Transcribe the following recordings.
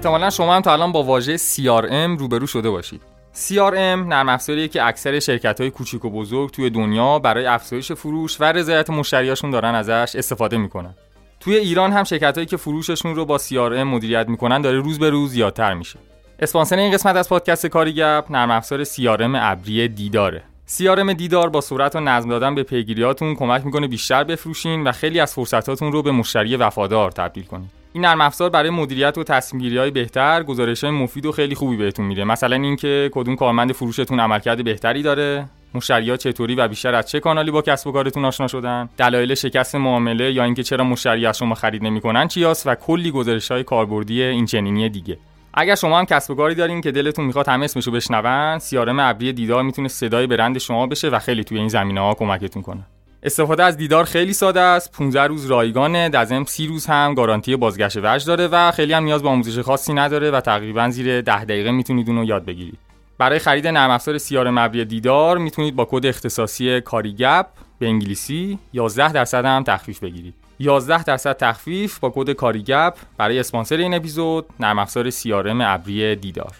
احتمالا شما هم تا الان با واژه CRM روبرو شده باشید. CRM نرم افزاریه که اکثر شرکت های کوچیک و بزرگ توی دنیا برای افزایش فروش و رضایت مشتریاشون دارن ازش استفاده می‌کنن. توی ایران هم شرکت هایی که فروششون رو با CRM مدیریت می‌کنن داره روز به روز زیادتر میشه. اسپانسر این قسمت از پادکست کاری گپ نرم افزار CRM ابری دیداره. CRM دیدار با سرعت و نظم دادن به پیگیریاتون کمک می‌کنه بیشتر بفروشین و خیلی از فرصتاتون رو به مشتری وفادار تبدیل کنید. این نرم افزار برای مدیریت و تصمیم های بهتر گزارش های مفید و خیلی خوبی بهتون میده. مثلا اینکه کدوم کارمند فروشتون عملکرد بهتری داره مشتری ها چطوری و بیشتر از چه کانالی با کسب و کارتون آشنا شدن دلایل شکست معامله یا اینکه چرا مشتری از شما خرید نمی‌کنن چیاست و کلی گزارش های کاربردی این چنینی دیگه. اگر شما هم کسب و کاری دارین که دلتون می‌خواد همه اسمشو بشنون سیارم ابری دیدار می‌تونه صدای برند شما بشه و خیلی توی این زمینه ها کمکتون کنه. استفاده از دیدار خیلی ساده است. 15 روز رایگانه در ضمن 30 روز هم گارانتی بازگشت وجه داره و خیلی هم نیاز به آموزش خاصی نداره و تقریبا زیر 10 دقیقه می‌تونید اون رو یاد بگیرید. برای خرید نرم افزار CRM ابری دیدار می‌تونید با کد اختصاصی کاریگپ به انگلیسی 11 درصد هم تخفیف بگیرید. 11 درصد تخفیف با کد کاریگپ برای اسپانسر این اپیزود نرم افزار CRM ابری دیدار.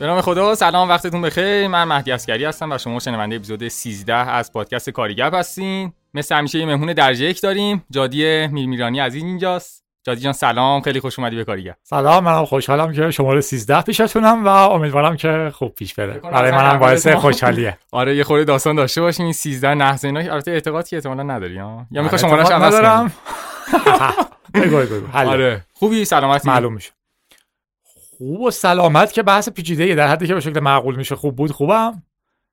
به نام خدا سلام وقتتون بخیر. من مهدی اسکری هستم و شما شنونده اپیزود 13 از پادکست کاریگپ هستین. مثل همیشه یه مهمون درجه یک داریم جادی میرمیرانی عزیز اینجاست. جادی جان سلام خیلی خوش اومدی به کاریگپ سلام منم خوشحالم که شماره 13 پیشتونم و امیدوارم که خوب پیش بره. برای منم باعث خوشحالیه. آره یه خورده داستان داشته باشیم. این 13 نحس اینا البته اعتقاد که احتمالاً نداری ها؟ یا می‌خوای شمارهش عوض بگو آره. خوبی؟ سلامتی؟ معلوم میشه. خوب و سلامت که بحث پیچیده در حدی که به شکل معقول میشه خوب بود. خوبم؟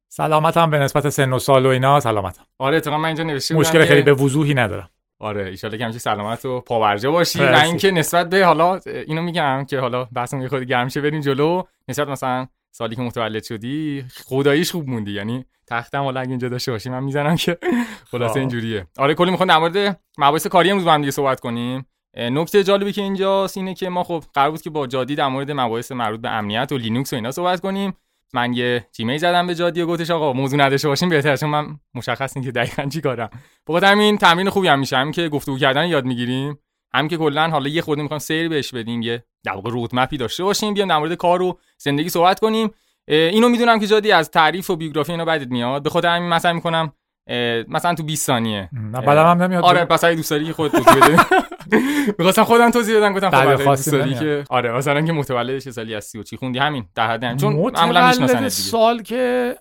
سلامتم به نسبت سن و سال و اینا. سلامتم. آره اتفاقا من اینجا نوشته مشکل خیلی به وضوحی ندارم. آره ایشالله که همچین سلامت و پاورجا باشی. و اینکه نسبت به حالا اینو میگم که حالا بحثمون یه خود گرم شه بریم جلو. نسبت مثلا سالی که متولد شدی خداییش خوب موندی. یعنی تختم حالا اگه اینجا داشته باشیم من می‌زنم که خلاصه. اینجوریه. آره کلی می‌خوام در مورد مباحث کاری امروز با هم دیگه صحبت کنیم. نکته جالبی که اینجاست اینه که ما خب قرار بود که با جادی در مورد مباحث مربوط به امنیت و لینوکس و اینا صحبت کنیم. من یه جیمیل زدم به جادی و گفتش آقا موضوع نداشته باشیم بهتره چون من مشخص نیست که دقیقاً چی کارم. بخاطر همین تمرین خوبی هم میشه. همین که گفتگو کردن یاد می‌گیریم. هم که کلا حالا یه خورده می‌خوام سیر بهش بدیم یه در واقع رودمپی داشته باشیم بیام در مورد کار و زندگی صحبت کنیم. اینو می‌دونم که جادی از تعریف و بیوگرافی اینا بعدت میاد. به خاطر همین مثلا می‌کنم مثلا تو 20 ثانیه. نه بعدم هم نمیاد. آره پس اگه دوست داری خودت توضیح بده می‌خواستم خودم توضیح بدم گفتم خب دوست داری که آره مثلا که متولد چه سالی هستی و چی خوندی؟ همین در حد چون معمولا می‌شناسن دیگه. سال که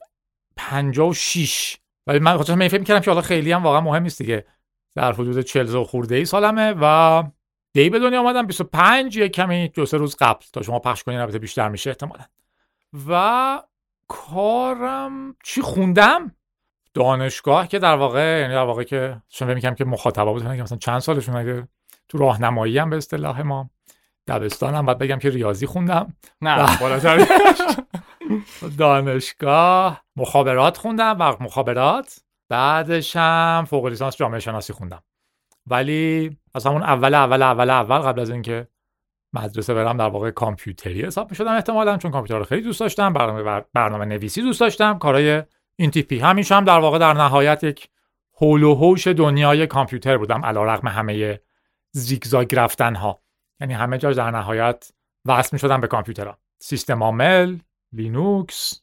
56 ولی من خودم فکر می‌کردم که حالا خیلی هم واقعا مهم نیست دیگه. در حدود 40 خورده ای سالمه و دی به دنیا آمدم 25 یک کمی دو سه روز قبل. تا شما پخش کنین البته بیشتر میشه احتمالاً. و کارم چی خوندم؟ دانشگاه که در واقع یعنی در واقع که شما میگم که مخاطبا بودن که مثلا چند سالشون اگه تو راهنمایی هم به اصطلاح ما. دبستان هم باید بگم که ریاضی خوندم. نه بالاتر. دانشگاه مخابرات خوندم و مخابرات. بعدش هم فوق لیسانس جامعه شناسی خوندم. ولی از همون اول اول اول اول قبل از اینکه مدرسه برم در واقع کامپیوتری حساب می‌شدم احتمالا چون کامپیوتر رو خیلی دوست داشتم برنامه برنامه نویسی دوست داشتم. کارهای این تیپی همیشه هم در واقع در نهایت یک حول و حوش دنیای کامپیوتر بودم علا رقم همه زیگزاگ رفتن ها یعنی همه جا در نهایت وصل می شدم به کامپیوترها. سیستم عامل لینوکس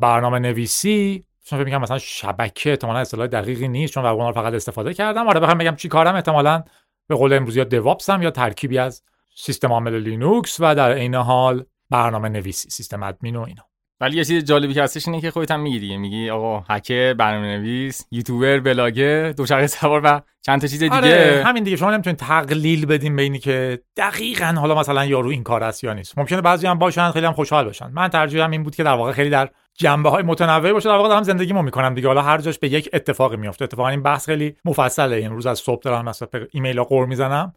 برنامه نویسی. چون فکر مثلا شبکه احتمالاً اصطلاح دقیقی نیست چون رو فقط استفاده کردم. آره بخوام بگم چی کارم؟ احتمالاً به قول امروزی یا دوابسم یا ترکیبی از سیستم عامل لینوکس و در عین حال برنامه نویسی system admin و اینا. ولی یه چیز جالبی که هستش اینه که خودت هم میگی دیگه. میگی آقا هکر برنامه نویس یوتیوبر بلاگر دوچرخه سوار و چند تا چیز دیگه. آره همین دیگه. شما نمی‌تونید تقلیل بدیم به اینی که دقیقا حالا مثلا یارو این کار است یا نیست. ممکنه بعضی هم باشن خیلی هم خوشحال باشن من ترجیحم این بود که در واقع خیلی در جنبه های متنوع باشه. در واقع دارم زندگیمو می‌کنم دیگه. حالا هر جاش به یک اتفاقی میفته اتفاقا این بحث خیلی مفصله. امروز از صبح دارم مثلا ایمیل ها قور می‌زنم.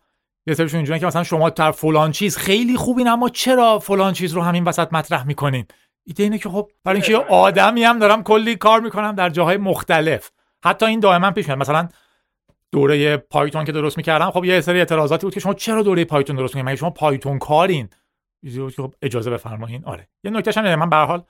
یه سریشون اینجوریه که مثلا شما در فلان چیز خیلی خوبین اما چرا فلان چیز رو همین وسط مطرح می‌کنین؟ ایده اینه که خب برای اینکه آدمی هم دارم کلی کار می‌کنم در جاهای مختلف. حتی این دائما پیش میاد. مثلا دوره پایتون که درست می‌کردم خب یه سری اعتراضاتی بود که شما چرا دوره پایتون درست می‌کنید؟ مگه شما پایتون کارین؟ خب اجازه بفرمایید آره. یه نکته هم من به حال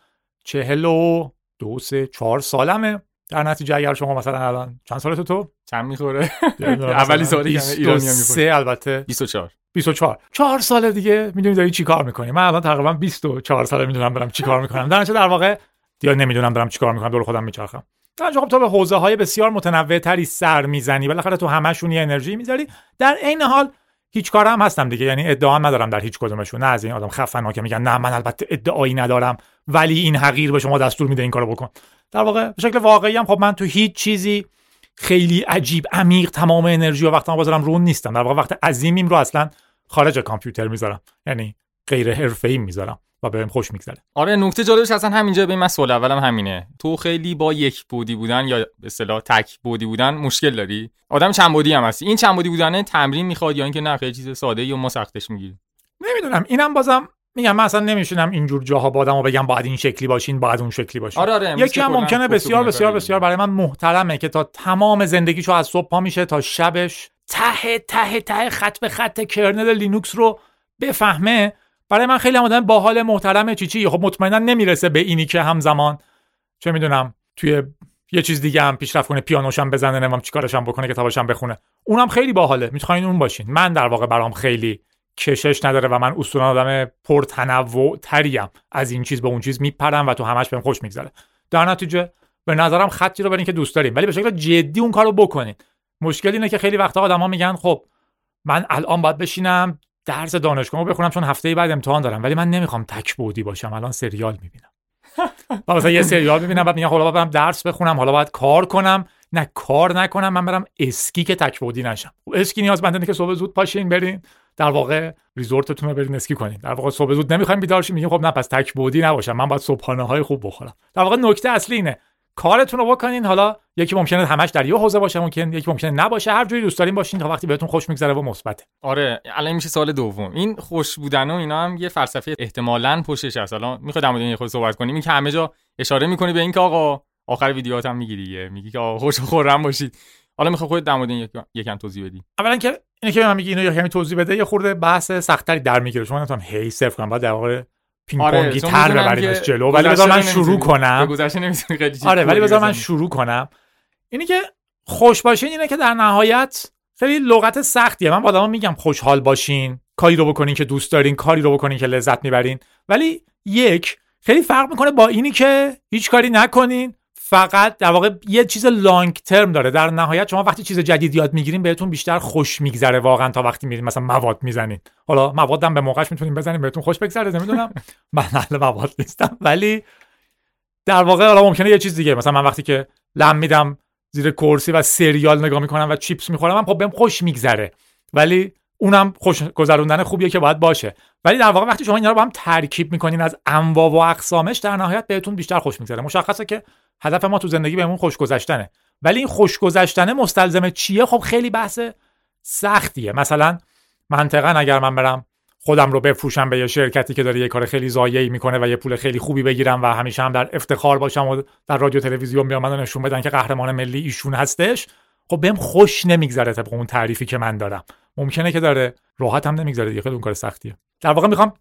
چهل و دو سه چهار سالمه. در نتیجه اگر شما مثلا الان چند سالت تو؟ چند می‌خوره؟ اولی سالی ایرانی می‌خوره البته. 24 24 چهار. سال دیگه می‌دونی داری چی کار می‌کنی. من الان تقریبا 24 ساله می‌دونم برم چی کار می‌کنم. در در واقع دیگه نمی‌دونم دارم چی کار می‌کنم دور خودم میچرخم. در خب تو به حوزه های بسیار متنوع تری سر می‌زنی. بالاخره تو همشون یه انرژی می‌ذاری. در عین حال هیچ کار هم هستم دیگه. یعنی ادعا ندارم در هیچ کدومشون. نه از این آدم خفن که میگن نه من البته ادعایی ندارم ولی این حقیر به شما دستور میده این کارو بکن. در واقع به شکل واقعی هم خب من تو هیچ چیزی خیلی عجیب عمیق تمام انرژی و وقتم بذارم رون نیستم. در واقع وقت عظیمیم رو اصلا خارج کامپیوتر می‌ذارم. یعنی غیر حرفه‌ای می‌ذارم. و بهم خوش میگذره. آره نکته جالبش اصلا همینجا به من سوال اولم همینه. تو خیلی با یک بودی بودن یا به اصطلاح تک بودی بودن مشکل داری؟ آدم چند بودی هم هستی. این چند بودی بودن تمرین می‌خواد یا اینکه نه خیلی چیز ساده یا ما سختش می‌گیریم. نمی‌دونم. اینم بازم میگم من اصلا نمیشونم اینجور جاها بادم و بگم باید این شکلی باشین باید اون شکلی باشین. آره آره یکی هم ممکنه بسیار بسیار بسیار برای من محترمه که تا تمام زندگیشو از صبح پا میشه تا شبش ته ته ته خط به خط کرنل لینوکس رو بفهمه. برای من خیلی آدم باحال محترم چی چی خب مطمئنا نمی‌رسه به اینی که همزمان. چه می‌دونم توی یه چیز دیگه هم پیشرفت کنه پیانوشم بزنه نمام چیکارشم بکنه کتابشم بخونه. اونم خیلی باحاله. می‌خواین اون باشین. من در واقع برام خیلی کشش نداره و من اصولا آدم پرتنوع تریم از این چیز به اون چیز میپرم و تو همش بهم خوش میگذره. در نتیجه به نظرم خطی رو برین که دوست داریم. ولی به شکل جدی اون کارو بکنین. مشکل اینه که خیلی وقتا آدما میگن خب من الان باید بشینم درس دانشگاه بخونم چون هفته بعد امتحان دارم. ولی من نمی‌خوام تک بودی باشم. الان سریال می‌بینم. مثلا یه سریال می‌بینم بعد میگم حالا برم درس بخونم حالا باید کار کنم. نه کار نکنم من برم اسکی که تک بودی نشم. اسکی نیاز بنده که صبح زود پاشین برین. در واقع ریزورتتون رو برین اسکی کنین. در واقع صبح زود نمی‌خوایم بیدار شیم. میگیم خب نه پس تک بودی نباشم. من باید صبحانه های خوب بخورم. در واقع نکته اصلی اینه. کارتون رو بکنین. حالا یکی ممکنه همش در یه حوزه باشه ممکن یکی ممکنه نباشه. هر جوری دوست دارین باشین تا وقتی بهتون خوش میگذره و مثبته. آره الان میشه سال دوم. این خوش بودن و اینا هم یه فلسفه احتمالاً پشتش هست. الان می‌خواد در مورد خود صحبت کنیم این که همه جا اشاره می‌کنی به اینکه آقا آخر ویدیوهات هم میگی دیگه. میگی که آقا خوش و خورم باشید. حالا می‌خوای خودت در مورد یکم توضیح بدی. اولا که اینه که من میگی اینو یکم توضیح بده. یه خورده بحث سختری در می‌گیره. شما نمی‌تونم هی صفر کنم. بعد در واقع پینگ آره، پونگی تر ببریمش جلو. ولی بذار من شروع کنم. آره ولی بذار من شروع کنم. اینی که خوش باشین اینه که در نهایت خیلی لغت سختیه. من با آدما میگم خوشحال باشین کاری رو بکنین که دوست دارین کاری رو بکنین که لذت می‌برین. ولی یک خیلی فرق می‌کنه با اینی که هیچ کاری نکنین. فقط در واقع یه چیز لانگ ترم داره. در نهایت شما وقتی چیز جدید یاد می‌گیرین بهتون بیشتر خوش میگذره واقعا تا وقتی میرین مثلا مواد می‌زنین. حالا موادم به موقعش می‌تونین بزنین بهتون خوش بگذره نمی‌دونم. من اهل مواد نیستم. ولی در واقع حالا ممکنه یه چیز دیگه. مثلا من وقتی که لم میدم زیر کرسی و سریال نگاه می‌کنم و چیپس می‌خورم من خب بهم خوش میگذره. ولی اونم خوش گذروندن خوبیه که باید باشه. ولی در واقع وقتی شما اینا رو با هم ترکیب می‌کنین از انواع و اقسامش در نهایت بهتون بیشتر خوش میگذره. مشخصه که هدف ما تو زندگی بهمون خوش گذشتنه. ولی این خوش گذشتنه مستلزم چیه؟ خب خیلی بحث سختیه. مثلا منطقا اگر من برم خودم رو بفروشم به یه شرکتی که داره یه کار خیلی زایعی می‌کنه و یه پول خیلی خوبی بگیرم و همیشه هم در افتخار باشم و در رادیو تلویزیون بیام منو نشون بدن که قهرمان ملی ایشون هستش خب بهم خوش نمیگذره طبق اون تعریفی که من دارم. ممکنه که داره راحت هم نمیگذره دیگه اون کار سختیه. در واقع می‌خوام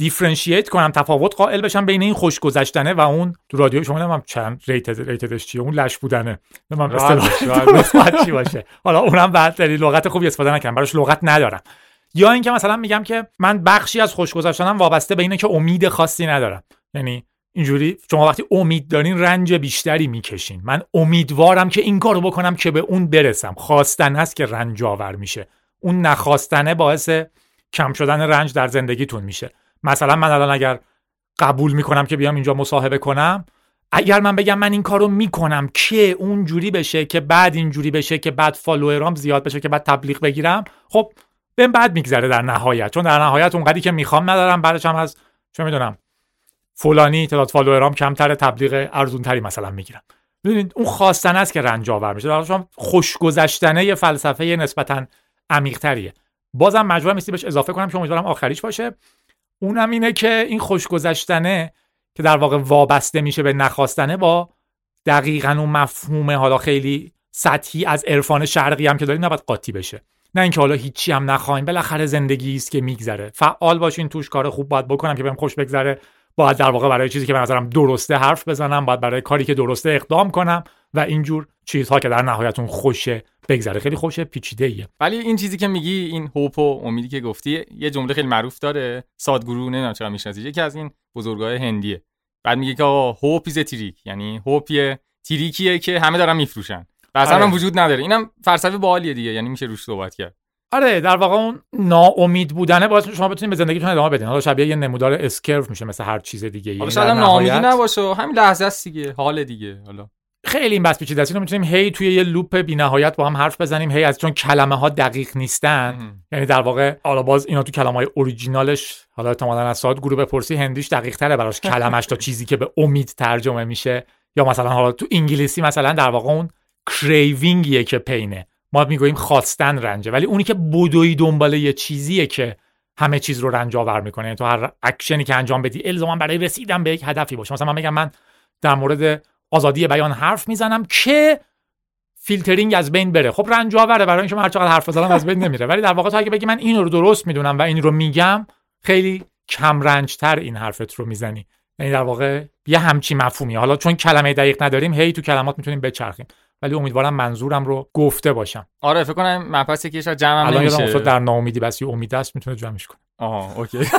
دیفرنشییت کنم تفاوت قائل بشم بین این خوش گذشتنه و اون. تو رادیو شما نمی‌دونم چند ریتد ریتدش چیه اون لش بودنه. نمی‌دونم اصطلاح چی باشه. حالا اونم بعد لغت خوبی استفاده نکنم براش لغت ندارم. یا اینکه مثلا میگم که من بخشی از خوش گذشتنم وابسته به اینه که امید خاصی ندارم. یعنی اینجوری شما وقتی امید دارین رنج بیشتری می‌کشین. من امیدوارم که این کارو بکنم که به اون برسم. خواستن هست که رنج آور میشه. اون نخواستنه باعث کم شدن رنج در زندگیتون میشه. مثلا من الان اگر قبول می‌کنم که بیام اینجا مصاحبه کنم اگر من بگم من این کارو می‌کنم که اونجوری بشه که بعد اینجوری بشه که بعد فالوورام زیاد بشه که بعد تبلیغ بگیرم؟ خب بهم بعد میگذره در نهایت چون در نهایت اونقدری که می‌خوام ندارم بعدش هم از چه می‌دونم فلانی تعداد فالوورام کمتر تبلیغ ارزون تری مثلا می‌گیرم. ببینید اون خواستن است که رنج آور میشه. در شما خوش گذشتنه یه فلسفه نسبتا عمیق تریه بازم مجبورم نیستی بهش اضافه کنم که امیدوارم آخریش باشه. اونم اینه که این خوشگذشتنه که در واقع وابسته میشه به نخواستنه با دقیقا اون مفهوم حالا خیلی سطحی از عرفان شرقی هم که داریم نباید قاطی بشه. نه اینکه حالا هیچی هم نخوایم بالاخره زندگی است که میگذره. فعال باشین توش کار خوب باید بکنم که بهم خوش بگذره. باید در واقع برای چیزی که به نظرم درسته حرف بزنم باید برای کاری که درسته اقدام کنم و اینجور چیزها که در نهایتون خوشه بگذره. خیلی خوشه پیچیده ایه ولی این چیزی که میگی این hope و امیدی که گفتی یه جمله خیلی معروف داره. سادگورو نمی‌دونم چرا می‌شناسی یکی از این بزرگای هندیه. بعد میگه که آقا hope is trick یعنی hope trick یه که همه دارن میفروشن. و اصلا آره. هم وجود نداره. اینم فلسفه باحالیه دیگه. یعنی میشه روش صحبت کرد. آره در واقع اون ناامید بودنه باعث شما بتونید به زندگیتون ادامه بدین. حالا شبیه یه نمودار S curve میشه مثل هر چیز دیگه. حالا یعنی شاید ناامیدی نباشه. همین لحظه است دیگه. حال دیگه. حالا. خیلی این بس پیچیده است. اینو می‌تونیم هی توی یه لوپ بی‌نهایت با هم حرف بزنیم. هی از چون کلمه ها دقیق نیستن. یعنی در واقع حالا باز اینا تو کلمه های اوریجینالش حالا احتمالاً از ساعت گروه بپرسی هندیش دقیق تره براش کلمش تا چیزی که به امید ترجمه میشه. یا مثلا حالا تو انگلیسی مثلا در واقع اون کریوینگیه که پینه. ما می‌گوییم خواستن رنجه. ولی اونی که بدوی دنبال یه چیزیه که همه چیز رو رنج آور می‌کنه. یعنی تو هر اکشنی که انجام بدی الزاما برای رسیدن به یک هدفی باشه. مثلا من میگم من در مورد آزادی بیان حرف می‌زنم که فیلترینگ از بین بره. خب رنج آوره برای اینکه من هر چقدر حرف بزنم از بین نمیره. ولی در واقع تو اگه بگی من اینو رو درست می‌دونم و این رو میگم خیلی کم رنج تر این حرفت رو می‌زنی. یعنی در واقع یه همچی مفهومی. حالا چون کلمه دقیق نداریم هی تو کلمات می‌تونیم بچرخیم. ولی امیدوارم منظورم رو گفته باشم. آره فکر کنم مبحث که شاید جمع الان نمیشه. در ناامیدی بس یه امید است می‌تونه جمعش کنه. آها اوکی.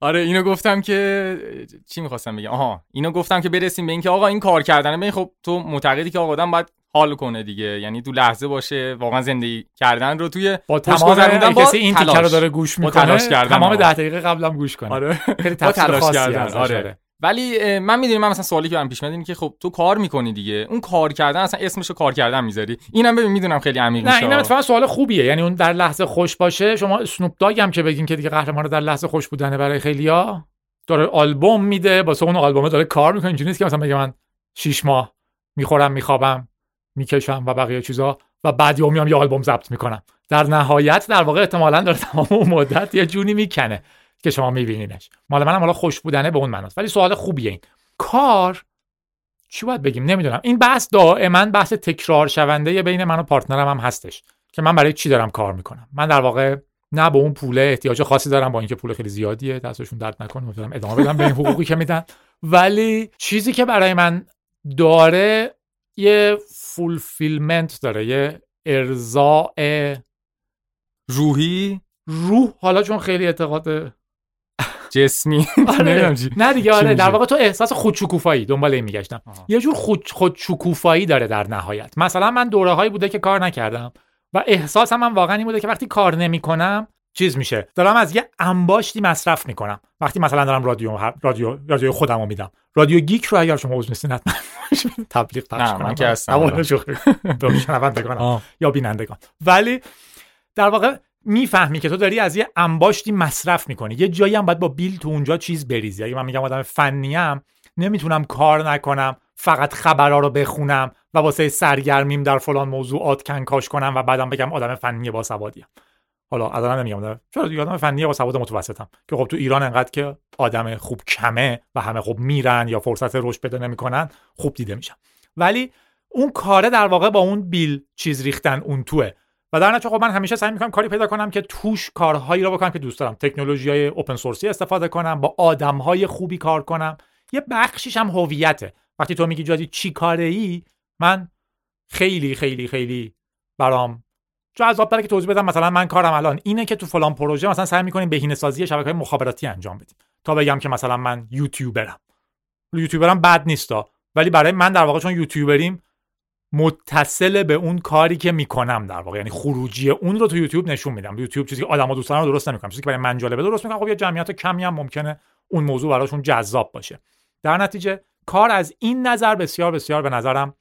آره اینو گفتم که چی می‌خواستم بگم؟ آها اینو گفتم که برسیم به اینکه آقا این کار کردن ببین خب تو معتقدی که آقا آدم باید حال کنه دیگه. یعنی تو لحظه باشه واقعا زندگی کردن رو توی با تمام گذروندن با کسی این تیکه رو. داره گوش می‌کنه تلاش کردن تمام آقا. ده دقیقه قبلم گوش کنه. آره. خیلی تلاش کردن. آره. داره. ولی من می‌دونم من مثلا سوالی که برام پیش میاد اینه که خب تو کار می‌کنی دیگه. اون کار کردن اصلا اسمشو کار کردن می‌ذاری. اینم ببین می‌دونم خیلی عمیق نه میشه. اینم اتفاقا سوال خوبیه. یعنی اون در لحظه خوش باشه شما اسنوپ داگ هم که بگین که دیگه قهرمان در لحظه خوش بودنه برای خیلیا داره آلبوم میده واسه اون آلبوم داره کار می‌کنه. اینجوری نیست که مثلا بگه من شیش ماه می‌خورم میخوابم می‌کشم و بقیه چیزا و بعد یه میام یه آلبوم ضبط می‌کنم. در نهایت در واقع احتمالاً داره تمام اون مدت یه جونی می‌کنه. که شما میبینینش. مال منم حالا خوش بودنه به اون معناست. ولی سوال خوبیه این. کار چی باید بگیم؟ نمی‌دونم. این بحث دائما بحث تکرار شونده بین من و partner م هم هستش که من برای چی دارم کار می‌کنم. من در واقع نه به اون پوله احتیاج خاصی دارم با اینکه پول خیلی زیادیه دستشون درد نکنه می‌تونم ادامه بدم به این حقوقی که میدن. ولی چیزی که برای من داره یه fulfillment داره یه ارضاء روحی. روح حالا چون خیلی اعتقاد جسمی. آره. نه دیگه آره در؟ واقع تو احساس خودشکوفایی دنبال این میگشتم. یه جور خود خودشکوفایی داره در نهایت. مثلا من دوره هایی بوده که کار نکردم و احساسم هم واقعا این بوده که وقتی کار نمی‌کنم چیز میشه. دارم از یه انباشتی مصرف می‌کنم. وقتی مثلا دارم رادیو رادیو رادیو خودم رو میدم. رادیو گیک رو اگر شما عضو نیستین حتما تبلیغ پخش کنم. من که هستم. یا بینندگان. ولی در واقع می‌فهمی که تو داری از یه انباشتی مصرف می‌کنی. یه جایی هم باید با بیل تو اونجا چیز بریزی. اگه من میگم آدم فنیم نمی‌تونم کار نکنم فقط خبرها رو بخونم و واسه سرگرمیم در فلان موضوعات کنکاش کنم و بعدم بگم آدم فنی با سوادیم حالا الان نمیگم. چرا؟ دیگه آدم فنی با سواد متوسطم. که خب تو ایران انقدر که آدم خوب کمه و همه خوب میرن یا فرصت رشد پیدا نمی‌کنن خوب دیده میشن ولی اون کاره در واقع با اون بیل چیز ریختن اون توه. و در نتیجه خب من همیشه سعی می‌کنم کاری پیدا کنم که توش کارهایی رو بکنم که دوست دارم. تکنولوژی های اوپن سورسی استفاده کنم با آدم های خوبی کار کنم. یه بخشیش هم هویته. وقتی تو میگی جادی چی کاره ای من خیلی خیلی خیلی برام جذاب برای که توضیح بدم. مثلا من کارم الان اینه که تو فلان پروژه مثلا سعی می‌کنیم بهینه سازی شبکه مخابراتی انجام بدیم. تا بگم که مثلا من یوتیوبرم. یوتیوبرم بد نیستا ولی برای من در واقع چون یوتیوبریم متصل به اون کاری که می‌کنم در واقع. یعنی خروجی اون رو تو یوتیوب نشون میدم. یوتیوب چیزی که آدما دوست رو درست نمی‌کنم چیزی که برای من جالبه. درست می‌کنم خب یه جمعیت کمی هم ممکنه اون موضوع براشون جذاب باشه. در نتیجه کار از این نظر بسیار بسیار به نظرم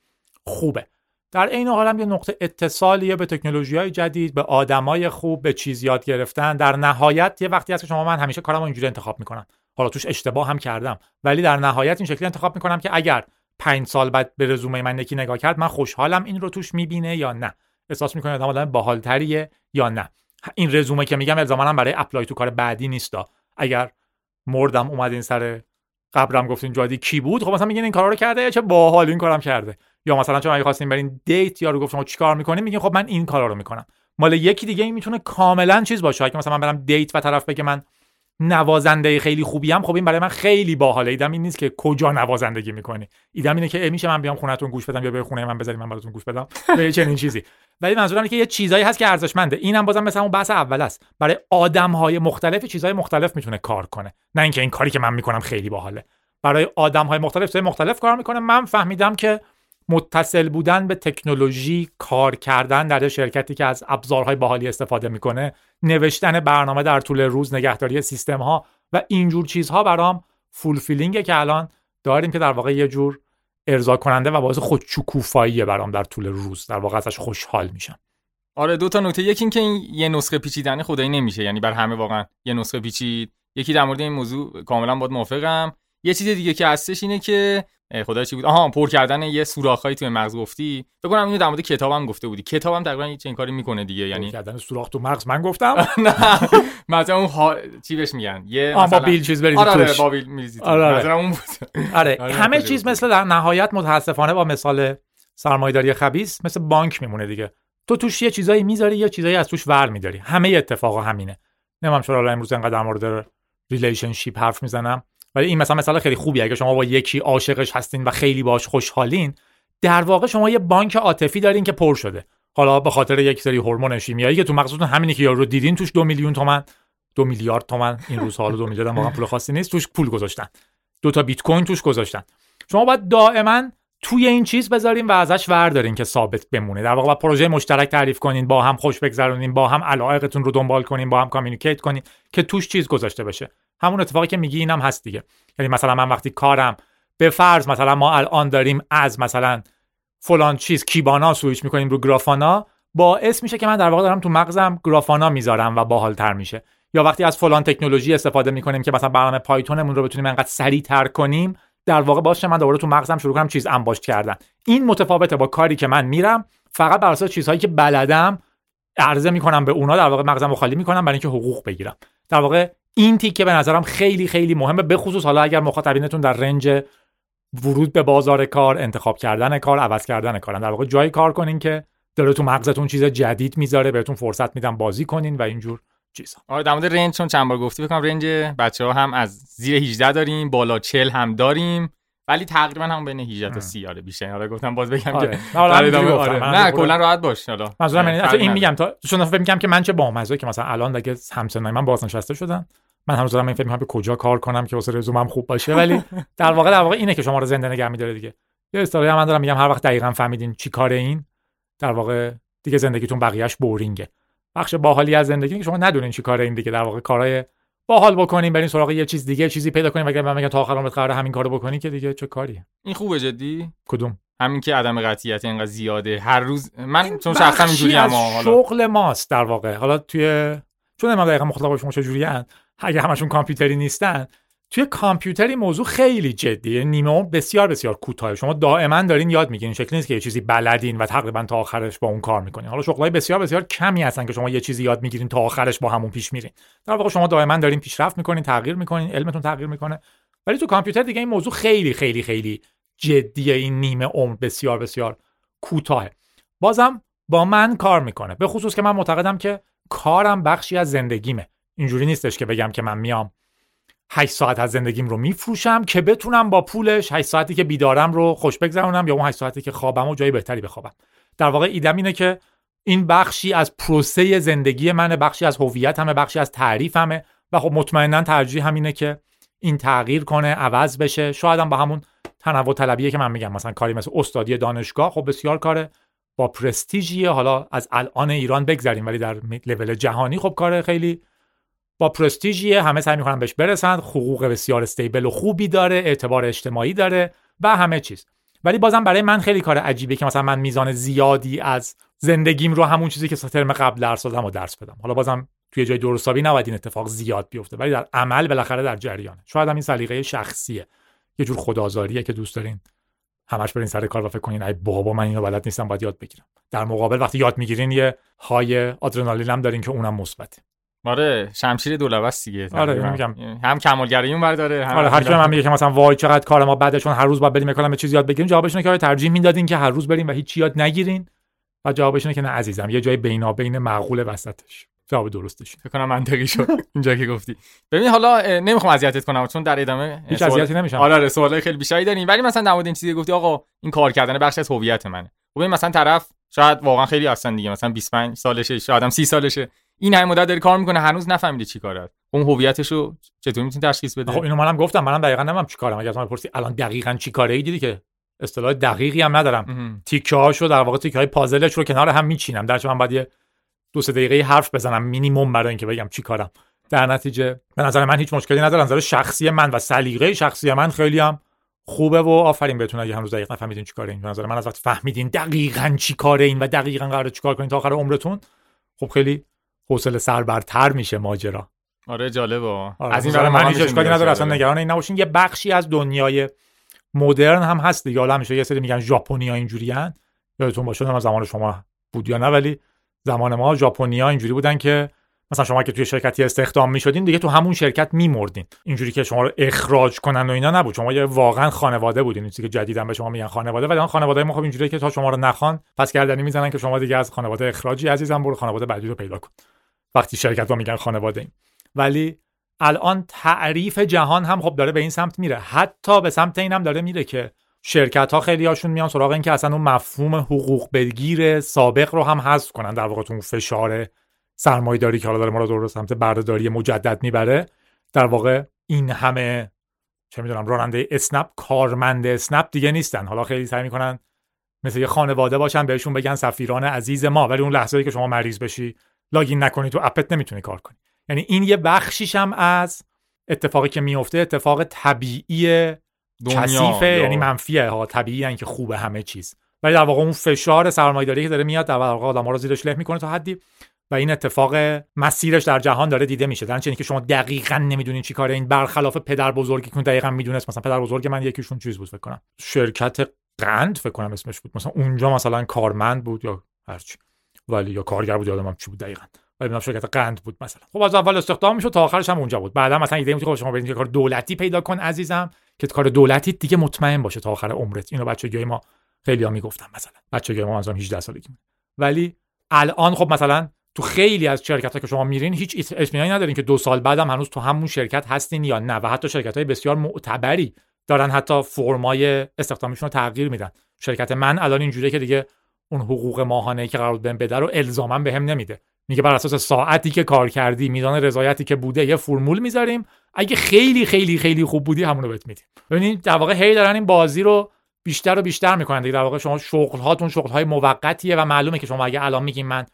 خوبه. در عین حال هم یه نقطه اتصالیه به تکنولوژی های جدید به آدمای خوب به چیز یاد گرفتن. در نهایت یه وقتی هست که شما من همیشه کارم اینجوری انتخاب می‌کنم. حالا توش اشتباه هم کردم. ولی در نهایت این شکلی انتخاب می‌کنم که اگر پنج سال بعد به رزومه من یکی نگاه کرد من خوشحالم این رو توش می‌بینه یا نه؟ احساس می‌کنه آدم آدم باحالتریه یا نه؟ این رزومه که میگم الزاما برای apply تو کار بعدی نیستا اگر مردم اومدین سر قبرم گفتین جادی کی بود خب مثلا میگین این کارا رو کرده چه باحال این کارم کرده؟ یا مثلا چون اگه خواستین برین date یارو گفت شما چیکار می‌کنین؟ میگین خب من این کارا رو می‌کنم. مال یکی دیگه این می‌تونه کاملا چیز باشه. اگه مثلا من برم date و طرف بگه من نوازنده خیلی خوبی هم خب این برای من خیلی باحاله. ایدم این نیست که کجا نوازندگی می‌کنی. ایدم اینه که میشه من بیام خونتون گوش بدم یا به خونه من بذارید من براتون گوش بدم. به چنین چیزی. ولی منظورم اینه که یه چیزایی هست که ارزشمنده. اینم بازم مثل اون بحث اول است. برای آدم های مختلف چیزهای مختلف می‌تونه کار کنه. نه اینکه این کاری که من می‌کنم خیلی باحاله. برای آدم های مختلف چیزهای مختلف کار می‌کنه. من فهمیدم که متصل بودن به تکنولوژی کار کردن در شرکتی که از ابزارهای باحالی استفاده می‌کنه نوشتن برنامه در طول روز نگهداری سیستم ها و اینجور چیزها برام فولفیلینگه که الان داریم که در واقع یه جور ارضا کننده و باعث خودشکوفاییه برام در طول روز. در واقع ازش خوشحال میشم. آره دو تا نکته. یکی اینکه این یه نسخه پیچیدن خدایی نمیشه. یعنی بر همه واقعا یه نسخه پیچید. یکی در مورد این موضوع کاملا باید موافقم. یه چیز دیگه که هستش اینه که خدا چی بود؟ آها پر کردن یه سوراخایی توی مغز گفتی. فکر کنم اینو در مورد کتابم گفته بودی. کتابم تقریبا این چنین کاری می‌کنه دیگه یعنی کردن سوراخ تو مغز من گفتم. نه مثلا اون. چی بهش میگن؟ یه مثلا بیل چیز بریزی آره توش. با بیل میریزی آره آره. مثلا اون بود. آره آره، همه چیز. مثل در نهایت متاسفانه با مثال سرمایه‌داری خبیث مثل بانک میمونه دیگه. تو توش یه چیزایی می‌ذاری یه چیزایی از توش ور میداری. همه اتفاقا همینه. نمی‌دونم چرا حالا امروز انقدر در مورد relationship حرف می‌زنم. ولی این مثلا مثلا خیلی خوبیه. اگه شما با یکی عاشقش هستین و خیلی باش خوشحالین در واقع شما یه بانک عاطفی دارین که پر شده. حالا به خاطر یک سری هورمون شیمیایی که تو مغزتون همینی که یارو رو دیدین توش دو میلیون تومن دو میلیارد تومن این روزها حالا دو میلیارد واقعا پول خاصی نیست توش پول گذاشتن. دو تا بیت کوین توش گذاشتن. شما باید دائما توی این چیز بذارین و ازش وردارین که ثابت بمونه. در واقع پروژه مشترک تعریف کنین با هم خوش بگذرونین با هم علایقتون رو دنبال کنین با هم communicate کنین که توش چیز گذاشته بشه. همون اتفاقی که میگی اینم هست دیگه. یعنی مثلا من وقتی کارم به فرض مثلا ما الان داریم از مثلا فلان چیز کیبانا سویچ می‌کنیم رو گرافانا باعث میشه که من در واقع دارم تو مغزم گرافانا می‌ذارم و باحالتر میشه. یا وقتی از فلان تکنولوژی استفاده می‌کنیم که مثلا برنامه پایتونمون رو بتونیم انقدر سریعتر کنیم در واقع باشه من دوباره تو مغزم شروع کنم چیز انباشت کردن. این متفاوته با کاری که من میرم فقط بر اساس چیزهایی که بلدم عرضه می‌کنم به اونا در واقع مغزم رو خالی می‌کنم برای اینکه حقوق بگیرم. در واقع این تیکه به نظرم خیلی خیلی مهمه به خصوص حالا اگر مخاطبینتون در رنج ورود به بازار کار انتخاب کردن کار عوض کردن کارن در واقع جایی کار کنین که داره تو مغزتون چیز جدید می‌ذاره بهتون فرصت میدم بازی کنین و اینجور چیزا. آره در مورد رنج چون چند بار گفتی بکنم رنج بچه ها هم از زیر 18 داریم بالا 40 هم داریم. ولی تقریبا هم بین 18 تا 30 آره بیشتر. آره گفتم باز بگم آره. که. آره. من نه کلا راحت باش حالا. منظورم آره، این نداره. میگم تا چون فکر میگم که من چه بامزه که مثلا الان دیگه همسنای من بازنشسته شدن. من هنوز دارم این فکر می‌کنم به کجا کار کنم که واسه رزومم خوب باشه. ولی در واقع در واقع اینه که شما رو زنده نگه میداره دیگه. یه استوری من دارم میگم هر وقت دقیقا فهمیدین چی کار این در واقع دیگه زندگیتون بقیهش بورینگه. بخش باحالی از زندگی که شما ندونین چی کار این دیگه. در واقع کارهای باحال بکنین برین سراغ یه چیز دیگه چیزی پیدا کنین وگرنه من میگم تا آخر عمرت قراره همین کارو بکنی که دیگه چه کاریه این خوبه جدی؟ کدوم؟ همین که عدم قطعیت اینقدر زیاده. هر روز من چون شخصا اینجوری حالا. شغل ماست در واقع. حالا توی چون من دقیقا مخاطب شما چجوری اگه همشون کامپیوتری نیستن توی کامپیوتری موضوع خیلی جدیه. نیمه عمر بسیار بسیار کوتاه شما دائما دارین یاد می‌گیرین شکلی نیست که یه چیزی بلدین و تقریبا تا آخرش با اون کار می‌کنین. حالا شغلای بسیار بسیار کمی هستن که شما یه چیزی یاد می‌گیرین تا آخرش با همون پیش میرین. در واقع شما دائما دارین پیشرفت می‌کنین تغییر می‌کنین علمتون تغییر می‌کنه. ولی تو کامپیوتر دیگه این موضوع خیلی خیلی خیلی جدیه. این نیمه عمر بسیار بسیار کوتاهه. بازم با من کار می‌کنه. به خصوص که من معتقدم که کارم بخشی از زندگیمه. اینجوری نیستش که بگم که من میام 8 ساعت از زندگیم رو میفروشم که بتونم با پولش 8 ساعتی که بیدارم رو خوش بگذرونم یا اون 8 ساعتی که خوابم و جای بهتری بخوابم. در واقع ایدم اینه که این بخشی از پروسه زندگی منه بخشی از هویتمه بخشی از تعریفمه و خب مطمئنا ترجیح همینه که این تغییر کنه عوض بشه. شاید هم با همون تنوع طلبیه که من میگم مثلا کاری مثل استادی دانشگاه خب بسیار کاره. با پرستیژیه. حالا از الان ایران بگذریم ولی در لول جهانی خب کار خیلی با پرستیژیه همه سعی می‌کنن بهش برسن حقوق بسیار استیبل و خوبی داره اعتبار اجتماعی داره و همه چیز. ولی بازم برای من خیلی کار عجیبه که مثلا من میزان زیادی از زندگیم رو همون چیزی که ترم قبل درس دادم و درس بدم. حالا بازم توی جای درستابی نباید این اتفاق زیاد بیفته ولی در عمل بالاخره در جریانه. شاید هم این سلیقه شخصیه. یه جور خدازاریه که دوست دارین همش برین سر کار و فکر کنین ای بابا من اینو بلد نیستم باید یاد بگیرم. در مقابل وقتی یاد می‌گیرین یه های آدرنالین هم دارین که اونم مثبته. آره شمشیر دولبست دیگه. آره،. میگم. هم کمالگرایی اون داره هم آره هر کی من میگه که مثلا وای چقدر کار ما بده چون هر روز باید بریم کلام چیزی یاد بگیریم جوابش اینه که آره ترجیح می‌دادین که هر روز بریم و هیچ یاد نگیرین. و جوابش اینه که نه عزیزم یه جای بینابین معقول وسطش. جواب درستش. فکر کنم منطقی شد اینجا که گفتی. ببین حالا نمی‌خوام اذیتت کنم چون در ادامه هیچ اذیتی نمیشم. آره آره سوالای خیلی بیشتری داریم. ولی مثلا در مورد این چیزی گفتی آقا این کار کردن بخش از هویت منه. خب مثلا طرف شاید واقعا خیلی هستن دیگه مثلا 25 سالشه شاید هم 30 سالشه. این همه مدت داره کار می‌کنه هنوز نفهمیده چی کاره. اون هویتش رو چطور می‌تونی تشخیص بده؟ خب اینو منم گفتم منم دقیقاً نمی‌دونم چی کارم. اگه از من بپرسی الان دقیقاً چی کاره ای دیدی که؟ اصطلاح دقیقی هم ندارم. تیکه هاشو در واقع تیکه های پازلش رو کنار هم میچینم. در من بعد یه دو سه دقیقه حرف بزنم مینیمم برای اینکه بگم چی کارم. در نتیجه به نظر من هیچ مشکلی نداره. نظر شخصی من و سلیقه شخصی من خیلی هم خوبه و آفرین بهتون. اگه هنوز دقیق نفهمیدین چی کاره این. به نظر من از وقتی فهمیدین دقیقا چی کاره این و دقیقا قراره چی کار کنین تا آخر عمرتون خب خیلی حوصله سربرتر میشه ماجرا. آره جالبه. آره. از این من هیچ اشکالی نداره اصلا نگران این نباشین. یه بخشی از دنیای مدرن هم هست دیگه. حالا همیشه یه سری میگن ژاپنیا اینجوریان یادتون باشه من زمان شما بود یا نه ولی زمان ما ژاپنیا اینجوری بودن که مثلا شما که توی شرکتی استخدام می‌شدین دیگه تو همون شرکت میمردین. اینجوری که شما رو اخراج کنن و اینا نبود. شما یه واقعا خانواده بودین. این که جدیدن به شما میگن خانواده ولی اون خانواده ما خب اینجوریه که تا شما رو نخوان پس گردنی می‌زنن که شما دیگه از خانواده اخراجی عزیزم برو خانواده بعدی رو پیدا کن. وقتی شرکت ها میگن خانواده ایم. ولی الان تعریف جهان هم خب داره به این سمت میره. حتی به سمت اینم داره میره که شرکت ها خیلی هاشون میان سراغ این که اصلا اون مفهوم حقوق بگیر سابق رو هم حذف کنن در واقع اون فشار سرمایه داری که حالا داره ما رو دور سمت بردهداری مجدد می‌بره در واقع این همه چه می‌دونم راننده اسنپ کارمند اسنپ دیگه نیستن. حالا خیلی سعی می‌کنن مثل یه خانواده باشن بهشون بگن سفیران عزیز ما ولی اون لحظه‌ای که شما مریض بشی لاگین نکنی تو اپت نمی‌تونی کار کنی. یعنی این یه بخشیش هم از اتفاقی که میفته اتفاق طبیعی کثیفه یعنی منفیه ها طبیعی که خوبه همه چیز. ولی در واقع اون فشار سرمایه‌داری که داره میاد در واقع آدم‌ها رو زیرش له می‌کنه تا حدی و این اتفاق مسیرش در جهان داره دیده میشه. در که شما دقیقا نمی‌دونین چی کاره این برخلاف پدر بزرگی که دقیقا می‌دونست مثلا پدر بزرگ من یکیشون چیز بود فکر کنم. شرکت قند فکر کنم اسمش بود. مثلا اونجا مثلا کارمند بود یا هرچی ولی یا کارگر بود یادم چی بود دقیقا. ولی شرکت قند بود مثلا. خب از اول استخدام می‌شد تا آخرش هم اونجا بود. بعدا مثلا ایده بود شما برید کار دولتی پیدا کن عزیزم که کار دولتی دیگه مطمئن باشه تا آخر عمرت. اینو بچگی ما خیلی ها می‌گفتن مثلا. بچگی ما مثلا 18 سالگی ولی الان خب مثلا تو خیلی از شرکت که شما میرین هیچ اطمینانی ندارین که دو سال بعدم هنوز تو همون شرکت هستین یا نه و حتی شرکت های بسیار معتبری دارن حتی فرمای استخدامیشون رو تغییر میدن. شرکت من الان اینجوریه که دیگه اون حقوق ماهانه که قرار بهم بده رو الزاما بهم نمیده. میگه بر اساس ساعتی که کار کردی میزان رضایتی که بوده یه فرمول می‌ذاریم. اگه خیلی خیلی خیلی خوب بودی همون رو بهت میدیم. ببینید در واقع هی دارن این بازی رو بیشتر و بیشتر می‌کنن دیگه. در واقع شما شغل هاتون شغل های موقتیه و معلومه که شما اگه الان میگین من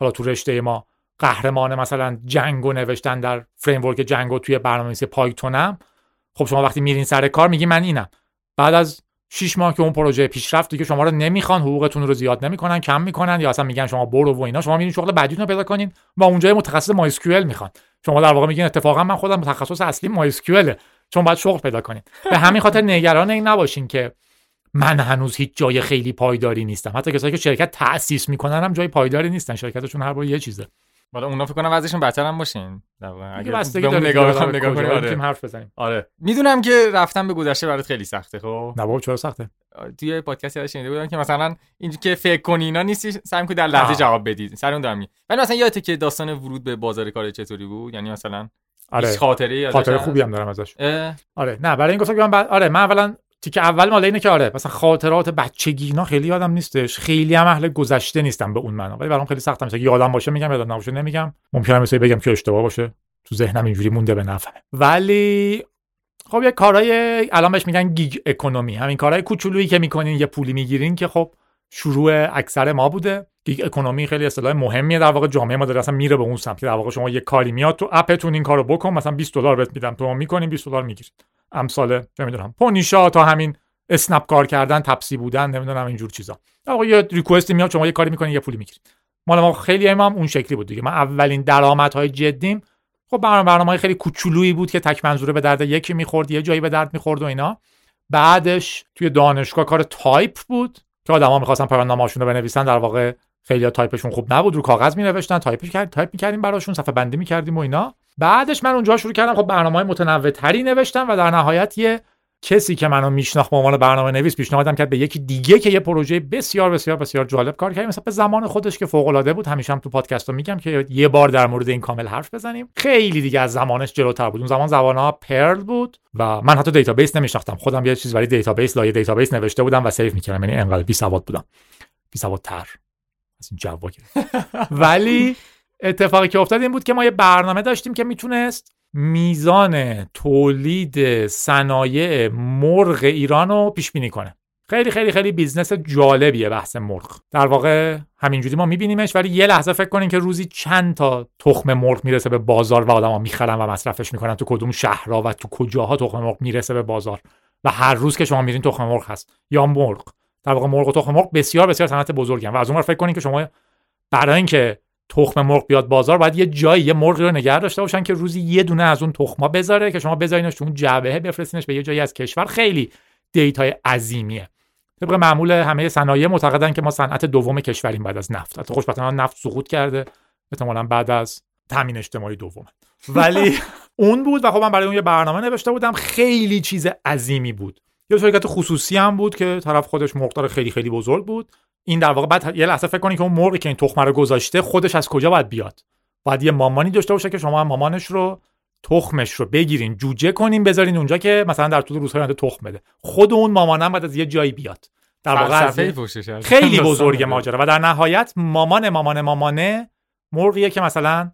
حالا تو رشته ما قهرمان مثلا جنگو نوشتن در فریم ورک جنگو توی برنامه‌نویسی پایتونم خب شما وقتی میرین سر کار میگی من اینم. بعد از 6 ماه که اون پروژه پیشرفت دیگه شما رو نمی‌خوان حقوقتون رو زیاد نمی‌کنن کم می‌کنن یا اصلا میگن شما برو و اینا. شما میرین شغل بعدیتون رو پیدا کنین و اونجا متخصص مای می‌خوان. شما در واقع میگین اتفاقا من خودم تخصص اصلی مای چون باید شغل پیدا کنین. به همین خاطر نگران این نباشین که من هنوز هیچ جای خیلی پایداری نیستم. حتی کسایی که شرکت تأسیس می‌کنن هم جای پایداری نیستن. شرکتشون هر بار یه چیزه. حالا اونا فکر کنم وضعشون بهتر هم باشین. اگه به اون نگاه بخوام نگاه کنیم. آره. حرف بزنیم. آره. می‌دونم که رفتن به گذشته برات خیلی سخته خب؟ نه بابا چرا سخته؟ توی پادکست یادش شنیده بودم که مثلا اینجوری که فکر کنی اینا نیستی سعی کنی در لحظه جواب بدید سر اون دارم ولی مثلا یادته که داستان ورود به بازار کار چطوری بود؟ یعنی مثلا آره. خاطره خاطره خوبی هم دارم ازش. آره. نه برای این گفتم که من آره من اولا تیک اول مال اینه که آره مثلا خاطرات بچگی اینا خیلی یادم نیستش. خیلی هم اهل گذشته نیستم به اون معنا. ولی برام خیلی سخته میشه یادم باشه میگم یادم نباشه نمیگم. ممکنه مثلا بگم که اشتباه باشه. تو ذهنم اینجوری مونده به نفعه ولی خب یه کارهای الان بهش میگن gig economy. همین کارهای کوچولویی که می‌کنین یه پولی می‌گیرین که خب شروع اکثر ما بوده. gig economy خیلی اصطلاح مهمیه. در واقع جامعه ما داره اصلا میره به اون سمت. در واقع شما یه کاری میاد تو app تون این کارو بکن مثلا 20 دلار بهت میدم. شما می‌کنین 20 دلار می‌گیرید امثال چه می‌دونم پونیشا تا همین اسنپ کار کردن تپسی بودن نمی‌دونم اینجور چیزا. آقا یه request ی میاد شما یه کاری می‌کنین یه پولی می‌گیرید مال ما خیلی هم, اون شکلی بود دیگه. من اولین درآمدهای جدیم خب برنامه برنامه خیلی کوچولویی بود که تک منظوره به درد یکی می‌خورد یه جایی به درد می‌خورد و اینا. بعدش توی دانشگاه کار تایپ بود. که آدما می‌خواستن پایان‌نامه‌هاشون رو بنویسن در واقع خیلی تایپشون خوب نبود رو کاغذ مینوشتن تایپ کرد تایپ می‌کردیم براشون صفحه بندی می‌کردیم و اینا. بعدش من اونجا شروع کردم خب برنامه‌های متنوع تری نوشتم و در نهایت یه کسی که منو میشناخت به عنوان برنامه نویس پیشنهادم کرد به یکی دیگه که یه پروژه بسیار بسیار بسیار جالب کار کرد. مثلا به زمان خودش که فوق العاده بود همیشه هم تو پادکست میگم که یه بار در مورد این کامل حرف بزنیم. خیلی دیگه از زمانش جلوتر بود. اون زمان زبانها Perl بود و من حتی دیتابیس نمیشناختم. خودم یه چیز برای دیتابیس لایه دیتابیس نوشته بودم و save می‌کردم. یعنی انقدر بی سواد بودم. بی سوادتر از این جوونا ولی اتفاقی که افتاد این بود که ما یه برنامه داشتیم که می‌تونست میزان تولید صنایع مرغ ایران رو پیش بینی کنه. خیلی خیلی خیلی business جالبیه بحث مرغ. در واقع همینجوری ما میبینیمش ولی یه لحظه فکر کنین که روزی چند تا تخم مرغ می‌رسه به بازار و آدما می‌خرن و مصرفش می‌کنن. تو کدوم شهرها و تو کجاها تخم مرغ می‌رسه به بازار؟ و هر روز که شما میرین تخم مرغ هست. یا مرغ. در واقع مرغ و تخم مرغ بسیار بسیار صنعت بزرگن و از اون فکر کنین که شما برای اینکه تخم مرغ بیاد بازار باید یه جایی یه مرغ رو نگه داشته باشن که روزی یه دونه از اون تخما بذاره که شما بذارینش تو اون جعبه بفرستینش به یه جایی از کشور. خیلی دیتای عظیمیه. طبق معمول همه صنایع معتقدن که ما صنعت دوم کشوریم بعد از نفت. حتی خوشبختانه نفت سقوط کرده. احتمالا بعد از تامین اجتماعی دوم ولی اون بود و خب من برای اون یه برنامه نوشته بودم. خیلی چیز عظیمی بود. یه شرکت خصوصی هم بود که طرف خودش مرغدار خیلی خیلی بزرگ بود. این در واقع بعد یه لحظه فکر کنید که اون مرغی که این تخمه رو گذاشته خودش از کجا باید بیاد؟ باید یه مامانی داشته باشه که شما مامانش رو تخمش رو بگیرین جوجه کنین بذارین اونجا که مثلا در طول روزهای آینده تخم بده. خود اون مامانم باید از یه جایی بیاد. در واقع خیلی بزرگ ماجرا. و در نهایت مامان مامان مامانه مرغیه که مثلا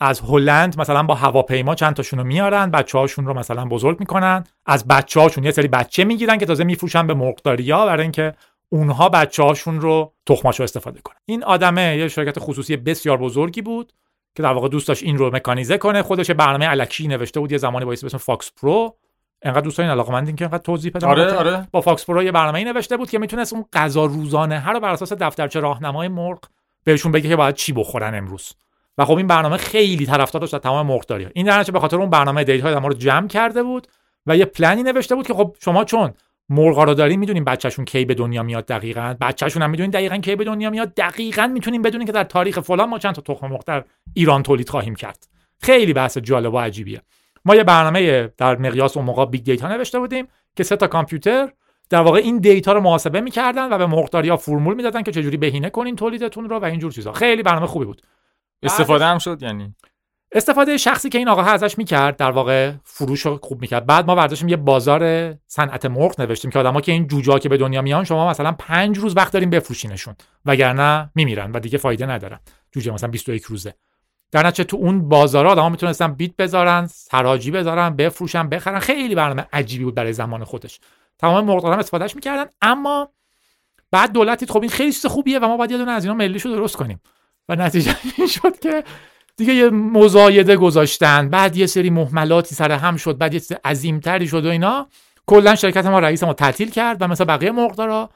از هلند مثلا با هواپیما چند تاشون رو میارن بچه هاشون رو مثلا بزرگ می‌کنن از بچه هاشون یه سری بچه می‌گیرن که تازه میفروشن به مرغداری ها برای اینکه اونها بچه هاشون رو تخماشو استفاده کنن. این آدمه یه شرکت خصوصی بسیار بزرگی بود که در واقع دوست داشت این رو مکانیزه کنه. خودش برنامه الکی نوشته بود یه زمانی با اسم FoxPro. انقدر دوستان علاقمندین که انقدر توضیح بدم. آره آره. با FoxPro یه برنامه نوشته بود که می‌تونست اون غذا روزانه هر رو بر اساس دفترچه راهنمای مرغ بهشون بگه که باید چی بخورن امروز. و خب این برنامه خیلی طرفدار داشت تمام مرغداری این در به خاطر اون برنامه دیتا ما رو جمع کرده بود و یه پلنی نوشته بود که خب شما چون مرغا رو دارین می‌دونین بچهشون کی به دنیا میاد دقیقا؟ بچهشون هم می‌دونین دقیقا کی به دنیا میاد؟ دقیقا می‌تونین بدونین که در تاریخ فلان ما چند تا تخم مرغ در ایران تولید خواهیم کرد. خیلی بحث جالب و عجیبیه. ما یه برنامه در مقیاس اون موقع big data نوشته بودیم که سه تا کامپیوتر در واقع این دیتا رو محاسبه می‌کردن و به مرغداریا فرمول می‌دادن که چجوری بهینه کنین تولیدتون رو و اینجور چیزا. خیلی برنامه خوبی بود. استفاده هم شد یعنی؟ استفاده شخصی که این آقا ازش می‌کرد در واقع فروش رو خوب می‌کرد. بعد ما برداشتیم یه بازار صنعت مرغ نوشتیم که آدما که این جوجا که به دنیا میان شما مثلا پنج روز وقت داریم بفروشینشون وگرنه میمیرن و دیگه فایده ندارن. جوجه مثلا 21 روزه. در نتیجه تو اون بازارها آدما می‌تونستن بیت بذارن سراجی بذارن بفروشن بخرن. خیلی برنامه عجیبی بود برای زمان خودش. تمام مرغداران استفادهش می‌کردن. اما بعد دولتی خب این خیلی چیز خوبیه و ما باید یه دونه از اینا ملیشو درست کنیم. و نتیجه این شد که دیگه یه مزایده گذاشتن. بعد یه سری محملاتی سر هم شد بعد یه عظیمتری شد و اینا. کلا شرکت ما رئیس ما تعطیل کرد و مثلا بقیه مرغدارا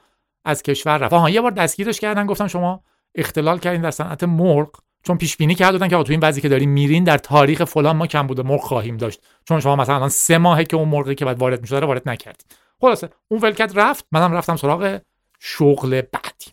از کشور رفت. آها یه بار دستگیرش کردن گفتن شما اختلال کردین در صنعت مرغ. چون پیش بینی کردن که تو این وضعی که داریم میرین در تاریخ فلان ما کم بوده مرغ خواهیم داشت. چون شما مثلا الان سه ماهه که اون مرغی که بعد وارد می‌شد وارد نکردید خلاصه اون ولکت رفت منم رفتم سراغ شغل بعدی.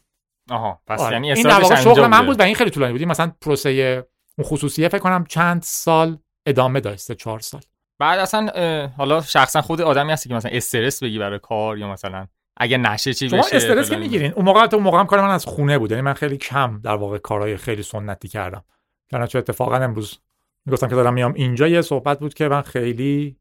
آها پس آره. یعنی این در واقع شغل من بود و این خیلی طولانی بود. مثلا پروسه اون خصوصیه فکر کنم چند سال ادامه داشته چهار سال. بعد اصلا حالا شخصا خود آدمی هستی که مثلا استرس بگی برای کار یا مثلا اگه نشه چی شما بشه استرس که می‌گیرین. اون موقع تو موقع هم کار من از خونه بود یعنی من خیلی کم در واقع کارهای خیلی سنتی کردم. در چه اتفاقا امروز می‌گفتم که دارم میام اینجا یه صحبت بود که من خیلی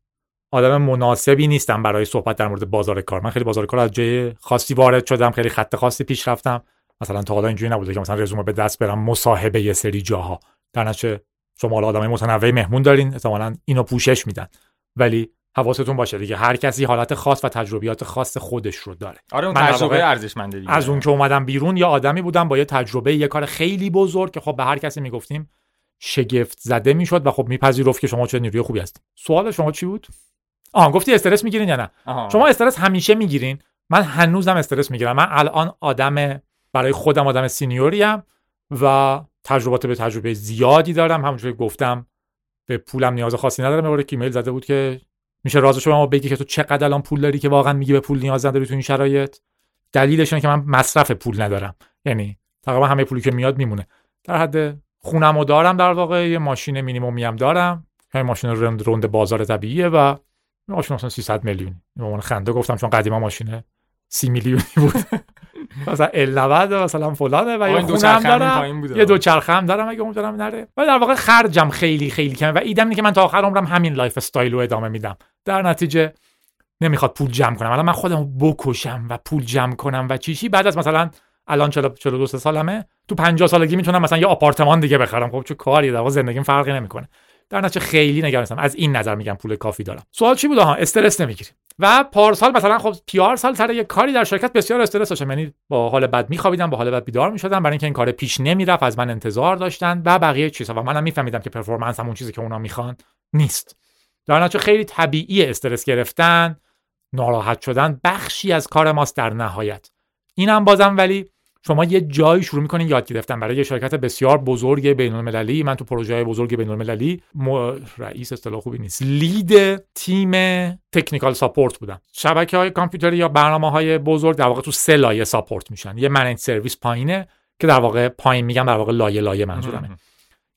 آدم مناسبی نیستم برای صحبت در مورد بازار کار. من خیلی بازار کار از جای خاصی وارد شدم خیلی خط خاصی پیش رفتم. مثلا تا حالا اینجوری نبوده که مثلا رزومه به دست برم مصاحبه یه سری جاها. در نتیجه شما حالا آدمای متنوع مهمون دارین احتمالاً اینو پوشش میدن. ولی حواستون باشه دیگه هر کسی حالت خاص و تجربیات خاص خودش رو داره. آره اون تجربه ارزشمنده دیگه. از اون که اومدم بیرون یا آدمی بودم با یه تجربه یه کار خیلی بزرگ که خب به هر کسی می‌گفتیم شگفت زده می‌شد و خب میپذیرفت که شما چه نیروی خوبی هست سوال شما چی بود؟ آها گفتی استرس می‌گیرین یا نه؟ آها. شما استرس همیشه می‌گیرین. من هنوزم استرس می‌گیرم. من الان آدم برای خودم آدم سینیوریم و تجربات به تجربه زیادی دارم. همونجوری که گفتم به پولم نیاز خاصی ندارم. یه ایمیل زده بود که میشه رازشو به ما بگی که تو چقدر الان پول داری که واقعا میگی به پول نیاز نداری تو این شرایط. دلیلش اینه که من مصرف پول ندارم. یعنی تقریبا همه پولی که میاد میمونه. در حد خونم و دارم در واقع. یه ماشین مینیمومی هم دارم. همین ماشین رند روند بازار طبیعیه و ماشین مثلا 300 میلیون. به عنوان خنده گفتم چون قدیما ماشینه 30 میلیونی بود. مثلا ال 90 مثلا فلانه و یه خونه هم دارم. یه دو چرخه هم دارم اگه اون دارم نره. و در واقع خرجم خیلی خیلی کمه و ایدم اینه که من تا آخر عمرم همین lifestyle رو ادامه میدم. در نتیجه نمی‌خواد پول جمع کنم. الان من خودم بکشم و پول جمع کنم و چیشی بعد از مثلا الان 42 سالمه. تو 50 سالگی می‌تونم مثلا یه آپارتمان دیگه بخرم. خب چه کاری در واقع زندگیم فرقی نمی‌کنه. در نتیجه خیلی نگرانم. از این نظر میگم پول کافی دارم. سوال چی بود ها استرس نمی‌گیریم. و پارسال مثلا خب پیار سال سر یه کاری در شرکت بسیار استرس داشتم. یعنی با حال بد میخوابیدم با حال بد بیدار می‌شدم. برای اینکه این کار پیش نمی‌رفت از من انتظار داشتن و بقیه چیزا. و منم میفهمیدم که پرفورمنس همون چیزی که اونا می‌خوان نیست. در نتیجه خیلی طبیعی استرس گرفتن ناراحت شدن بخشی از کار ماست در نهایت. اینم بازم ولی شما یه جایی شروع می‌کنین یاد گرفتن. برای یه شرکت بسیار بزرگ بین المللی من تو پروژه بزرگ بین المللی رئیس اصطلاح خوبی نیست. lead تیم technical support بودم. شبکه های کامپیوتری یا برنامه های بزرگ در واقع تو سه لایه support میشن. یه managed service پایینه که در واقع پایین میگم در واقع لایه لایه منظورمه.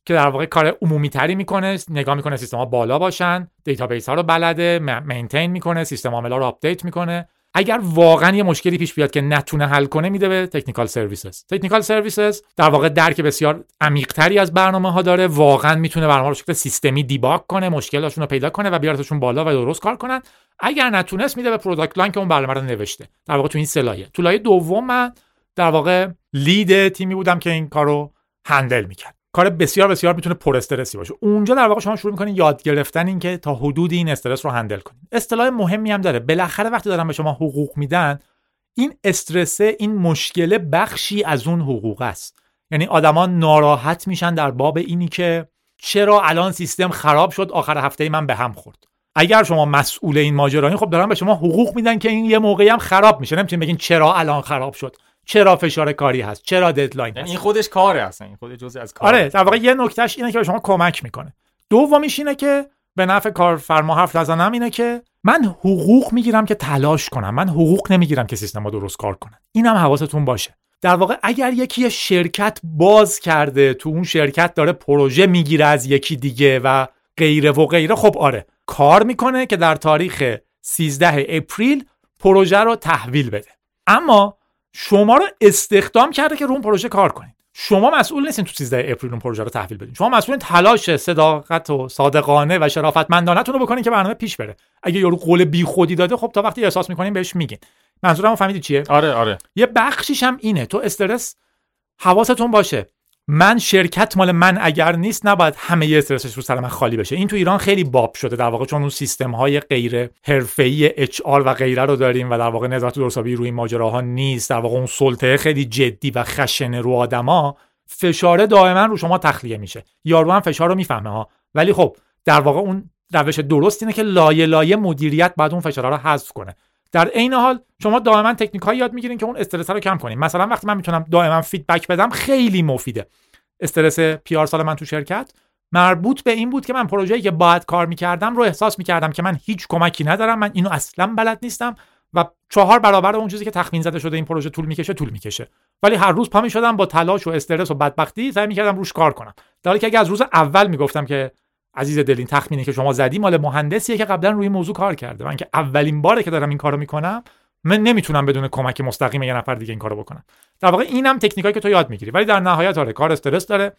که در واقع کار عمومی تری می‌کنه نگاه می‌کنه سیستم ها بالا باشن دیتابیس ها رو بلده maintain می‌کنه سیستم عامل رو update می‌کنه. اگر واقعا یه مشکلی پیش بیاد که نتونه حل کنه میده به technical services technical services در واقع درک بسیار عمیق تری از برنامه ها داره. واقعا می‌تونه برنامه رو شکل سیستمی debug کنه مشکلاشون رو پیدا کنه و بیارتشون بالا و درست کار کنن. اگر نتونست میده به product line که اون برنامه رو نوشته. در واقع تو این سه لایه تو لایه دوم من در واقع lead تیمی بودم که این کارو handle می‌کرد. کار بسیار بسیار می‌تونه پر استرسی باشه. اونجا در واقع شما شروع می‌کنین یاد گرفتن این که تا حدود این استرس رو handle کنید اصطلاح مهمی هم داره. بالاخره وقتی دارن به شما حقوق میدن این استرس این مشکل بخشی از اون حقوق است. یعنی آدما ناراحت میشن در باب اینی که چرا الان سیستم خراب شد آخر هفته من به هم خورد. اگر شما مسئول این ماجرا خب دارن به شما حقوق میدن که این یه موقعی هم خراب میشه. نمی‌تونین بگین چرا الان خراب شد. چرا فشار کاری هست؟ چرا ددلاین یعنی این خودش کاره اصلا این خود جزء از کار آره در واقع یه نکتهش اینه که به شما کمک می‌کنه. دومیش اینه که به نفع کارفرما حرف نزنم اینه که من حقوق می‌گیرم که تلاش کنم. من حقوق نمی‌گیرم که سیستم درست کار کنن اینم حواستون باشه. در واقع اگر یکی شرکت باز کرده تو اون شرکت داره پروژه می‌گیره از یکی دیگه و غیره و غیره خب آره کار می‌کنه که در تاریخ 13 اپریل پروژه رو تحویل بده. اما شما رو استخدام کرده که رو اون پروژه کار کنید. شما مسئول نیستین تو 13 اپریل اون پروژه رو تحویل بدین. شما مسئول تلاش صداقت و صادقانه و شرافتمندانهتون رو بکنین که برنامه پیش بره. اگه یارو قول بیخودی داده خب تا وقتی احساس می‌کنین بهش میگین. منظورم فهمیدی چیه؟ آره آره. یه بخشیش هم اینه. تو استرس حواستون باشه. من شرکت مال من اگر نیست نباید همه استرسش رو سر من خالی بشه. این تو ایران خیلی باب شده در واقع چون اون سیستم های غیر حرفه‌ای HR و غیره رو داریم و در واقع نظارت درست حسابی روی ماجراها نیست. در واقع اون سلطه خیلی جدی و خشن رو آدما فشاره دائما رو شما تخلیه میشه. یارو هم فشار رو می‌فهمه ها. ولی خب در واقع اون روش درست اینه که لایه لایه مدیریت بعد اون فشارها رو حذف کنه. در عین حال شما دائما تکنیک های یاد می‌گیرین که اون استرس رو کم کنین. مثلا وقتی من می‌تونم دائما feedback بدم خیلی مفیده. استرس پیار سال من تو شرکت مربوط به این بود که من پروژه‌ای که باید کار می‌کردم رو احساس می‌کردم که من هیچ کمکی ندارم من اینو اصلا بلد نیستم و چهار برابر اون چیزی که تخمین زده شده این پروژه طول می‌کشه طول می‌کشه. ولی هر روز پا می‌شدم با تلاش و استرس و بدبختی سعی می‌کردم روش کار کنم. در حالی که اگه از روز اول می‌گفتم که عزیز دلین تخمینی که شما زدی مال مهندسیه که قبلا روی موضوع کار کرده. من که اولین باره که دارم این کارو می‌کنم من نمی‌تونم بدون کمک مستقیم یه نفر دیگه این کارو بکنم. در واقع اینم تکنیکایی که تو یاد می‌گیری. ولی در نهایت آره کار استرس داره.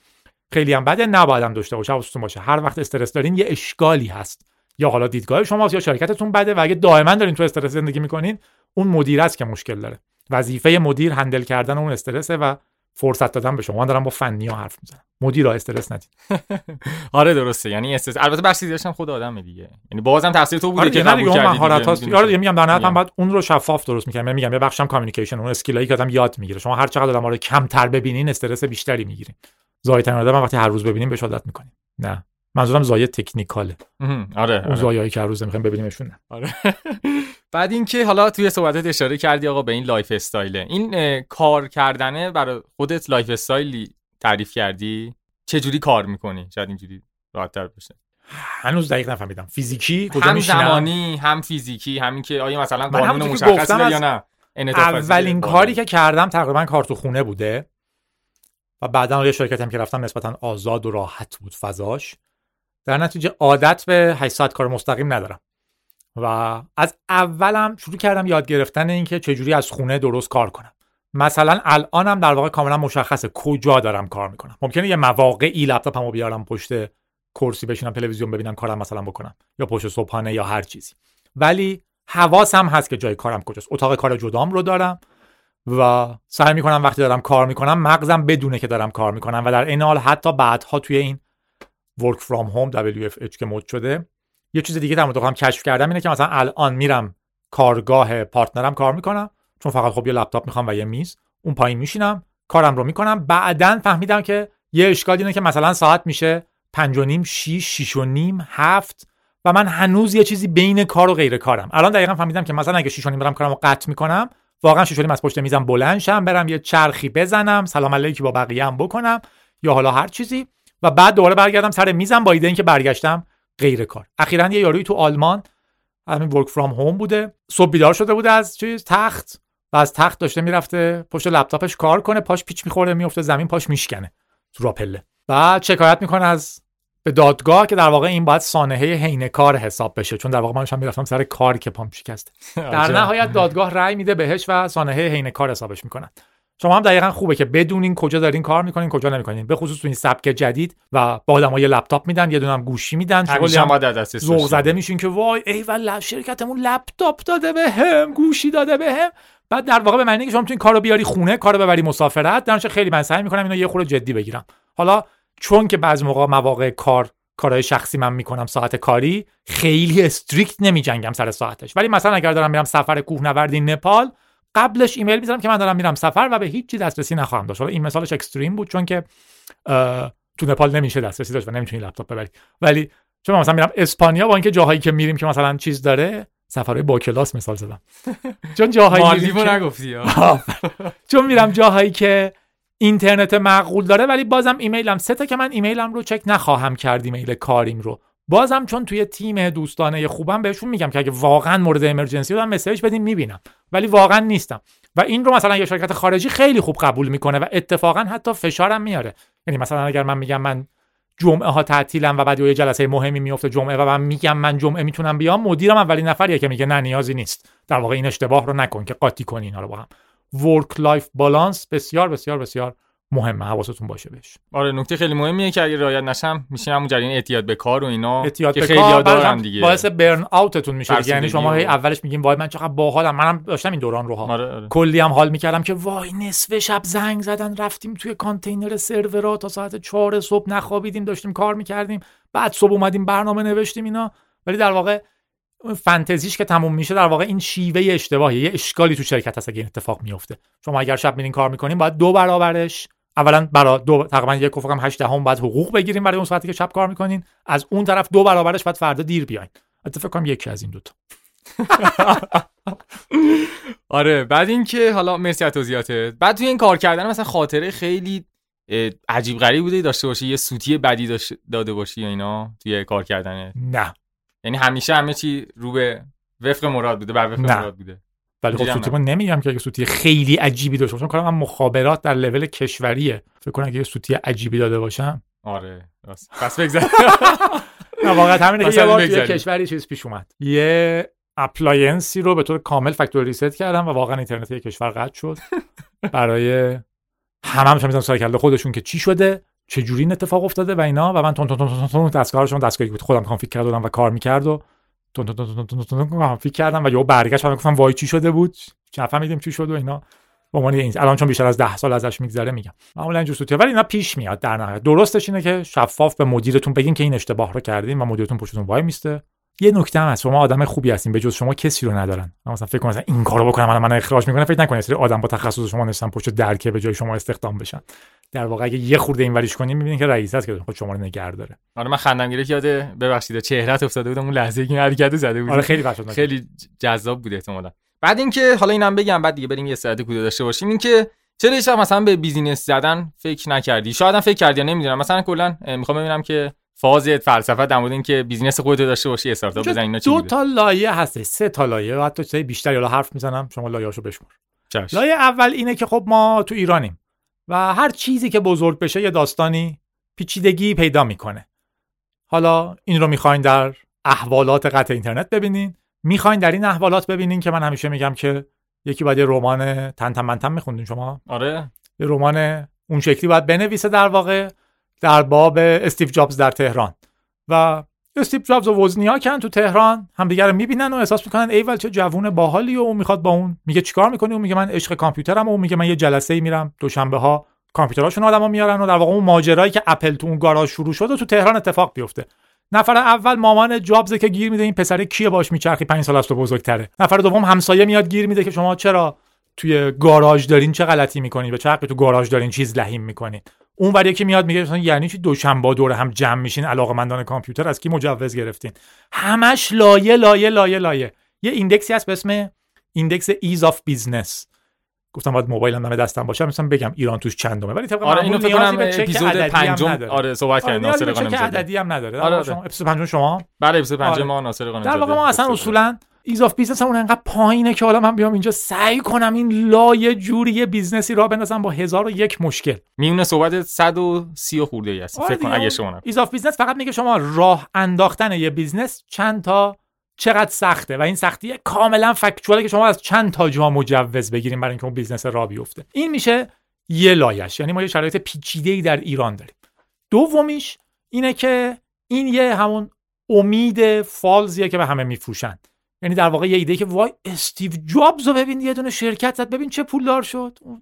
خیلی هم بده نبایدم داشته باشه حواستون باشه. هر وقت استرس دارین یه اشکالی هست. یا حالا دیدگاه شماست یا شرکتتون بده و اگه دائما دارین تو استرس زندگی می‌کنین اون مدیر است که مشکل داره. وظیفه مدیر هندل کردن اون استرسه و فرصت دادن به شما. دارم با فنی ها حرف می‌زنم. مدیر استرس ندید. آره درسته. یعنی استرس. البته بس هم خود آدمه دیگه. یعنی بازم تاثیر تو بوده آره که قبول کردی مهارت هاست آره دیگه میگم در نهایت من بعد اون رو شفاف درست می‌کنم. میگم یه بخشم کامیکیشن اون اسکیلایی که آدم یاد می‌گیره. شما هر چقدر آدم رو کمتر ببینین استرس بیشتری می‌گیرین. زایتن آدم وقتی هر روز ببینیم بهش عادت می‌کنیم. نه. منظورم زایه تکنیکاله. آره اون زایایی که هر روز می‌خوایم ببینیمشون آره. بعد اینکه حالا توی صحبتت اشاره کردی آقا به این لایف استایل این کار کردنه برای خودت لایف استایلی تعریف کردی؟ چه جوری کار می‌کنی؟ شاید اینجوری راحت‌تر بشه هنوز دقیق نفهمیدم. فیزیکی؟ کجا هم زمانی هم فیزیکی همین که آیا مثلا قانون مشخصی یا نه؟ اولین کاری که کردم تقریبا کار تو خونه بوده. و بعدا یه شرکت هم که رفتم نسبتا آزاد و راحت بود فضاش. در نتیجه عادت به 8 ساعت کار مستقیم ندارم. و از اولم شروع کردم یاد گرفتن اینکه چجوری از خونه درست کار کنم. مثلا الانم در واقع کاملا مشخصه کجا دارم کار می‌کنم. ممکنه یه مواقعی لپتاپمو بیارم پشت کرسی بشینم تلویزیون ببینم کارم مثلا بکنم یا پشت صبحانه یا هر چیزی. ولی حواسم هست که جای کارم کجاست. اتاق کار جدام رو دارم و سعی می‌کنم وقتی دارم کار می‌کنم مغزم بدونه که دارم کار می‌کنم و در این حال حتی بعدها توی این work from home WFH که مد شده یه چیز دیگه در مورد کشف کردم اینه که مثلا الان میرم کارگاه پارتنرم کار می‌کنم. چون فقط خب یه لپتاپ می‌خوام و یه میز اون پایین میشینم کارم رو می‌کنم. بعدا فهمیدم که یه اشکال اینه که مثلا ساعت میشه پنج و نیم شیش شیش و نیم هفت و من هنوز یه چیزی بین کار و غیر کارم. الان دقیقا فهمیدم که مثلا اگه شیش و نیم برم کارم رو قطع می‌کنم واقعا شیش و نیم از پشت میزم بلند شم برم یه چرخی بزنم سلام علیکی با بقیه هم بکنم یا حالا هر چیزی. و بعد دوباره برگردم سر میزم با ایده اینکه برگشتم غیر کار. اخیرا یه یاروی تو آلمان همین ورک فرام هوم بوده. صبح بیدار شده بوده از چیز تخت. و از تخت داشته می‌رفته پشت لپتاپش کار کنه پاش پیچ می‌خوره میفته زمین پاش میشکنه تو راپله بعد شکایت می‌کنه از به دادگاه که در واقع این باید سانحه حین کار حساب بشه چون در واقع من هم می‌رفتم سر کار که پام شکسته در نهایت دادگاه رأی میده بهش و سانحه حین کار حسابش می‌کنن. شما هم دقیقا خوبه که بدونین کجا دارین کار می‌کنین کجا نمی‌کنین. به خصوص تو این سبک جدید و با آدم یه لپتاپ میدن یه دونم گوشی میدن ذوق زده میشین که وای ای و شرکتمون لپتاپ داده به هم گوشی داده به هم بعد در واقع به معنی که شما می‌تونین کارو بیاری خونه کارو ببری مسافرت درنش خیلی من سعی می‌کنم اینو یه خورده جدی بگیرم. حالا چون که بعضی موقع مواقع کار کارهای شخصی من می‌کنم ساعت کاری خیلی استریکت نمیجنگم سر ساعتش. ولی مثلا اگر دارم میرم سفر کوهنوردی نپال قبلش ایمیل می‌ذارم که من دارم میرم سفر و به هیچ چیز دسترسی نخواهم داشت. حالا این مثالش اکستریم بود چون که تو نپال نمیشه دسترسی داشت و نمی‌تونی لپتاپ ببری. ولی چون مثلا میرم اسپانیا با اینکه جاهایی که میریم که مثلا چیز داره سفرهای با کلاس مثال زدم. چون جاهایی نگفتی چون میرم جاهایی که اینترنت معقول داره ولی بازم ایمیلم سه تا که من ایمیلم رو چک نخواهم کرد ایمیل کاریم رو. بازم چون توی تیم دوستانه خوبم بهشون میگم که اگه واقعا مورد امرجنسی بودن مسیج بدین می‌بینم. ولی واقعا نیستم. و این رو مثلا یه شرکت خارجی خیلی خوب قبول می‌کنه و اتفاقا حتی فشارم میاره. یعنی مثلا اگر من میگم من جمعه ها تعطیلم و بعد یه جلسه مهمی میفته جمعه و من میگم من جمعه می‌تونم بیام مدیرم اولین نفریه که میگه نه نیازی نیست. در واقع این اشتباه رو نکن که قاطی کنی اینا رو با هم. work life balance بسیار بسیار بسیار مهمه حواستون باشه بهش. آره نکته خیلی مهمیه که اگه رعایت نشم میشه همون جریان اعتیاد به کار و اینا اعتیاد که به خیلی کار دارن دیگه. باعث burnout تون میشه یعنی شما هی اولش میگیم وای من چقدر باحالم. منم داشتم این دوران رو ها. آره آره. کلی هم حال می‌کردم که وای نصف شب زنگ زدن رفتیم توی کانتینر سرورا تا ساعت 4 صبح نخوابیدیم داشتیم کار می‌کردیم. بعد صبح اومدیم برنامه نوشتیم اینا. ولی در واقع فانتزیش که تموم میشه در واقع این شیوه اشتباهی یه اشکالی تو شرکت هست اگه این اتفاق میفته شما اگر شب میرین کار می‌کنین باید دو برابرش اولا برای دو تقریبا یک فکر 8 دهم بعد حقوق بگیریم برای اون ساعتی که شب کار می‌کنین. از اون طرف دو برابرش بعد فردا دیر بیاین. اتفاق کنم یکی از این دوتا. آره بعد اینکه حالا مرسی از توضیحاتت بعد توی این کار کردن مثلا خاطره خیلی عجیب غریب بوده داشته باشی یه سوتی بدی داده باشی یا اینا توی کار کردن نه. یعنی همیشه همه چی رو به وفق مراد بوده بر وفق مراد بوده. ولی خب سوتی نمیگم که اگه سوتی خیلی عجیبی داشته باشم کارم من مخابرات در لول کشوریه فکر کنم اگه سوتی عجیبی داده باشم آره پس بگذار نه واقعا همین یه بار توی کشوری چیز پیش اومد یه appliance ی رو به طور کامل factory reset کردم و واقعا اینترنت کشور قطع شد برای همه هم می‌ذارن سر کله خودشون که چی شده چه جوری این اتفاق افتاده و اینا و من تون تون تون تون دستگاهشون دستگاهی بود خودم config کرده و کار می‌کرد و تون تون تون تون config کردم و یهو برگشت و گفتم وای چی شده بود چه چی شد و اینا به عنوان این الان چون بیشتر از 10 سال ازش میگذره میگم معمولا اینجور سوتیه ولی اینا پیش میاد در نهایت درستش اینه که شفاف به مدیرتون بگین که این اشتباه رو کردین و مدیرتون پشتتون وای میسته یه نکته هم هست شما آدم خوبی هستین به جز شما کسی رو ندارن مثلا فکر کنم این کارو بکنم من من اخراج می‌کنم فکر نکنید سری آدم با تخصص شما نشستن پشت در که به جای شما استخدام بشن در واقع اگه یه خورده این وریش کنیم می‌بینید که رئیس هست که خود شما رو نگه داره. آره من خندم گرفت یاد ببخشید چهرهت افتاده بودم اون لحظه که حرکت زده بود. آره خیلی خیلی جذاب بود احتمالاً. بعد اینکه حالا اینم بگم بعد دیگه بریم یه ساعت کوتاه داشته باشیم اینکه چرا هیچ مثلا به business زدن فکر نکردی؟ شاید هم فکر کردی نمی‌دونم. مثلا کلا می‌خوام ببینم که فازت فلسفه در مورد اینکه business خودت داشته باشی استارتاپ بزنی اینا دو تا لایه هست سه تا لایه حتی چیزای بیشتر یا حرف می‌زنم شما لایه‌اشو بشمر لایه اول اینه که خب ما تو ایرانیم. و هر چیزی که بزرگ بشه یه داستانی پیچیدگی پیدا می‌کنه. حالا این رو می‌خواین در احوالات قطع اینترنت ببینین. می‌خواین در این احوالات ببینین که من همیشه میگم که یکی باید یه رمان تن منتن میخوندین شما. آره. یه رمان اون شکلی باید بنویسه در واقع در باب استیو جابز در تهران. و استیو جابز و وزنیاکن تو تهران. همدیگه رو می‌بینن و احساس می‌کنن ایول چه جوون باحالی و اون می‌خواد با اون. میگه چیکار می‌کنی؟ اون میگه من عشق کامپیوترم و اون میگه من یه جلسه ای میرم دوشنبه ها کامپیوتراشون آدما میارن و در واقع اون ماجرایی که اپل تو اون گاراژ شروع شد و تو تهران اتفاق بیفته. نفر اول مامان جابز که گیر میده این پسر کیه باش میچرخی؟ 5 سال از تو بزرگتره. نفر دوم همسایه میاد گیر میده که شما چرا توی گاراژ دارین چه غلطی می‌کنین؟ به چرخ تو گاراژ دارین چیز لهیم می‌کنین. اون وری که میاد میگه مثلا یعنی چی دوشنبه دور هم جمع میشین علاقمندان کامپیوتر؟ از کی مجوز گرفتین؟ همش لایه لایه لایه لایه. یه ایندکسی هست به اسم ایندکس ایز آف بیزنس. گفتم باید موبایلم نمه دستم باشه مثلا بگم ایران توش چندمه. ولی طبق آره اینو فکر کنم اپیزود هم پنجم. آره صحبت آره، کردیم نیازی ناصر قانم عددی هم نداره. آره، آره. شما اپیزود پنجم شما؟ بله اپیزود پنجم آره. ما ناصر قانم در واقع ما اصلا. اصولا ایز آف بیزنس همون انقدر پایینه که حالا من بیام اینجا سعی کنم این لایه جوری یه بیزنسی را بندازم با هزار و یک مشکل. میونه صحبت 130 و خورده ای هست آره فکر کن اگه نکنم ایز آف بیزنس فقط میگه شما راه انداختن یه بیزنس چند تا چقدر سخته و این سختی کاملا factual ه که شما از چند تا جا مجوز بگیریم برای اینکه اون business راه بیفته. این میشه یه لایش. یعنی ما یه شرایط پیچیده ای در ایران داریم. دومیش اینه که این یه همون امید false یه که به همه میفروشن. یعنی در واقع یه ایده که وای استیو جابز رو ببین یه دونه شرکت زد. ببین چه پولدار شد. اون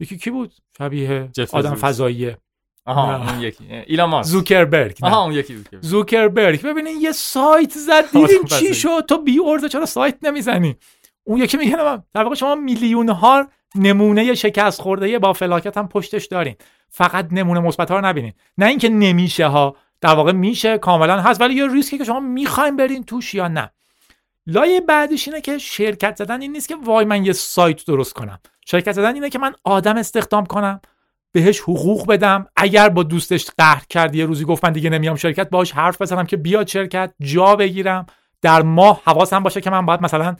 یکی کی بود؟ شبیه آدم. فضاییه. آها. اون یکی. ایلان ماسک. زوکربرگ. آها اون یکی که- زوکربرگ. ببینین یه سایت زد. دیدین چی. شد؟ تو بی‌عرضه چرا سایت نمی‌زنی؟ اون یکی میگه در واقع شما میلیون ها نمونه شکست خورده با فلاکت هم پشتش دارین. فقط نمونه مثبت ها رو نبینین. نه اینکه نمیشه ها. در واقع میشه کاملا هست. ولی یه ریسکی که شما می‌خواین برین توش یا نه. لایه بعدش اینه که شرکت زدن این نیست که وای من یه سایت درست کنم. شرکت زدن اینه که من آدم استخدام کنم بهش حقوق بدم. اگر با دوستش قهر کرد یه روزی گفت من دیگه نمیام شرکت باش حرف بزنم که بیاد شرکت جا بگیرم. در ماه حواسم باشه که من باید مثلا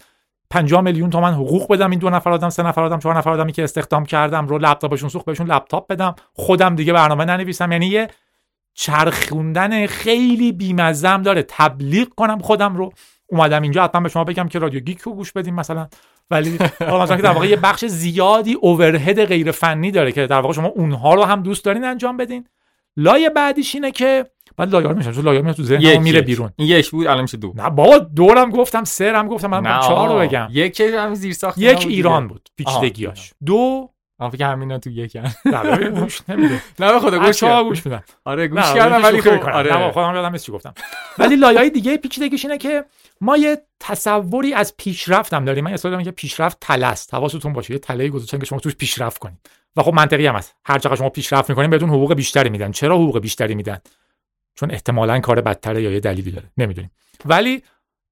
50 میلیون تومن حقوق بدم این دو نفر آدم سه نفر آدم چهار نفر آدمی که استخدام کردم رو لپتاپشون سوخت بهشون لپتاپ بدم. خودم دیگه برنامه ننویسم. یعنی یه چرخوندن خیلی بیمزم داره. تبلیغ کنم خودم رو. اومدم اینجا حتما به شما بگم که رادیو گیک رو گوش بدیم مثلا. ولی حالا مثلا که در واقع یه بخش زیادی اوورهد غیر فنی داره که در واقع شما اونها رو هم دوست دارین انجام بدین. لایه بعدیش اینه که بعد لایه میشم چون لایه میاد تو ذهنم میره. بیرون. یک بود الان میشه دو. نه بابا دورم گفتم سرم گفتم من نه چهار رو. بگم. یک هم زیر ساخت یک ایران بود پیچیدگیاش دو. آها فکر همینا تو یک هم. نه ببین گوش نمیده. نه به خدا گوش کردم. گوش میدن آره گوش نه، کردم ولی خب می‌کنم. نه آره خودم یادم نیست چی گفتم. ولی لایه های دیگه پیچیدگیش اینه که ما یه تصوری از پیشرفت هم داریم. من اصلا که پیشرفت تله است. حواستون باشه. یه تله گذاشتن که شما توش پیشرفت کنید. و خب منطقی هم هست. هر چقدر شما پیشرفت می‌کنین بهتون حقوق بیشتری میدن. چرا حقوق بیشتری میدن؟ چون احتمالا کار بدتره یا یه دلیلی داره. نمی‌دونیم. ولی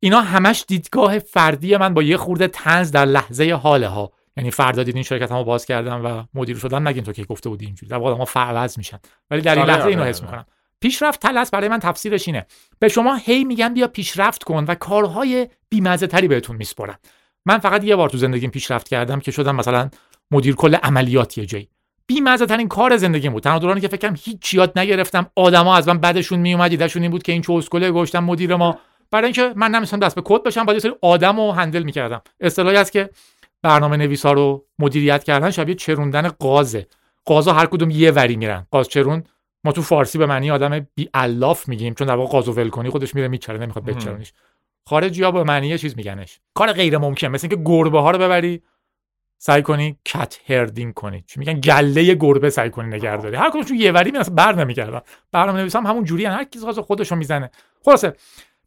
اینا همش دیدگاه فردی من با یه خورده تنز در لحظه حاله ها یعنی فردا دیدین شرکت همو باز کردم و مدیر شدن نگین تو که گفته بودی اینجوری. در واقع ما فرعوض میشن. ولی در این آره، لحظه آره، اینو آره. حس می‌کنم. پیشرفت تلس برای من تفسیرش اینه. به شما هی میگن بیا پیشرفت کن و کارهای بیمزه تری بهتون میسپرن من فقط یه بار تو زندگیم پیشرفت کردم که شدم مثلا مدیر کل عملیات یه جایی. بیمزه ترین کار زندگیم بود. تنها دورانی که فکرم هیچ یاد نگرفتم. آدما از من بعدشون میومد ایدهشون این بود که این چه اسکله گشتم مدیر ما. برای اینکه من نمی‌تونم دست به کد بشم باید یه سری آدم هندل می‌کردم. اصطلاحی است که برنامه نویسا رو مدیریت کردن شبیه چروندن قازه. قازا هر کدوم یه وری میرن. قاز چرون ما تو فارسی به معنی آدم بی الاف میگیم چون در واقع قازو ول کنی خودش میره میچره نمی‌خواد. بچرونیش. خارجی ها به معنی یه چیز میگنش. کار غیر ممکن مثل اینکه گربه ها رو ببری سعی کنی کت هردینگ کنی. چون میگن؟ گله گربه سعی کنی نگهداری هر کدومشون یه وری میرن بر نمیگردن. برنامه نویسام همون جوری هر کی غاز خودشو می‌زنه. خلاصه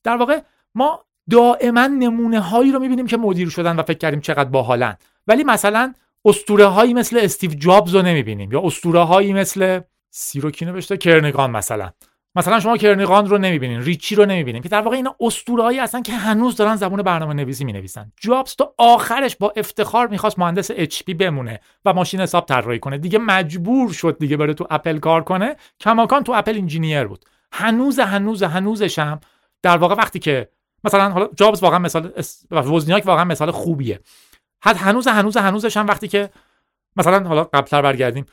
در واقع ما دائما نمونه هایی رو می‌بینیم که مدیر شدن و فکر کردیم چقدر باحالن. ولی مثلا اسطوره هایی مثل استیو جابز رو نمی‌بینیم یا اسطوره هایی مثل سیروکی نوشته کرنگان مثلا. مثلا شما کرنگان رو نمی‌بینین ریچی رو نمی‌بینین. که در واقع اینا اسطوره هایی هستن که هنوز دارن زبون برنامه نویسی می‌نویسن. جابز تا آخرش با افتخار می‌خواست مهندس اچ بمونه و ماشین حساب طراحی کنه. دیگه مجبور شد دیگه بره تو اپل کار کنه. کماکان تو اپل انجینیر بود. هنوز هنوز هنوزش در واقع وقتی که مثلا حالا جابز واقعا مثال وزنیاک واقعا مثال خوبیه. حد هنوز هنوز هنوزش وقتی که مثلا حالا قبلتر برگردیم.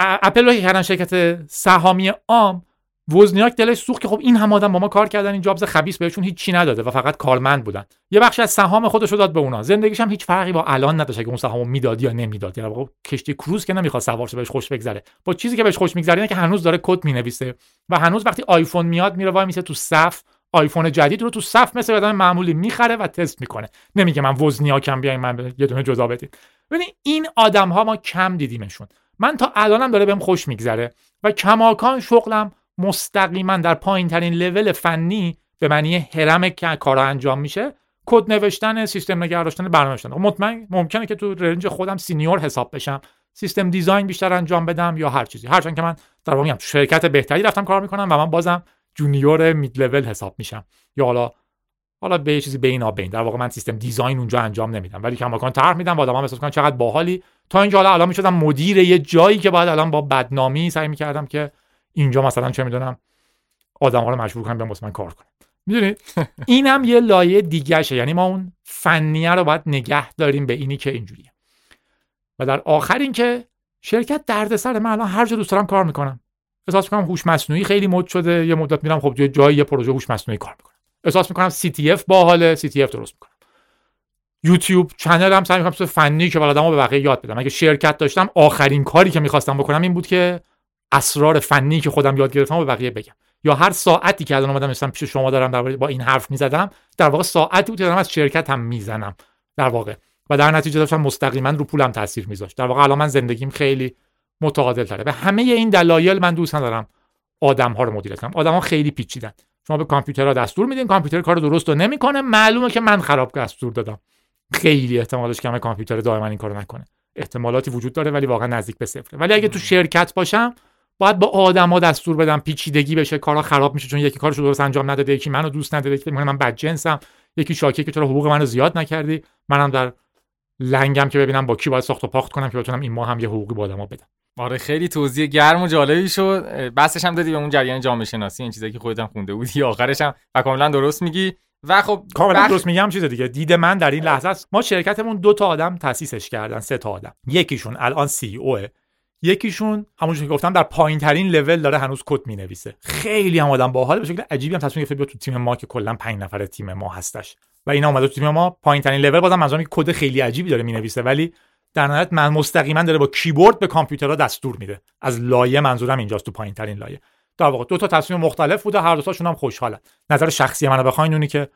اپل رو که کردن شرکت سهامی عام وزنیاک دلش سوخت که خب این هم آدم با ما کار کردن این جابز خبیس بهشون هیچ چی نداده و فقط کارمند بودن. یه بخش از سهام خودش رو داد به اونا. زندگیش هم هیچ فرقی با الان نداشت که اون سهامو می‌داد یا نمی‌داد. یعنی خب کشتی کروز که نمی‌خواد سوار شه بهش خوش بگذره. با چیزی که بهش خوش میگذره که هنوز داره کد می‌نویسه و هنوز وقتی آیفون میاد میره وای میسه تو صف آیفون جدید رو تو صف مثل آدم معمولی می‌خره و تست می‌کنه. نمیگه من وزنیاکم بیاین من یه دونه جزا بدید ببین این آدم ها ما کم دیدیمشون. من تا الانم داره بهم خوش میگذره و کماکان شغلم مستقیما در پایین ترین لول فنی به معنی هرم که کارا انجام میشه. کد نوشتن سیستم نگه داشتن برنامه نوشتن. خب مطمئن ممکنه که تو range خودم senior حساب بشم. system design بیشتر انجام بدم یا هر چیزی. هرچند که من در واقع شرکت بهتری رفتم کار می‌کنم و من بازم junior mid level حساب میشم. یا حالا حالا به چیزی بین بین. در واقع من سیستم دیزاین اونجا انجام نمیدم. ولی کماکان طرح میدم و آدما احساس کنن چقدر باحالی. تا اینجا حالا الان می‌شدم مدیر یه جایی که باید الان با بدنامی سعی می‌کردم که اینجا مثلا چه می‌دونم آدم ها رو مجبور کنم بیان من کار کنم. می‌دونید اینم یه لایه دیگهشه. یعنی ما اون فنیه رو باید نگه داریم به اینی که اینجوریه. و در آخر اینکه شرکت دردسر من الان هر جا دوست دارم کار می‌کنم. احساس می‌کنم هوش مصنوعی خیلی مد شده. یه مدت میرم خب جای یه پروژه هوش مصنوعی کار می‌کنم. احساس می‌کنم CTF باحاله. CTF درست می‌کنم. یوتیوب چنل هم سعی می‌کنم فنی که آدمو به بقیه یاد بدم. اگه شرکت داشتم آخرین کاری که می‌خواستم بکنم این بود که اسرار فنی که خودم یاد گرفتم به بقیه بگم. یا هر ساعتی که الان اومدم مثلا پیش شما دارم در با این حرف می‌زدم در واقع ساعتی بود که دارم از شرکت هم می‌زنم. در واقع. و در نتیجه داشتم مستقیما رو پولم تاثیر میذاشت. در واقع الان من زندگیم خیلی متعادل تره به همه این دلایل من دوست ندارم آدم ها رو مدیریت کنم. آدم ها خیلی پیچیدن. شما به کامپیوترها دستور میدین کامپیوتر کار درست رو نمی‌کنه. معلومه که من خراب دستور دادم. خیلی احتمالش کمه کامپیوتر دائما این کارو نکنه. احتمالاتی وجود داره ولی واقعا نزدیک به صفره. ولی اگه تو شرکت باشم باید با آدما دستور بدم پیچیدگی بشه کارا خراب میشه چون یکی کارشو درست انجام نداده یکی منو دوست نداره یکی من بدجنسم یکی شاکی که چرا حقوق منو زیاد نکردی. منم در لنگم که ببینم با کی باید ساخت و پاخت کنم که بتونم این ماه هم یه حقوقی با آدما بدم. آره خیلی توضیح گرم و جالبی شد. بحثش هم دادی به اون جریان جامعه شناسی این چیزایی که خودت هم خونده بودی. آخرش هم و کاملا درست میگی. و خب کاملا درست میگم چیز دیگه. دید من در این لحظه است. ما شرکتمون دو تا آدم تاسیسش کردن سه تا آدم. یکیشون الان سی اوه یکیشون همونجوری که گفتم در پایین ترین لول داره هنوز کد می نویسه خیلی هم آدم باحال به شکل عجیبی هم تصمیم گرفته تو تیم ما که کلا 5 نفر تیم ما هستش. و اینا اومده تو تیم ما پایین ترین لول بازم منظورم کد خیلی عجیبی داره می نویسه ولی در نهایت من مستقیما داره با کیبورد به کامپیوترها دستور میده. از لایه منظورم اینجاست تو پایین ترین لایه. در واقع دو تا تصمیم مختلف بوده هر دو تاشون هم خوشحالن. نظر شخصی منو بخواین اونی که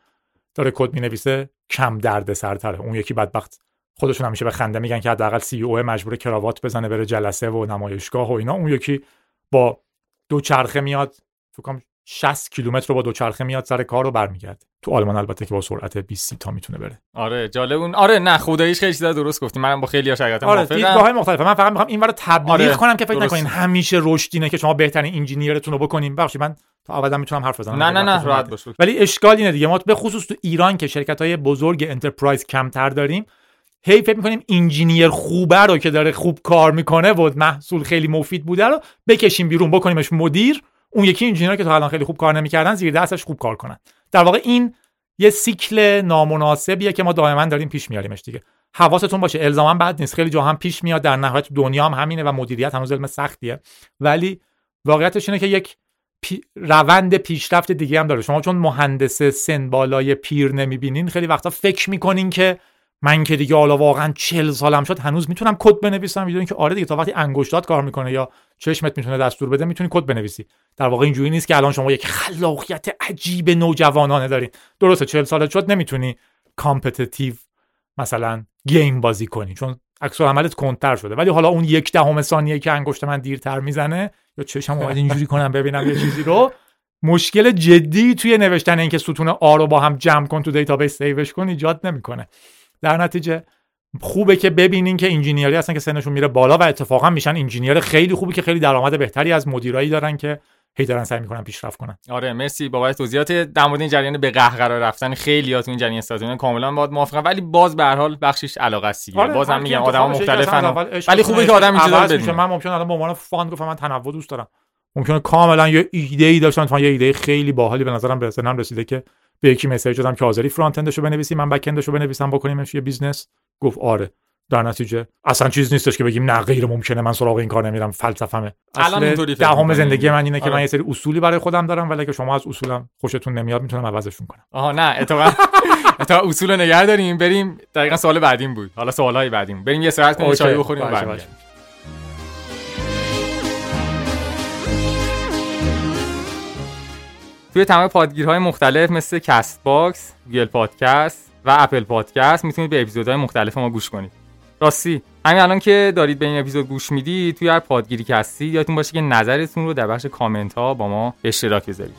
داره کد می نویسه کم درد سرتره اون یکی بدبخت. خودشون همیشه به خنده میگن که حداقل سی او مجبور کراوات بزنه بره جلسه و نمایشگاه و اینا. اون یکی با دو چرخه میاد. فکر 60 کیلومتر رو با دوچرخه میاد سر کار رو برمیگرد تو آلمان البته که با سرعت 20 تا می‌تونه بره. آره جالب اون آره نه خداییش خیلی چیزا درست گفتی. منم با خیلی شرکتام آره دیدگاه مختلفه. من فقط می‌خوام اینور تبلیغ آره. کنم که فکر نکنین همیشه رشد اینه که شما بهترین engineer تون رو بکنین. ببخشید من تا ابدم می‌تونم حرف بزنم. نه نه نه راحت باش. ولی اشکال اینه دیگه. ما به خصوص تو ایران که شرکت های بزرگ enterprise کمتر داریم هی فکر می‌کنیم engineer خوبه رو که داره خوب کار می‌کنه و محصول خیلی مفید بوده رو بکشیم بیرون بکنیمش مدیر. اون یکی engineer که تا الان خیلی خوب کار نمی‌کردن زیر دستش خوب کار کنن. در واقع این یه سیکل نامناسبیه که ما دائما داریم پیش میاریمش دیگه. حواستون باشه الزاما بد نیست. خیلی جا هم پیش میاد در نهایت دنیا هم همینه و مدیریت هنوز علم سختیه. ولی واقعیتش اینه که یک پی... روند پیشرفت دیگه هم داره. شما چون مهندس سن بالای پیر نمی‌بینین خیلی وقتا فکر می‌کنین که من که دیگه حالا واقعا 40 سالم شد هنوز می‌تونم کد بنویسم می‌دونین که آره دیگه تا وقتی انگشتات کار می‌کنه یا چشمت می‌تونه دستور بده می‌تونی کد بنویسی. در واقع اینجوری نیست که الان شما یک خلاقیت عجیب نوجوانانه دارین. درسته 40 سالت شد نمی‌تونی competitive مثلا game بازی کنی چون عکس‌العملت کندتر شده. ولی حالا اون یک دهم ثانیه که انگشت من دیرتر می‌زنه یا چشم اومد اینجوری کنم ببینم یه چیزی رو. مشکل جدی توی نوشتن اینکه ستونا رو با هم جمع کن تو database save ش کن ایجاد نمی‌کنه. در نتیجه خوبه که ببینین که engineer ی هستن که سنشون میره بالا و اتفاقا میشن engineer خیلی خوبی که خیلی درآمد بهتری از مدیرایی دارن که هی دارن سعی می‌کنن پیشرفت کنن. آره مرسی بابت توضیحات. در مورد این جریان به قهقرا رفتن خیلی تو این جریان استادیوم کاملا باید موافقم. ولی باز به هر حال بخشش علاقه است آره بازم میگم آدم مختلفن. ولی خوبه که آدم این چیزا من ممکن الان به عنوان fun گفتم من تنوع دوست دارم. ممکنه کاملا یه ایده ای داشتن تو یه ایده خیلی باحالی به نظرم به ذهنم رسیده که به یکی message دادم که حاضری front end شو بنویسی من back end شو بنویسم بکنیمش یه business. گفت آره. در نتیجه اصلا چیز نیستش که بگیم نه غیر ممکنه من سراغ این کار نمیرم فلسفمه الان دهم؟ زندگی من اینه که آره. من یه سری اصولی برای خودم دارم ولی که شما از اصولم خوشتون نمیاد می‌تونم عوضشون کنم. آها نه اتفاقا اتفاقا اصول نگه داریم. بریم دقیقا سوال بعدیم بود. حالا سوالهای بعدیم. بریم یه استراحت کنیم. چای بخوریم توی تمام پادگیرهای مختلف مثل Castbox، Google Podcast و Apple Podcast می‌تونید به اپیزودهای مختلف ما گوش کنید. راستی همین الان که دارید به این اپیزود گوش می‌دید توی هر پادگیری که هستید یادتون باشه که نظرتون رو در بخش کامنت ها با ما به اشتراک بذارید.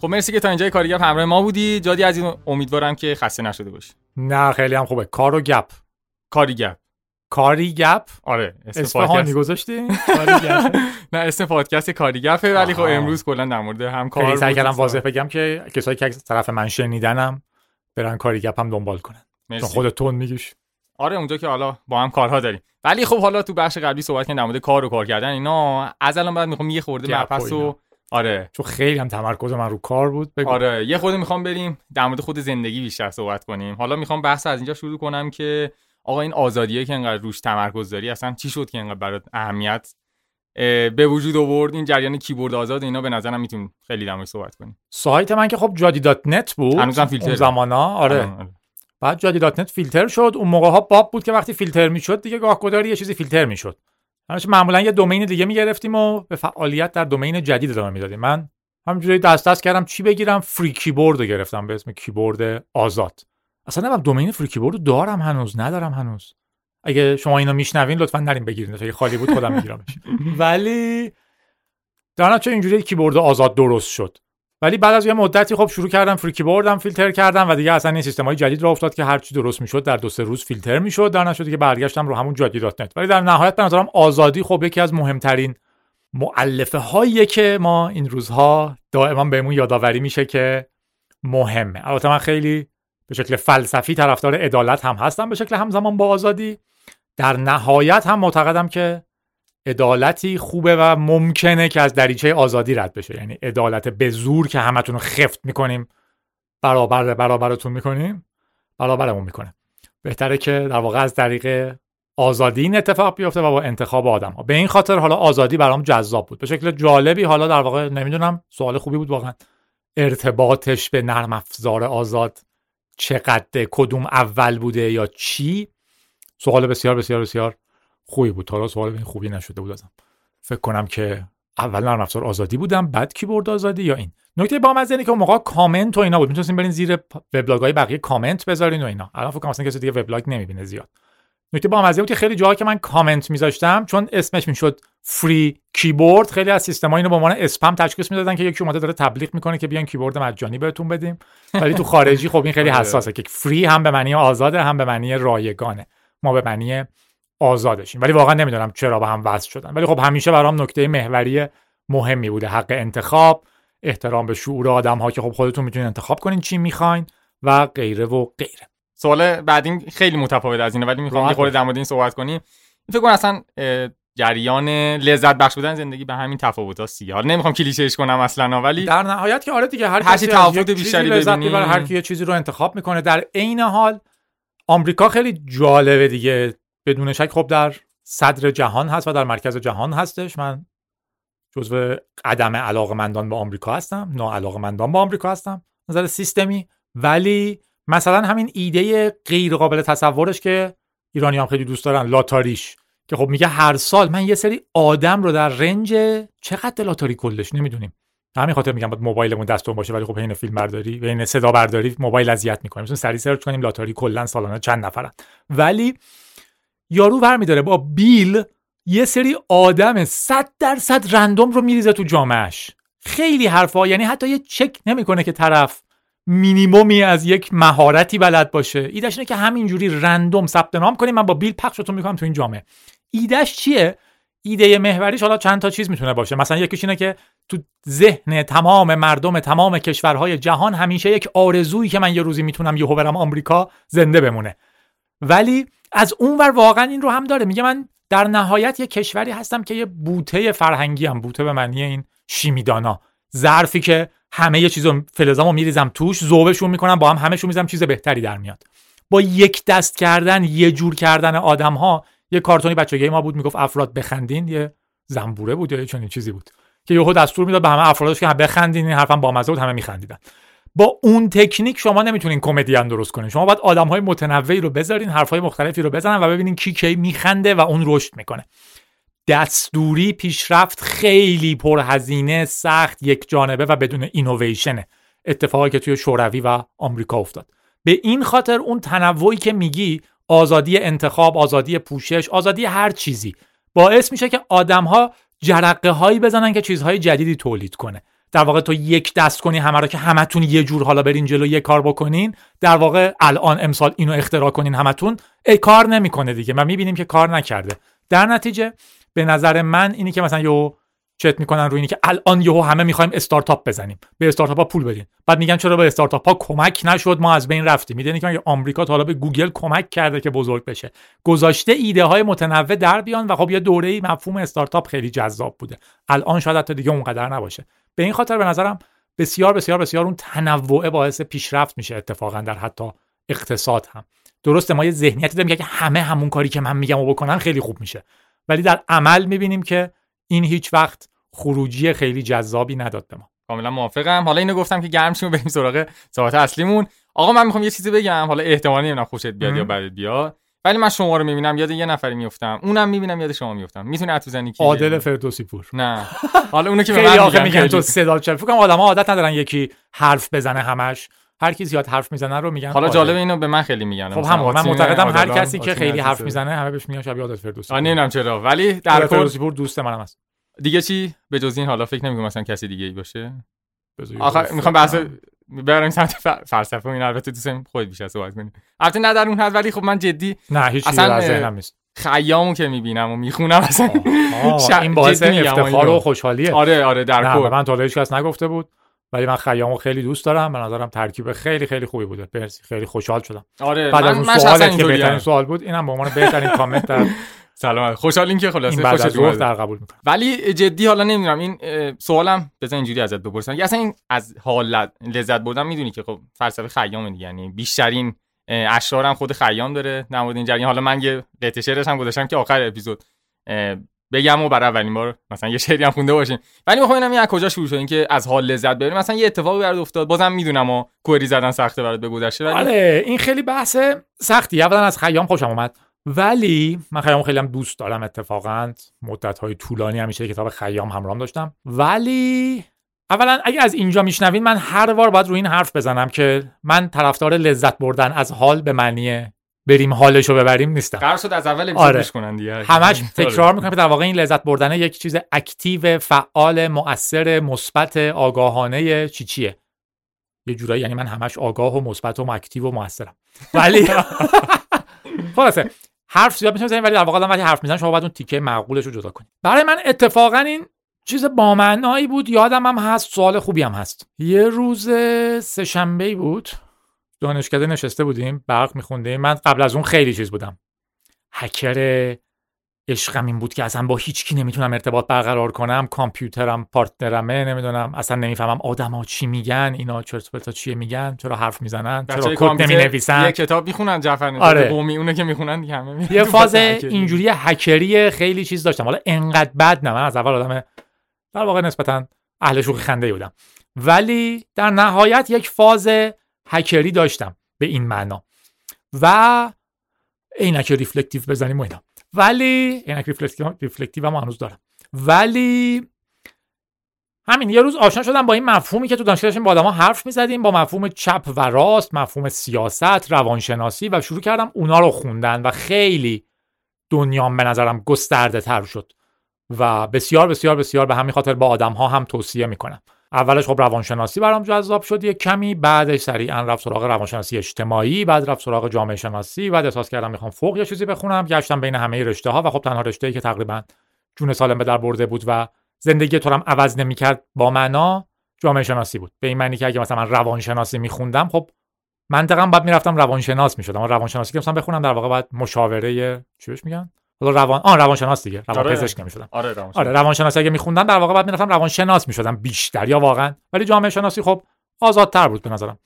خب مرسی که تا اینجای کارگر همراه ما بودی. جادی از این امیدوارم که خسته نشده باشی. نه خیلی هم خوبه. کار و گپ. کاریگر کاری گپ آره اسم پادکست گذاشتی کاری نه اسم پادکست کاریگفه ولی خب. امروز کلا در مورد هم کار خیلی سعی. کردم واضح بگم که کسایی که از طرف من شنیدنم برن کاری گپ هم دنبال کنن چون مرسی. خود تون میگیش آره اونجا که حالا با هم کارها داریم ولی خب حالا تو بخش قبلی صحبت کردیم در مورد کار و کار کردن اینا از الان بعد می‌خوام یه خورده مبحث. و آره چون خیلی هم تمرکز من رو کار بود بگو. آره یه خورده می‌خوام بریم در مورد خود زندگی بیشتر صحبت کنیم حالا می‌خوام بحث از اینجا شروع کنم که آقا این آزادیه که انقدر روش تمرکز داری اصلا چی شد که انقدر برات اهمیت؟ اه، به وجود آورد این جریان کیبورد آزاد اینا به نظرم می‌تونیم خیلی در موردش صحبت کنیم. سایت من که خب جادی dot net بود هنوزم. اون زمانا آره. آره. بعد جادی dot net فیلتر شد اون موقع ها باب بود که وقتی فیلتر می‌شد دیگه گاه گداری یه چیزی فیلتر می‌شد. همش معمولا یه domain دیگه می‌گرفتیم و به فعالیت در domain جدید ادامه می‌دادیم. من همینجوری دست دست کردم چی بگیرم؟ free keyboard رو گرفتم به اسم کیبورد آزاد. اصلا نمی‌دونم domain free keyboard رو دارم هنوز ندارم هنوز. اگه شما اینو میشنوین لطفا نرین بگیرین اگه خالی بود خودم میگیرمش. ولی در نتیجه اینجوری کیبورد آزاد درست شد. ولی بعد از یه مدتی خب شروع کردم free keyboard م فیلتر کردم و دیگه اصلا این سیستم های جدید را افتاد که هر چی درست می‌شد در دو سه روز فیلتر می‌شد. در نشد که برگشتم رو همون جادی dot net. ولی در نهایت به نظرم آزادی خب یکی از مهمترین معلفه هاییه که ما این روزها دائما بهمون یادآوری میشه که مهمه. البته من خیلی به شکل فلسفی طرفدار عدالت هم هستم به شکل همزمان با آزادی. در نهایت هم معتقدم که عدالتی خوبه و ممکنه که از دریچه آزادی رد بشه. یعنی عدالت به زور که همتون رو خفت می‌کنیم برابر برابرتون می‌کنیم برابرمون می‌کنه. بهتره که در واقع از طریق آزادی این اتفاق بیفته و با انتخاب آدم ها. به این خاطر حالا آزادی برام جذاب بود. به شکل جالبی حالا در واقع نمی‌دونم سوال خوبی بود واقعا. ارتباطش به نرم افزار آزاد. چقدر کدوم اول بوده یا چی؟ سوال بسیار بسیار بسیار خوبی بود. حالا سوال این خوبی نشده بود ازم. فکر کنم که اول نرم افزار آزادی بودم بعد کیبورد آزادی یا این. نکته با اینه که موقع کامنت و اینا بود. می‌تونستین برین زیر وبلاگ های بقیه کامنت بذارین و اینا. الان فکر کنم اصلا کسی دیگه وبلاگ نمی‌بینه زیاد. نکته با بود که خیلی جاها که من کامنت میذاشتم چون اسمش می‌شد free keyboard خیلی از سیستما اینو به عنوان اسپم تشخیص می‌دادن که یکی اومده داره تبلیغ می‌کنه که بیان کیبورد مجانی بهتون بدیم. ولی تو خارجی خب این خیلی آره. حساسه که free هم به معنی آزاده هم به معنی رایگانه. ما به معنی آزادشیم. ولی واقعا نمی‌دونم چرا به هم وصل شدن. ولی خب همیشه برام نکته محوری مهمی بوده. حق انتخاب احترام به شعور آدم ها که خب خودتون می‌تونین انتخاب کنین چی می‌خواین و غیره و غیره. سوال بعدی خیلی متفاوت از اینه ولی می‌خوام یه خورده. در مورد این صحبت کنیم. فکر کنم اصلا جریان لذت بخش بودن زندگی به همین تفاوت هاست دیگه حالا نمی‌خوام کلیشهش کنم اصلا ولی در نهایت که آره دیگه هر هر کسی تفاوت بیشتری ببینی. هر کی یه چیزی رو انتخاب می‌کنه. در عین حال آمریکا خیلی جالبه دیگه. بدون شک خب در صدر جهان هست و در مرکز جهان هستش. من جزو عدم علاقمندان به آمریکا هستم. ناعلاقمندان به آمریکا هستم. نظر سیستمی. ولی مثلا همین ایده غیر قابل تصورش که ایرانی هم خیلی دوست دارن لاتاریش. که خب میگه هر سال من یه سری آدم رو در رنج چقدر لاتاری کلش نمی‌دونیم. همین خاطر میگم باید موبایلمون دستمون باشه ولی خب حین فیلم برداری حین صدا برداری موبایل اذیت می‌کنه. مثلا سریع سرچ کنیم لاتاری کلا سالانه چند نفرن. ولی یارو برمیداره با بیل یه سری آدم 100 درصد رندوم رو میریزه تو جامعش خیلی حرفا یعنی حتی یه چک نمی‌کنه که طرف مینیمومی از یک مهارتی بلد باشه. ایدهش اینه که همینجوری رندوم ثبت نام کنیم. من با بیل پخشتون می‌کنم تو این جامعه. ایدهش چیه؟ ایده محوریش حالا چند تا چیز می‌تونه باشه. مثلا یکیش اینه که تو ذهن تمام مردم تمام کشورهای جهان همیشه یک آرزویی که من یه روزی می‌تونم یهو برم آمریکا زنده بمونه. ولی از اونور واقعا این رو هم داره. میگه من در نهایت یه کشوری هستم که یه بوته فرهنگی هم بوته به معنی این شیمیدانا. ظرفی که همه یه چیزو فلزامو میریزم توش ذوبشون می‌کنم با هم همشون می‌زنم چیز بهتری در میاد. با یک دست کردن یه جور کردن آدم ها یه کارتونی بچگی ما بود می‌گفت افراد بخندین یه زنبوره بود یا چنین چیزی بود که یهو دستور می‌داد به همه افرادش که بخندین این با مزه بود همه میخندیدن. با اون تکنیک شما نمی‌تونین کمدین درست کنین. شما باید آدم های متنوعی رو بذارین حرف های مختلفی رو بزنن و ببینین کی کی میخنده و اون رشد می‌کنه. دستوری پیشرفت خیلی پرهزینه سخت یک جانبه و بدون اینویشنه اتفاقی که توی شوروی و آمریکا افتاد. به این خاطر اون تنوعی که میگی آزادی انتخاب آزادی پوشش آزادی هر چیزی. باعث میشه که آدمها جرقه هایی بزنن که چیزهای جدیدی تولید کنه. در واقع تو یک دست کنی همه رو که همتون یه جور حالا برین جلو یه کار بکنین در واقع الان امسال اینو اختراع کنین همتون ای کار نمی‌کنه دیگه ما می‌بینیم که کار نکرده. در نتیجه به نظر من اینی که مثلا یو چت می‌کنن روی اینی که الان یهو همه می‌خوایم استارتاپ بزنیم. به استارتاپ ها پول بدین. بعد میگن چرا به استارتاپ ها کمک نشد؟ ما از بین رفتیم. می‌دونی که آمریکا تا حالا به گوگل کمک کرده که بزرگ بشه. گذاشته ایده های متنوع در بیان و خب یه دوره مفهوم استارتاپ خیلی جذاب بوده. الان شاید حتی دیگه اونقدر نباشه. به این خاطر به نظرم بسیار بسیار بسیار اون تنوع باعث پیشرفت میشه اتفاقا در حتی اقتصاد هم. درسته ما یه ذهنیتی داریم که همه همون کاری که من میگم و بکنن خیلی خوب میشه. ولی در عمل می‌بینیم که این هیچ وقت خروجی خیلی جذابی نداد به ما. کاملا موافقم. حالا اینو گفتم که گرم شیم بریم سراغ صحبت اصلیمون. آقا من می‌خوام یه چیزی بگم. حالا احتمالی نمی‌دونم خوشت بیاد یا بعد بیاد. ولی من شما رو می‌بینم یاد یه نفری میفتم اونم می‌بینم یاد شما میفتم می‌تونه حد بزنی کی عادل فردوسی پور. نه. حالا اونو که به من میگن تو صدا چه فکر کنم آدم‌ها عادت ندارن یکی حرف بزنه همش. هر کی زیاد حرف می‌زنه رو میگن حالا جالب اینو به من خیلی میگن. خب هم من معتقدم هر کسی که خیلی حرف می‌زنه همه بهش میگن شبیه عادل فردوسی. آ نمی‌دونم چرا. ولی در فردوسی پور دوست منم هست. دیگه چی؟ به جز این حالا فکر نمی‌کنم مثلا کسی دیگه ای باشه آخه می‌خوام بحث بریم سمت فلسفه و این البته دوست خود بیشتر صحبت کنیم البته نه در اون حد ولی خب من جدی نه هیچ اصلا ذهنم نیست. خیامو که می‌بینم و می‌خونم اصلا این باعث افتخار و خوشحالیه. آره آره در کل. من تا هیچ کس نگفته بود. ولی من خیامو خیلی دوست دارم. به نظرم ترکیب خیلی خیلی خوبی بوده. مرسی. خیلی خوشحال شدم. آره بعد من از اون سوالی که بهترین سوال بود اینم به عنوان بهترین کامنت در سلام خوشحالیم که خلاصه این بعد از در قبول می‌کنم. ولی جدی حالا نمی‌دونم. این سوالم بزن اینجوری ازت بپرسم. یا اصلا این از حال لذت بردن می‌دونی که خب فلسفه خیام دیگه. یعنی بیشترین اشعارم خود خیام داره. در مورد این جریان. حالا من یه قطعه شعرش هم گذاشتم که آخر اپیزود. بگم و برای اولین بار مثلا یه شعری هم خونده باشیم ولی می‌خوام ببینم این از کجا شروع شد اینکه از حال لذت ببریم مثلا یه اتفاقی برات افتاد بازم می‌دونم و کوری زدن سخته برات بگذشته ولی آره این خیلی بحث سختی. اولا از خیام خوشم اومد. ولی من خیام خیلی هم دوست دارم اتفاقا. مدت های طولانی همیشه کتاب خیام همراهم داشتم. ولی اولا اگه از اینجا میشنوین من هر بار باید روی این حرف بزنم که من طرفدار لذت بردن از حال به معنی بریم حالشو ببریم نیستم. قرار شد از اول آره. کنن دیگه. همش تکرار می‌کنم که در واقع این لذت بردن یک چیز active فعال مؤثر مثبت آگاهانه چی چیه؟ یه جورایی یعنی من همش آگاه و مثبت و active و موثرم ولی خلاصه حرف زیاد بزنیم ولی در واقع وقتی حرف می‌زنم شما باید اون تیکه معقولش رو جدا کنید برای من اتفاقا این چیز بامعنایی بود یادم هم هست سوال خوبی هم هست. یه روز سهشنبه بود. دانشکده نشسته بودیم برق میخوندیم. من قبل از اون خیلی چیز بودم. هکر عشقم این بود که اصلا با هیچ کی نمی‌تونم ارتباط برقرار کنم. کامپیوترم پارتنرمه نمی‌دونم. اصلا نمی‌فهمم آدما چی میگن اینا چرت پرتا چیه میگن چرا حرف می‌زنن چرا کد نمی نویسن یه کتاب می‌خونن جعفر آره. قومی اونه که می‌خونن دیگه همه یه فاز اینجوری هکری خیلی چیز داشتم. حالا انقدر بد نه من از اول آدم در واقع نسبتا اهل شوخی خنده بودم. ولی در نهایت یک فاز هکری داشتم به این معنا. و عینک reflective بزنیم و اینا. ولی عینک reflective هم هنوز دارم. ولی همین یه روز آشنا شدم با این مفهومی که تو دانشگاه با آدما حرف می‌زدیم با مفهوم چپ و راست مفهوم سیاست روانشناسی و شروع کردم اونا رو خوندن و خیلی دنیام به نظرم گسترده تر شد و بسیار بسیار بسیار به همین خاطر با آدم ها هم توصیه می‌کنم. اولش خب روانشناسی برام جذاب شد یک کمی بعدش سریعا رفت سراغ روانشناسی اجتماعی بعد رفت سراغ جامعه شناسی بعد احساس کردم می‌خوام فوق یه چیزی بخونم گشتم بین همه رشته ها و خب تنها رشته که تقریبا جون سالم به در برده بود و زندگی تو هم عوض نمی‌کرد با معنا جامعه شناسی بود. به این معنی که اگه مثلا من روانشناسی میخوندم خب منطقا بعد می‌رفتم روانشناس می‌شدم. روانشناسی که مثلا بخونم در واقع بعد مشاوره چی بهش میگن؟ حالا روان آن روانشناس دیگه. روان آره. پزشک نمی‌شدم. آره روانشناس. آره روانشناسی اگه میخوندم در واقع بعد می‌رفتم روانشناس می‌شدم بیشتر. یا واقعا. ولی جامعه شناسی خب آزادتر بود به نظرم.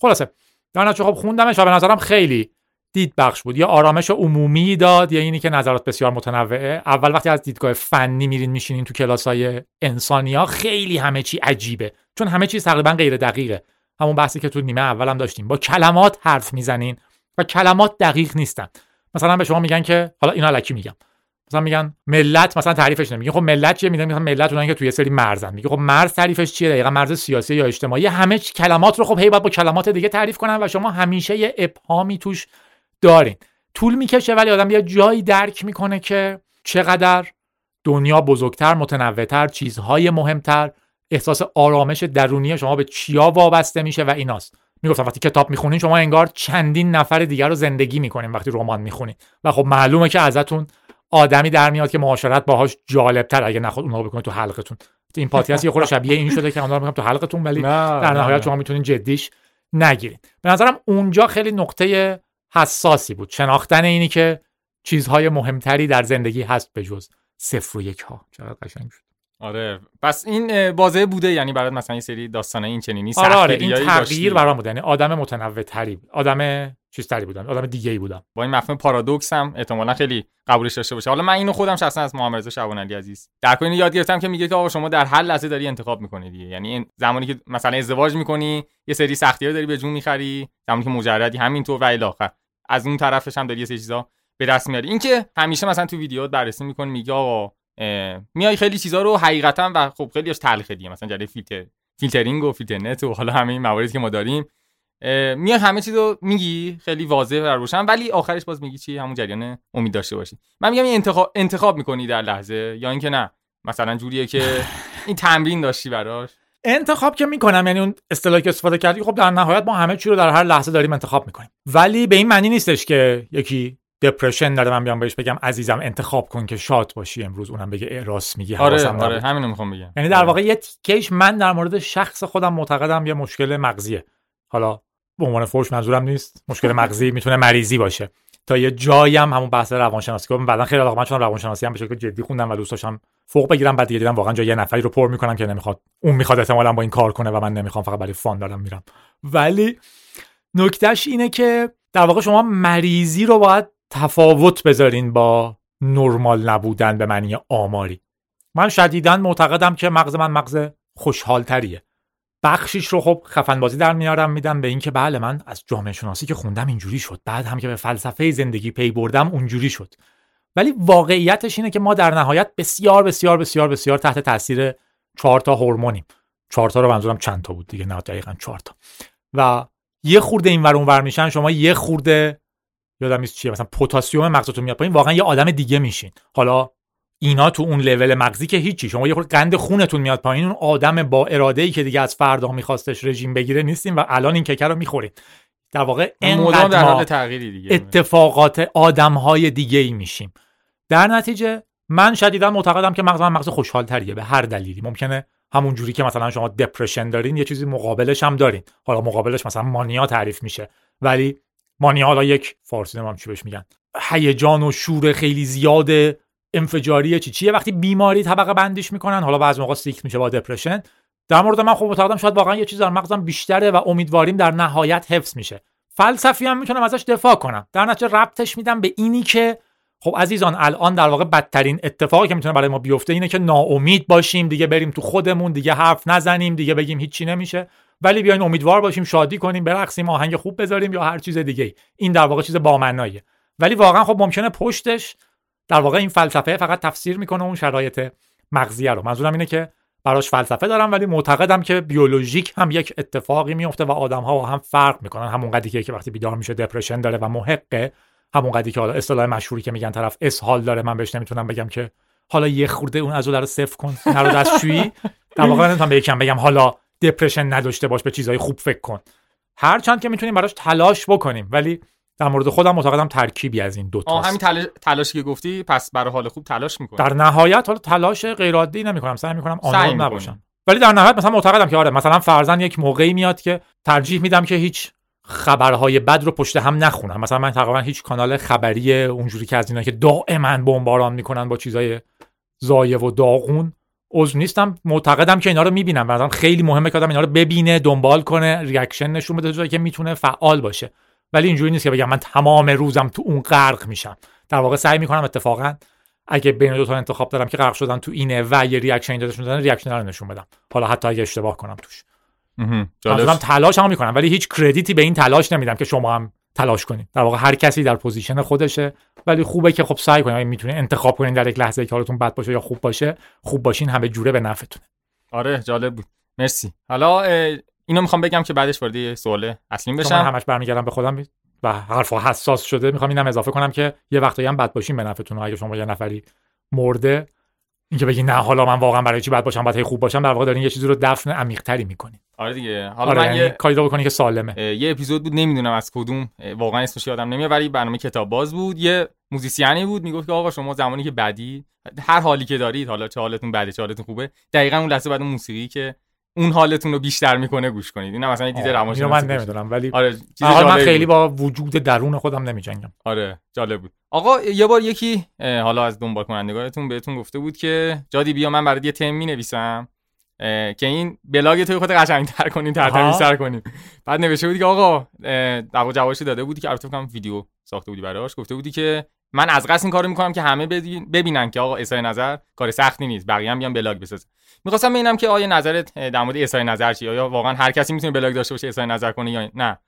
خلاصه. در نتیجه خب خوندمش و به نظرم خیلی دید بخش بود. یا آرامش عمومی داد. یا اینی که نظرات بسیار متنوعه. اول وقتی از دیدگاه فنی میرین میشینین تو کلاس های انسانی ها خیلی همه چی عجیبه. چون همه چیز تقریبا غیر دقیقه. همون بحثی که تو نیمه اولم داشتیم. با کلمات حرف می‌زنین و کلمات دقیق نیستن. مثلا به شما میگن که حالا اینا الکی میگم. مثلا میگن ملت مثلا تعریفش نمیگن خب ملت چیه؟ میگن مثلا ملت اونایی که توی سری مرزن. میگه خب مرز تعریفش چیه؟ دقیقا مرز سیاسی یا اجتماعی. همه چی- کلمات رو خب هی باید با کلمات دیگه تعریف کنن و شما همیشه یه ابهامی توش دارین. طول می‌کشه ولی آدم یه جایی درک می‌کنه که چقدر دنیا بزرگتر متنوعتر چیزهای مهمتر احساس آرامش درونی شما به چیا وابسته میشه و ایناست. می‌گفتم وقتی کتاب می‌خونین شما انگار چندین نفر دیگر رو زندگی می‌کنین وقتی رمان می‌خونین. و خب معلومه که ازتون آدمی در میاد که معاشرت باهاش جالبتر اگه نخود اونها رو بکنید تو حلقتون. این پادکست یه خورده شبیه این شده که اونها رو تو حلقتون ولی در نه، نهایت نه. شما می‌تونین جدیش نگیرین. به نظرم اونجا خیلی نقطه حساسی بود. شناختن اینی که چیزهای مهمتری در زندگی هست به جز صفر و یک ها. چقدر قشنگ شد. آره. پس این بازه بوده یعنی برات مثلا یه سری داستانه این چنینی آره آره این تغییر. برام بود. یعنی آدم متنوع تری آدم چیز تری بودم. آدم دیگه ای بودم. با این مفهوم پارادوکس هم احتمالا خیلی قبولش داشته باشه حالا من اینو خودم شخصا از محمد رضا شعبان علی عزیز در کل اینو یاد گرفتم که میگه که آقا شما در هر لحظه داری انتخاب می‌کنی دیگه. یعنی این زمانی که مثلا ازدواج می‌کنی یه سری سختی داری به جون می‌خری زمانی که مجردی همینطور و الی از اون طرفش هم داری یه سری چیزا به دست میاری. اینکه همیشه مثلا تو ویدیوات بررسی می‌کنی میگه آقا میای خیلی چیزا رو حقیقتا و خب خیلیش تلخه دیگه. مثلا جلوی فیلتر فیلترینگ و فیلترنت و حالا همه این مواردی که ما داریم. میای همه چیزو میگی خیلی واضح و روشن ولی آخرش باز میگی چی؟ همون جریان امید داشته باشی. من میگم این انتخاب انتخاب می‌کنی در لحظه یا اینکه نه مثلا جوریه که این تمرین داشتی براش. انتخاب که می‌کنم یعنی اون اصطلاحی که استفاده کردی خب در نهایت ما همه چی رو در هر لحظه داریم انتخاب می‌کنیم. ولی به این معنی نیستش که یکی depression داره من بیام بهش بگم. عزیزم انتخاب کن که شاد باشی امروز. اونم بگه اه، راست میگی آره آره. همینو می‌خوام بگم. یعنی در واقع یه تیکش من در مورد شخص خودم معتقدم یه مشکل مغزیه. حالا به عنوان فوش منظورم نیست. مشکل مغزی می‌تونه مریضی باشه. تا یه جایی هم همون بحث روانشناسی که بعدا خیلی علاقه من شدم روانشناسی هم به شکل جدی خوندم و دوست داشتم فوق بگیرم بعد دیگه دیدم واقعا جای یه نفری رو پر می‌کنم که نمی‌خواد. اون می‌خواد احتمالاً با این کار کنه و من نمی‌خوام فقط برای فان دارم میرم. ولی نکتهش اینه که در واقع شما مریضی رو باید تفاوت بذارین با نرمال نبودن به معنی آماری. من شدیدا معتقدم که مغز من مغز خوشحال تریه بخشیش رو خب خفن بازی در میارم میدم به اینکه بله من از جامعه شناسی که خوندم اینجوری شد. بعد هم که به فلسفه زندگی پی بردم اونجوری شد. ولی واقعیتش اینه که ما در نهایت بسیار بسیار بسیار بسیار تحت تاثیر چهار تا هورمونیم. چهار تا رو منظورم چند تا بود دیگه نه دقیقا چهار تا. و یه خورده این ور اونور میشن شما یه خورده یادم نیست چیه. مثلا پتاسیم مغزتون میاد پایین واقعا یه آدم دیگه میشین. حالا اینا تو اون لول مغزی که هیچی. شما یه خورده قند خونتون میاد پایین اون آدم با اراده ای که دیگه از فردا میخواستش رژیم بگیره نیستیم و الان این ککر رو می‌خورین. در واقع مدام انقدر در حال تغییری دیگه. اتفاقات آدم های دیگه ای میشیم. در نتیجه من شدیدا معتقدم که مغز من مغز خوشحال تریه به هر دلیلی. ممکنه همون جوری که مثلا شما دپرشن دارین یه چیزی مقابلش هم دارین. حالا مقابلش مثلا مانیا تعریف میشه. ولی مانیا حالا یک فارسی نمیم چی بهش میگن. هیجان و شور خیلی زیاد انفجاری چی چیه؟ وقتی بیماری طبقه بندیش می‌کنن حالا بعضی موقع سیکل میشه با دپرشن در مورد من خب معتقدم شاید واقعا یه چیز در مغزم بیشتره و امیدواریم در نهایت حفظ میشه. فلسفی هم می‌تونم ازش دفاع کنم. در نتیجه ربطش میدم به اینی که خب عزیزان الان در واقع بدترین اتفاقی که می‌تونه برای ما بیفته اینه که ناامید باشیم دیگه بریم تو خودمون دیگه حرف نزنیم دیگه بگیم هیچی نمیشه. ولی بیاین امیدوار باشیم شادی کنیم برقصیم آهنگ خوب بذاریم یا هر چیز دیگه این در واقع چیز بامعناییه ولی واقعا خب ممکنه پشتش در واقع این فلسفه فقط تفسیر می‌کنه اون شرایط مغزیه رو. منظورم اینه که براش فلسفه دارم ولی معتقدم که بیولوژیک هم یک اتفاقی میفته و آدم ها هم فرق می‌کنن. همون قدری که وقتی بیدار میشه دپرشن داره و محقه. همون قدری که حالا اصطلاح مشهوری که میگن طرف اسهال داره من بهش نمی‌تونم بگم که حالا یه خورده اون از رو صفر کن نرو دستشویی. در واقع نمی‌تونم به یکم بگم حالا دپرشن نداشته باش به چیزای خوب فکر کن. هر چند که می‌تونیم براش تلاش بکنیم ولی در مورد خودم معتقدم ترکیبی از این دو تا همین تلاش... تلاشی که گفتی پس برای حال خوب تلاش می‌کنی. در نهایت حالا تلاش غیر عادی نمی‌کنم سعی می‌کنم آنلاین. نباشم. ولی در نهایت مثلا معتقدم که آره مثلا فرضا یک موقعی میاد که ترجیح میدم که هیچ خبرهای بد رو پشت هم نخونم. مثلا من تقریبا هیچ کانال خبری اونجوری که از اینا که دائما بمباران می‌کنن با چیزای ضایع و داغون عضو نیستم. معتقدم که اینا رو می‌بینم. مثلا خیلی مهمه که آدم اینا رو ببینه دنبال کنه reaction نشون بده جایی که می‌تونه فعال باشه. ولی اینجوری نیست که بگم من تمام روزم تو اون غرق میشم. در واقع سعی می‌کنم اتفاقا اگه بین دو تا انتخاب دارم که غرق شدن تو اینه و یه reaction دادشون دادن reaction رو نشون بدم. حالا حتی اگه اشتباه کنم توش. منظورم تلاش هم می‌کنم ولی هیچ credit ی به این تلاش نمیدم که شما هم تلاش کنید. در واقع هر کسی در position خودشه ولی خوبه که خب سعی کنید می‌تونید انتخاب کنید در یک لحظه که حالتون بد باشه یا خوب باشه خوب باشین همه جوره به نفعتونه. آره جالب بود. مرسی. حالا اینو می‌خوام بگم که بعدش وارد سوال اصلی بشم. من همش برمیگردم به خودم و حرف حساس شده. می‌خوام اینم اضافه کنم که یه وقتایی هم بد باشین به نفعتون اگه شما یه نفری مرده اینکه بگی نه حالا من واقعا برای چی بد باشم باید خوب باشم در واقع دارین یه چیزی رو دفن عمیق تری می‌کنین. آره دیگه. حالا آره من یعنی یه کاری رو بکنی که سالمه. یه اپیزود بود نمی‌دونم از کدوم. واقعا اسمش یادم نمیاد ولی برنامه کتاب باز بود. یه موزیسیانی بود می‌گفت که آقا شما زمانی که بدی هر حالی که دارید حالا چه حالتون بده چه حالتون خوبه دقیقا اون لحظه بعد اون موسیقی که اون حالتون رو بیشتر می‌کنه گوش کنید. این مثلا یه دید اینو روانشناسی من نمی‌دونم ولی آره چیز حالا من خیلی بود. با وجود درون خودم نمیجنگم. آره جالب بود. آقا یه بار یکی حالا از دنبال کنندگانتون بهتون گفته بود که جادی بیا من برات یه تم می نویسم که این بلاگ توی خود قشنگتر کنیم آها. ترتمیزتر کنیم بعد نوشته بودی که آقا در جوابش داده بودی که البته فکر ویدیو ساخته بودی براش گفته بودی که من از قصد این کارو می‌کنم که همه ببینن که آقا اظهار نظر کار سختی نیست بقیه هم بیان بلاگ بسازن. می‌خواستم ببینم که آیا نظرت در مورد اظهار نظر چیه آیا واقعا هر کسی می‌تونه بلاگ داشته باشه اظهار نظر کنه یا نه؟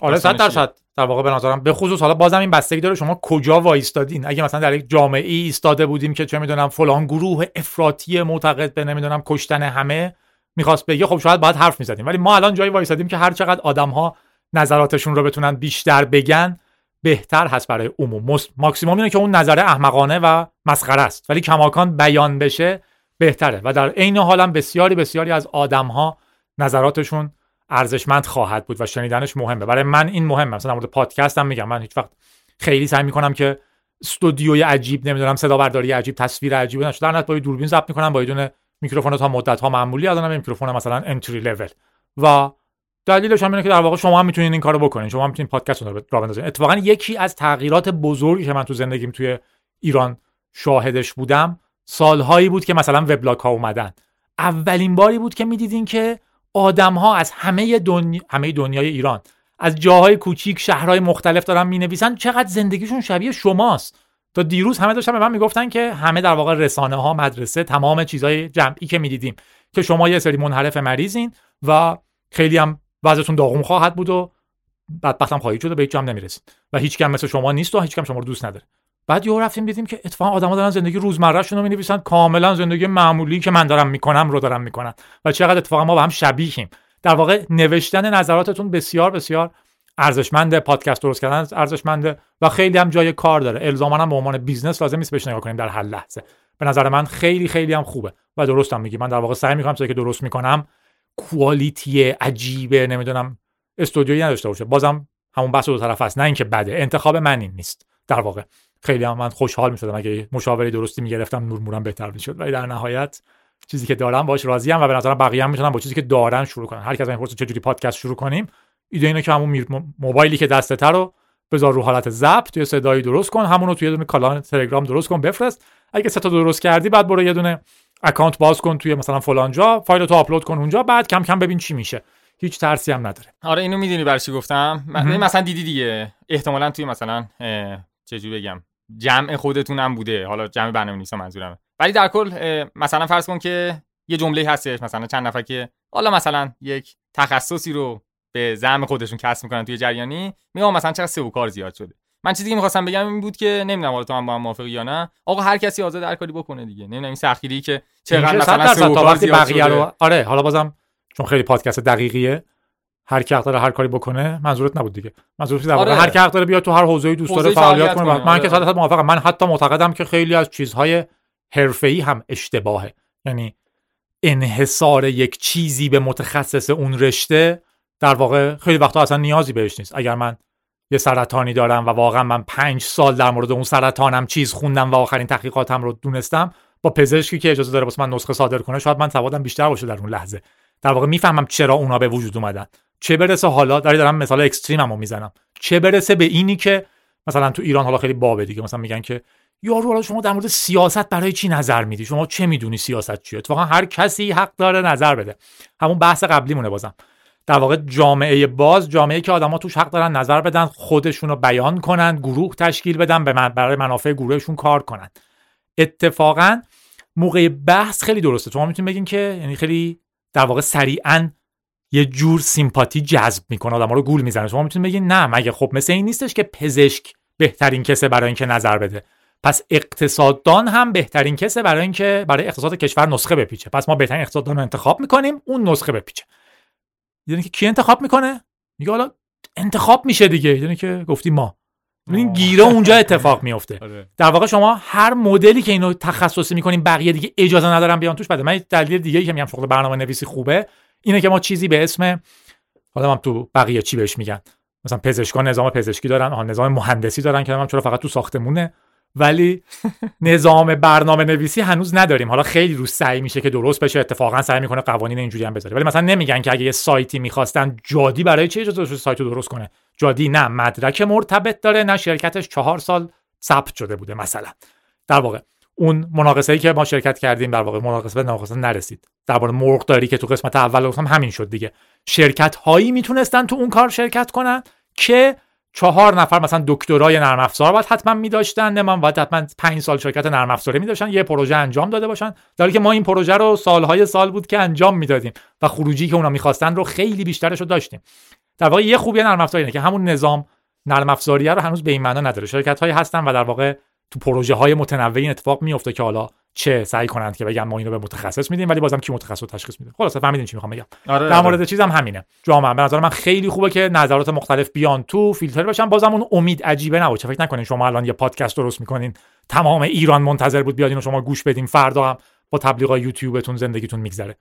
آره صد داستانش درصد در واقع به نظرم به خصوص حالا بازم این بستگی داره شما کجا وایستادین؟ اگه مثلا در یک جامعه ای ایستاده بودیم که چه می‌دونم فلان گروه افراطی معتقد به نمی‌دونم کشتن همه می‌خواست بگه خب شاید باید حرف می‌زدیم. ولی ما الان جایی وایستادیم که هر چقدر آدم ها نظراتشون رو بتونن بیشتر بگن بهتر هست برای عموم. ماکسیموم اینه که اون نظر احمقانه و مسخره است. ولی کماکان بیان بشه بهتره و در عین حال هم بسیاری بسیاری از آدم ها نظراتشون ارزشمند خواهد بود و شنیدنش مهمه. برای من این مهمه. مثلا در مورد پادکست هم میگم. من هیچ وقت خیلی سعی می‌کنم که استودیوی عجیب نمی‌دونم صدا برداری عجیب تصویر عجیب نشه در نهایت با دوربین ضبط می‌کنم با یه دونه میکروفون تا مدت ها معمولی الانم یه میکروفون مثلا انتری لول و دلیلش هم اینه که در واقع شما هم می‌تونید این کارو بکنین. شما هم می‌تونید پادکست رو راه بندازین. اتفاقا یکی از تغییرات بزرگی که من تو زندگیم توی ایران شاهدش بودم سالهایی بود که مثلا وبلاگ ها اومدن. اولین باری بود که می‌دیدین که آدم ها از همه دنیا همه دنیای ایران از جاهای کوچیک شهرهای مختلف دارن می‌نویسن چقدر زندگیشون شبیه شماست. تا دیروز همه داشتن به من می‌گفتن که همه در واقع رسانه ها مدرسه تمام چیزهای جمعی که می‌دیدیم که شما یه سری منحرف مریضین و خیلی هم وضعتون داغون خواهد بود و بدبختم خواهید شد و به هیچ هم نمی‌رسید. و هیچکی هم مثل شما نیست و هیچکی هم شما رو دوست نداره. بعد یهو رفتیم دیدیم که اتفاقا آدما دارن زندگی روزمرهشون رو می‌نویسن. کاملا زندگی معمولی که من دارم می‌کنم رو دارم می‌کنن. و چقدر اتفاقا ما با هم شبیهیم. در واقع نوشتن نظراتتون بسیار بسیار ارزشمنده پادکست درست کردن ارزشمنده و خیلی هم جای کار داره. الزاما هم به عنوان business لازم نیست بهش نگاه کنیم در هر لحظه. به نظر من خیلی خیلی هم خوبه. و درستم میگی. من در واقع سعی می‌کنم چیزی که درست می‌کنم کوالیتی عجیبه نمی‌دونم استودیویی نداشته باشه. بازم همون بحث دو طرف است نه اینکه بده انتخاب من این نیست. در واقع خیلی هم من خوشحال می‌شدم. اگه مشاوره درستی می‌گرفتم نور مورم بهتر می‌شد. ولی در نهایت چیزی که دارم باش راضی و به نظرم بقیه هم می‌تونن با چیزی که دارن شروع کنن. هر کس می‌پرسه چه جوری پادکست شروع کنیم ایده اینه که همون موبایلی که دستته رو بذار رو حالت ضبط توی صدایی درست کن همون رو توی یه دونه کانال تلگرام درست کن بفرست. اگه سه تا درست کردی بعد برو یه دونه اکانت باز کن توی مثلا فلان جا فایل تو آپلود کن اونجا بعد کم کم ببین چی میشه. هیچ ترسی هم نداره. آره اینو می‌دونی برای چی گفتم. مثلا دیدی دیگه. احتمالا توی مثلا اه، چجوری بگم جمع خودتون هم بوده. حالا جمع برنامه نویسا منظورمه. ولی در کل مثلا فرض کن که یه جمله هستش مثلا چند نفر که حالا مثلا یک تخصصی رو به زعم خودشون کسب می‌کنن توی جریانی میگم مثلا چقدر سئو کار زیاد شده. من چیزی که می‌خواستم بگم این بود که نمی‌دونم حالا تو هم با هم موافقی یا نه. آقا هر کسی آزاد هر کاری بکنه دیگه. نمی‌دونم این سختگیری که چقدر مثلا سئو تا وقتی بقیه. رو آره حالا بازم چون خیلی پادکست دقیقیه هر کی داره هر کاری بکنه منظورت نبود دیگه. منظورت در واقع آره. هر کی حق داره بیاد تو هر حوزه‌ای دوست داره فعالیت کنه. کنه، من آره. که صد موافقم. من حتی معتقدم که خیلی از چیزهای حرفه‌ای هم اشتباهه. یعنی انحصار یک چیزی به متخصص اون رشته در واقع خیلی وقتا اصلا نیازی بهش نیست. اگر من یه سرطانی دارم و واقعا من پنج سال در مورد اون سرطانم چیز خوندم و آخرین تحقیقاتم رو دونستم با پزشکی که اجازه داره واسه من نسخه صادر کنه شاید من سوادم بیشتر باشه در اون لحظه. در واقع می‌فهمم چرا اونا به وجود اومدن. چه برسه حالا داری دارم مثال اکستریممو می‌زنم. چه برسه به اینی که مثلا تو ایران حالا خیلی بابه دیگه مثلا میگن که یارو حالا شما در مورد سیاست برای چی نظر میدی؟ شما چه می‌دونی سیاست چیه؟ اتفاقا هر کسی حق داره نظر بده. همون بحث قبلی مونه بازم. در واقع جامعه باز جامعه که آدما توش حق دارن نظر بدن خودشون رو بیان کنن گروه تشکیل بدن به من برای منافع گروهشون کار کنن. اتفاقا موقع بحث خیلی درسته. شما می‌تونید بگین که یعنی خیلی در واقع سریعا یه جور سیمپاتی جذب می‌کنه آدم رو گول می‌زنه. شما می‌تونید بگین نه مگه خب مثل این نیستش که پزشک بهترین کسه برای اینکه نظر بده. پس اقتصاددان هم بهترین کسه برای اینکه برای اقتصاد کشور نسخه بپیچه. پس ما بهترین اقتصاددان رو انتخاب می‌کنیم اون نسخه بپیچه. یعنی که کی انتخاب می‌کنه؟ میگه حالا انتخاب میشه دیگه. یعنی که گفتی ما. این گیره اونجا اتفاق میفته آره. در واقع شما هر مدلی که اینو تخصصی می‌کنیم بقیه دیگه اجازه ندارن بیان توش. بده من دلیل دیگه که میگم شغل برنامه نویسی خوبه اینه که ما چیزی به اسم حالا هم تو بقیه چی بهش میگن؟ مثلا پزشکان نظام پزشکی دارن آها نظام مهندسی دارن که من چرا فقط تو ساختمونه؟ ولی نظام برنامه نویسی هنوز نداریم. حالا خیلی رو سعی میشه که درست بشه اتفاقا سعی می‌کنه قوانین اینجوری هم بذاره. ولی مثلا نمیگن که اگه یه سایتی می‌خواستن جادی برای چی اجازه سایت رو درست کنه؟ جادی نه مدرک مرتبط داره نه شرکتش چهار سال ثبت شده بوده مثلا. در واقع اون مناقصه ای که ما شرکت کردیم در واقع مناقصه به مناقصه نرسید. درباره مرغ داری که تو قسمت اول گفتم همین شد دیگه. شرکت هایی می‌تونستن تو اون کار شرکت کنن که چهار نفر مثلا دکترای نرم افزار باید حتما میداشتن نه من باید حتما پنج سال شرکت نرم افزاری میداشتن یه پروژه انجام داده باشن. در که ما این پروژه رو سالهای سال بود که انجام می‌دادیم و خروجی که اونا می‌خواستن رو خیلی بیشترش رو داشتیم. در واقع یه خوبی نرم افزاری اینه که همون نظام نرم افزاریه رو هنوز به این معنا نداره. شرکت هایی هستن و در واقع تو پروژه های متنوع این اتفاق میفته که حالا چه سعی کنند که بگن ما اینو به متخصص میدیم ولی بازم کی متخصص تشخیص میده؟ خلاص فهمیدین چی می‌خوام بگم. آره در مورد چیزم همینه. جامعه به نظر من خیلی خوبه که نظرات مختلف بیان تو فیلتر بشن. بازم اون امید عجیبه نباشه. فکر نکنین شما الان یه پادکست درست می‌کنین. تمام ایران منتظر بود بیادین و شما گوش بدین. فردا هم با تبلیغات یوتیوبتون زندگیتون میگذره.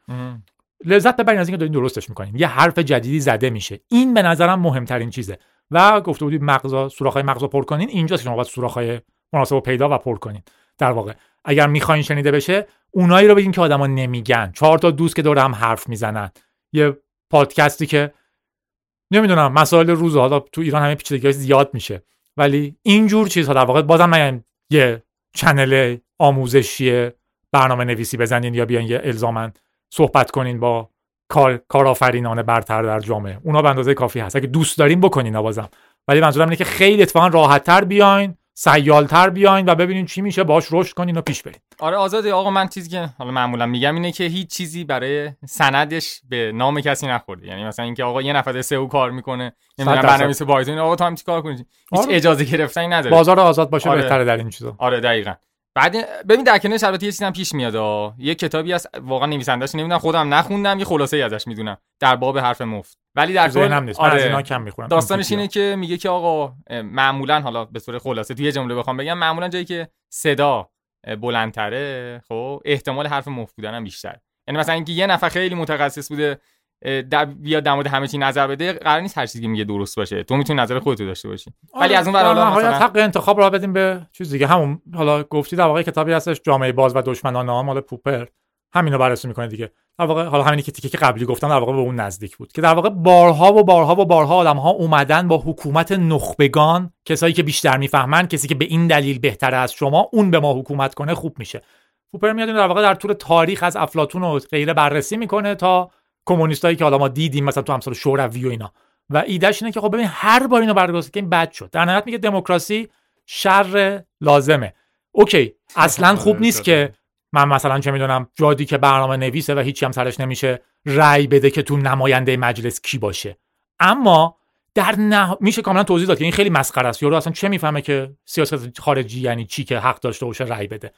لذت ببرین از اینکه دارین درستش می‌کنین. یه حرف جدیدی زده میشه. این به نظرم مهمترین چیزه. و گفته بودید مغزا سوراخ‌های مغزو پر کنین. اینجاست که شما باید سوراخ‌های مناسب رو پیدا و پر کنین. در واقع اگر می‌خواین شنیده بشه اونایی رو بگین که آدما نمیگن. چهار تا دوست که دور هم حرف می‌زنن. یه پادکستی که نمی‌دونم مسائل روز حالا تو ایران همه پیچیدگی زیاد میشه. ولی اینجور چیزها در واقع بازم من یه چنل آموزشی برنامه نویسی بزنین یا بیان یه الزامن صحبت کنین با کار کارآفرینان برتر در جامعه. اونا به اندازه کافی هست. اگه دوست دارین بکنین بازم. ولی منظورم اینه که خیلی اتفاقا راحتتر بیاین. سیالتر بیاین و ببینین چی میشه باش رشد کنین و پیش برین آره آزاده آقا من چیزی که حالا معمولا میگم اینه که هیچ چیزی برای سندش به نام کسی نخورده یعنی مثلا اینکه آقا یه نفر سئو کار می‌کنه نمی‌دونم. برنامه‌نویس بایتون آقا تو هم چیکار کنی هیچ آره. اجازه گرفتنی نداره بازار آزاد باشه آره. بهتره در این چیزا آره دقیقا بعد ببین در کنارش البته یه چیزی هم پیش میاد آه. یه کتابی هست واقعا نویسنده‌اش نمی‌دونم خودم نخوندم یه خلاصه ای ازش می‌دونم در باب حرف مفت ولی در کل نیست. من از آره. اینا کم می‌خورم. داستانش اینه که میگه که آقا معمولا حالا به صورت خلاصه توی یه جمله بخوام بگم معمولا جایی که صدا بلندتره خب احتمال حرف مفت بودن هم بیشتر. یعنی مثلا اینکه یه نفر خیلی متخصص بوده در بیاد در مورد همه چی نظر بده قرار نیست هر چیزی که میگه درست باشه. تو می‌تونی نظر خودتو داشته باشی. ولی از اون ور حالا مثلا حق انتخاب را بدیم به چیز دیگه. همون حالا گفتی در واقع کتابی هستش جامعه باز و دشمنان نام مال پوپر. همینو بررسی می‌کنه دیگه. در واقع حالا همینی که تیکه که قبلی گفتم در واقع به اون نزدیک بود که در واقع بارها و بارها و بارها آدم ها اومدن با حکومت نخبگان کسایی که بیشتر می‌فهمن کسی که به این دلیل بهتر از شما اون به ما حکومت کنه خوب میشه. پوپر میاد در واقع در طول تاریخ از افلاطون و غیره بررسی می‌کنه تا کمونیستایی که حالا ما دیدیم مثلا تو امثال شوروی و اینا. و ایدهش اینه که خب ببین هر بار اینو بررسی کنیم بد شد. در نهایت میگه دموکراسی شر لازمه. اوکی اصلا خوب نیست که من مثلا چه می‌دونم جادی که برنامه نویسه و هیچی هم سرش نمیشه رأی بده که تو نماینده مجلس کی باشه. اما در نه... میشه کاملا توضیح داد که این خیلی مسخره است. یارو اصلا چه می‌فهمه که سیاست خارجی یعنی چی که حق داشته باشه رأی بده.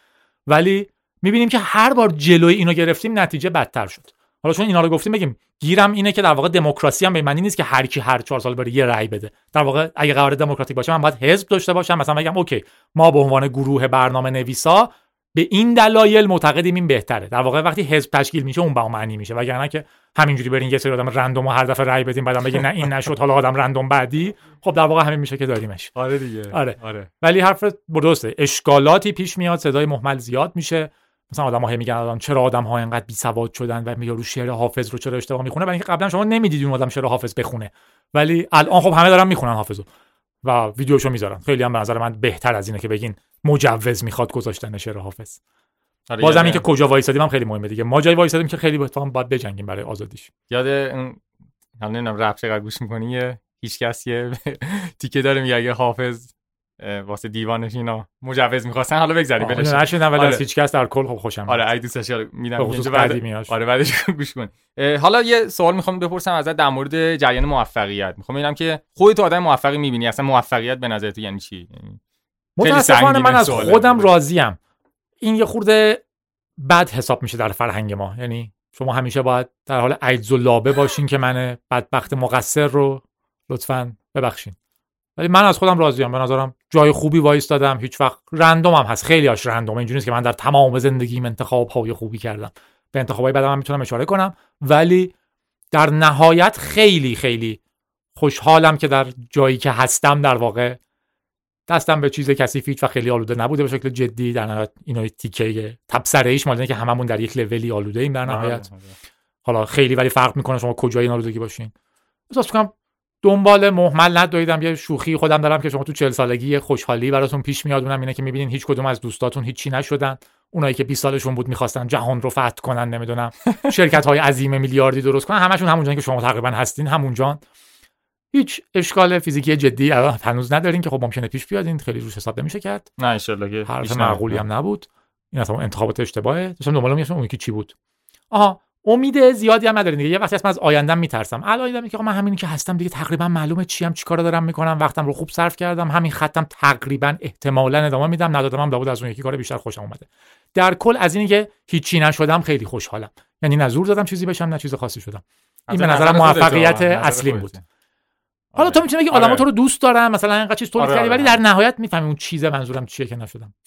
ولی می‌بینیم که هر بار جلوی اینو گرفتیم نتیجه بدتر شد. حالا چون اینا رو گفتیم بگیم گیرم اینه که در واقع دموکراسی هم به معنی نیست که هر کی هر چهار سال بره یه رأی بده. در واقع اگه قرار دموکراتیک باشه من باید حزب داشته باشم. مثلا بگم اوکی ما به عنوان گروه برنامه نویسا به این دلایل معتقدیم این بهتره. در واقع وقتی حزب تشکیل میشه اون با معنی میشه. وگرنه که همینجوری برین یه سری آدم رندوم و هر دفعه رأی بدیم بعدم بگین نه این نشد حالا آدم رندوم بعدی. خب در واقع همین میشه که داریمش. آره دیگه. آره. آره. ولی حرف درسته. اشکالاتی پیش میاد صدای محمل زیاد میشه. مثلا آدم ها میگن الان چرا آدم ها اینقدر بی سواد شدن و یارو شعر حافظ رو چرا اشتباه می‌خونه؟ برای اینکه قبلا شما نمی‌دیدید اون آدم شعر حافظ بخونه. ولی الان خب همه دارن می‌خونن حافظو. و ویدیوشو می‌ذارن. خیلی هم به نظر من بهتر از اینه که بگین مجوز می‌خواد گذاشتن شعر حافظ. آره، بازم اینکه کجا وایسادیم هم خیلی مهمه دیگه. ما جای وایسادیم که خیلی اتفاقا باید بجنگیم برای آزادیش. یاد اون هم نمی‌دونم رپ چقدر گوش می‌کنی؟ هیچ کس یه تیکه داره میگه اگه حافظ واسه دیوانش اینا مجوز می‌خواستن حالا بگذاری آه، بلش نشیدم ولی آره. از هیچ کس در کل خب خوشم. آره اگه دوست داشتی آره، میدم اینجا بعد آره بعدش گوش کن. حالا یه سوال می‌خوام بپرسم ازت در مورد جریان موفقیت. می‌خوام ببینم که خودت آدم موفقی می‌بینی؟ اصلا موفقیت به نظر تو یعنی چی؟ یعنی متاسفانه من از. خودم راضیم. این یه خورده بد حساب میشه در فرهنگ ما. یعنی شما همیشه باید در حال عجز و لابه باشین که من بدبخت مقصر رو لطفا ببخشین. ولی من از خودم راضیم. به نظرم جای خوبی وایستادم. هیچ وقت رندوم هم هست. خیلی هاش رندوم. اینجوری نیست که من در تمام زندگیم انتخاب های خوبی کردم. به انتخاب های بعدم هم می‌تونم اشاره کنم. ولی در نهایت خیلی خیلی خوشحالم که در جایی که هستم در واقع دستم به چیز کثیف هیچ و خیلی آلوده نبوده به شکل جدی. در نهایت اینو تیکه تبصره ایش مال که هممون در یک لولی آلوده ایم در نهایت. حالا خیلی ولی فرق می‌کنه شما کجای این آلودگی باشین. احساس کنم دنبال محمل ندویدم یه شوخی خودم دارم که شما تو 40 سالگی خوشحالی براتون پیش میاد. اونم اینه که می‌بینین هیچ کدوم از دوستاتون هیچی نشدن. اونایی که 20 سالشون بود می‌خواستن جهان رو فتح کنن نمی‌دونم شرکت های عظیم میلیاردی درست کنن. همشون همونجان که شما تقریبا هستین همونجان. هیچ اشکال فیزیکی جدی الان هنوز ندارین که خب ممکنه پیش بیاد این خیلی روش حساب نمیشه کرد. نه ان که حرف معقولی. هم نبود. این اصلا انتخابات اشتباهه. داشتم دنبال میگشتم اون یکی چی بود. آها امید زیادی هم ندارین دیگه. یه وقتی هست من از آیندهم میترسم. الان دیدم که من همینی که هستم دیگه تقریبا معلومه چیم چیکارا دارم می‌کنم. وقتم رو خوب صرف کردم. همین خطم تقریبا احتمالا ادامه میدم. ندادم هم لابد از اون یکی کار بیشتر خوشم اومده. در کل از اینی که هیچی نشدم خیلی خوشحالم. یعنی نه زور دادم چیزی بشم نه چیز خاصی شدم. این به نظر نظرم موفقیت خودته. بود. حالا تو آره. می‌تونی بگی آره. آدما تو رو دوست دارن مثلا اینقدر چیز تولید آره، کردی آره. ولی در نهایت می‌فهمی اون چیزه منظورم چیه که نشدم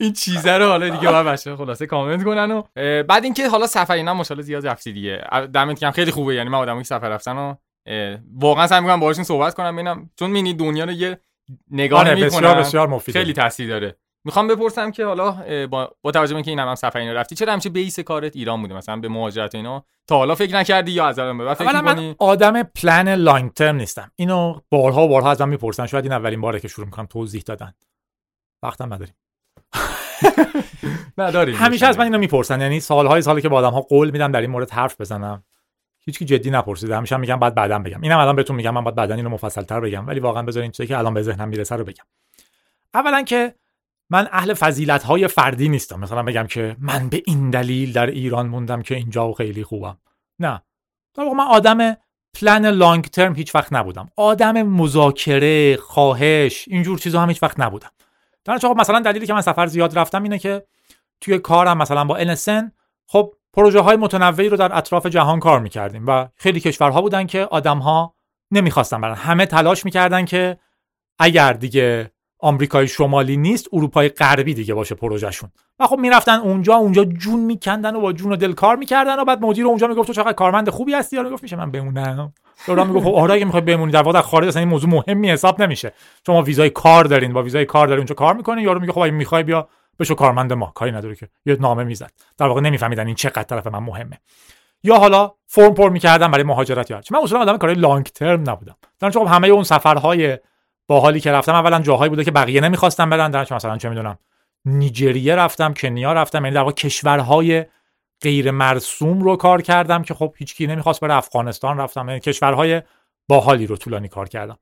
این چیزه رو حالا دیگه باید بچه‌ها خلاصه کامنت کنن و بعد اینکه حالا سفر اینا ماشاءالله زیاد رفتی دیگه دمت گرم خیلی خوبه یعنی من آدمایی که سفر رفتن و واقعا سعی می‌کنم باهاشون صحبت کنم ببینم چون می‌بینی دنیا رو یه نگاه آره می‌کنم بسیار بسیار مفیده خیلی تاثیر داره می‌خوام بپرسم که حالا با, با توجه به اینکه این هم, هم سفر اینا رفتی چرا همیشه بیس کارت ایران بوده؟ مثلا به مهاجرت اینا؟ تا حالا فکر نکردی یا از الان به بعد فکر من آدم پلن لانگ ترم نیستم. اینو بارها بارها از من می‌پرسن. شاید این اولین باره که شروع می‌کنم توضیح دادن. وقتم نداریم. نداری همیشه از من اینو می‌پرسن. یعنی سالهای سالی که با آدم ها قول میدم در این مورد حرف بزنم. هیچکی جدی نپرسیده. همیشه هم میگم بعد بعدا بگم. اینم الان بهتون میگم. من بعد بعدا اینو مفصل تر بگم. ولی واقعا بذارین چیزی که الان به ذهنم می‌رسه رو بگم. اولا که من اهل فضیلت های فردی نیستم. مثلا بگم که من به این دلیل در ایران موندم که اینجا و خیلی خوبم. نه. در واقع من آدم پلن لانگ ترم هیچ وقت نبودم. آدم مذاکره خواهش اینجور چیزا هم هیچ وقت نبودم. در نتیجه خب مثلا دلیلی که من سفر زیاد رفتم اینه که توی کارم مثلا با NSN خب پروژه های متنوعی رو در اطراف جهان کار می‌کردیم و خیلی کشورها بودن که آدم ها نمی‌خواستن برن. همه تلاش می‌کردن که اگر دیگه آمریکای شمالی نیست اروپای غربی دیگه باشه پروژهشون. و خب می‌رفتن اونجا اونجا جون میکندن و با جون و دل کار می‌کردن و بعد مدیر اونجا می‌گفت تو چقدر کارمند خوبی هستی؟ یا می‌گفت میشه من بمونم. دوران می‌گفت خب آره اگه می‌خوای بمونی. در واقع خارج اصلا این موضوع مهمی حساب نمیشه. شما ویزای کار دارین با ویزای کار دارین اونجا کار می‌کنین یارو میگه خب اگه می‌خوای بیا بشو کارمند ما. کاری نداره که. یه نامه می‌زد. در واقع نمیفهمیدن این چقدر طرف من مهمه. یا حالا فرم پر می‌کردم برای مهاجرت. یا من اصلا آدم کارهای لانگ ترم نبودم. در خب همه اون سفرهای باحالی که رفتم اولا جاهایی بوده که بقیه نمی‌خواستن برن. در مثلا چه می‌دونم نیجریه رفتم کنیا رفتم. یعنی در واقع کشورهای غیر مرسوم رو کار کردم که خب هیچکی نمی‌خواست بره. افغانستان رفتم. یعنی کشورهای باحالی رو طولانی کار کردم.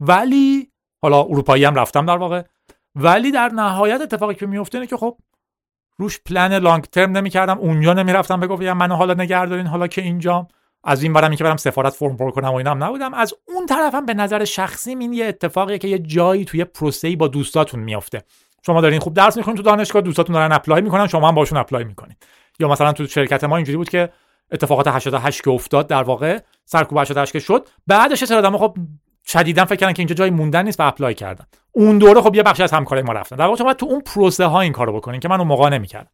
ولی حالا اروپایی هم رفتم در واقع. ولی در نهایت اتفاقی که میفته اینه که خب روش plan long term نمی‌کردم. اونجا نمی‌رفتم. بگم منو حالا نگه دارین حالا که اینجام. از این برم که برم سفارت فرم پر کنم و اینا هم نبودم. از اون طرفم به نظر شخصی این یه اتفاقیه که یه جایی توی پروسه‌ای با دوستاتون میافته. شما دارین خوب درس می‌خونید تو دانشگاه دوستاتون دارن apply می‌کنن شما هم باشون apply می‌کنید یا مثلا تو شرکت ما اینجوری بود که اتفاقات 88 که افتاد در واقع سرکوب 88 که شد بعدش سر آدم خب شدیدا فکر کردن که اینجا جای موندن نیست و apply کردن. اون دوره خب یه بخشی از همکارای ما رفتن. در واقع شما تو اون پروسه ها این کارو بکنین که من اون موقع نمی‌کردم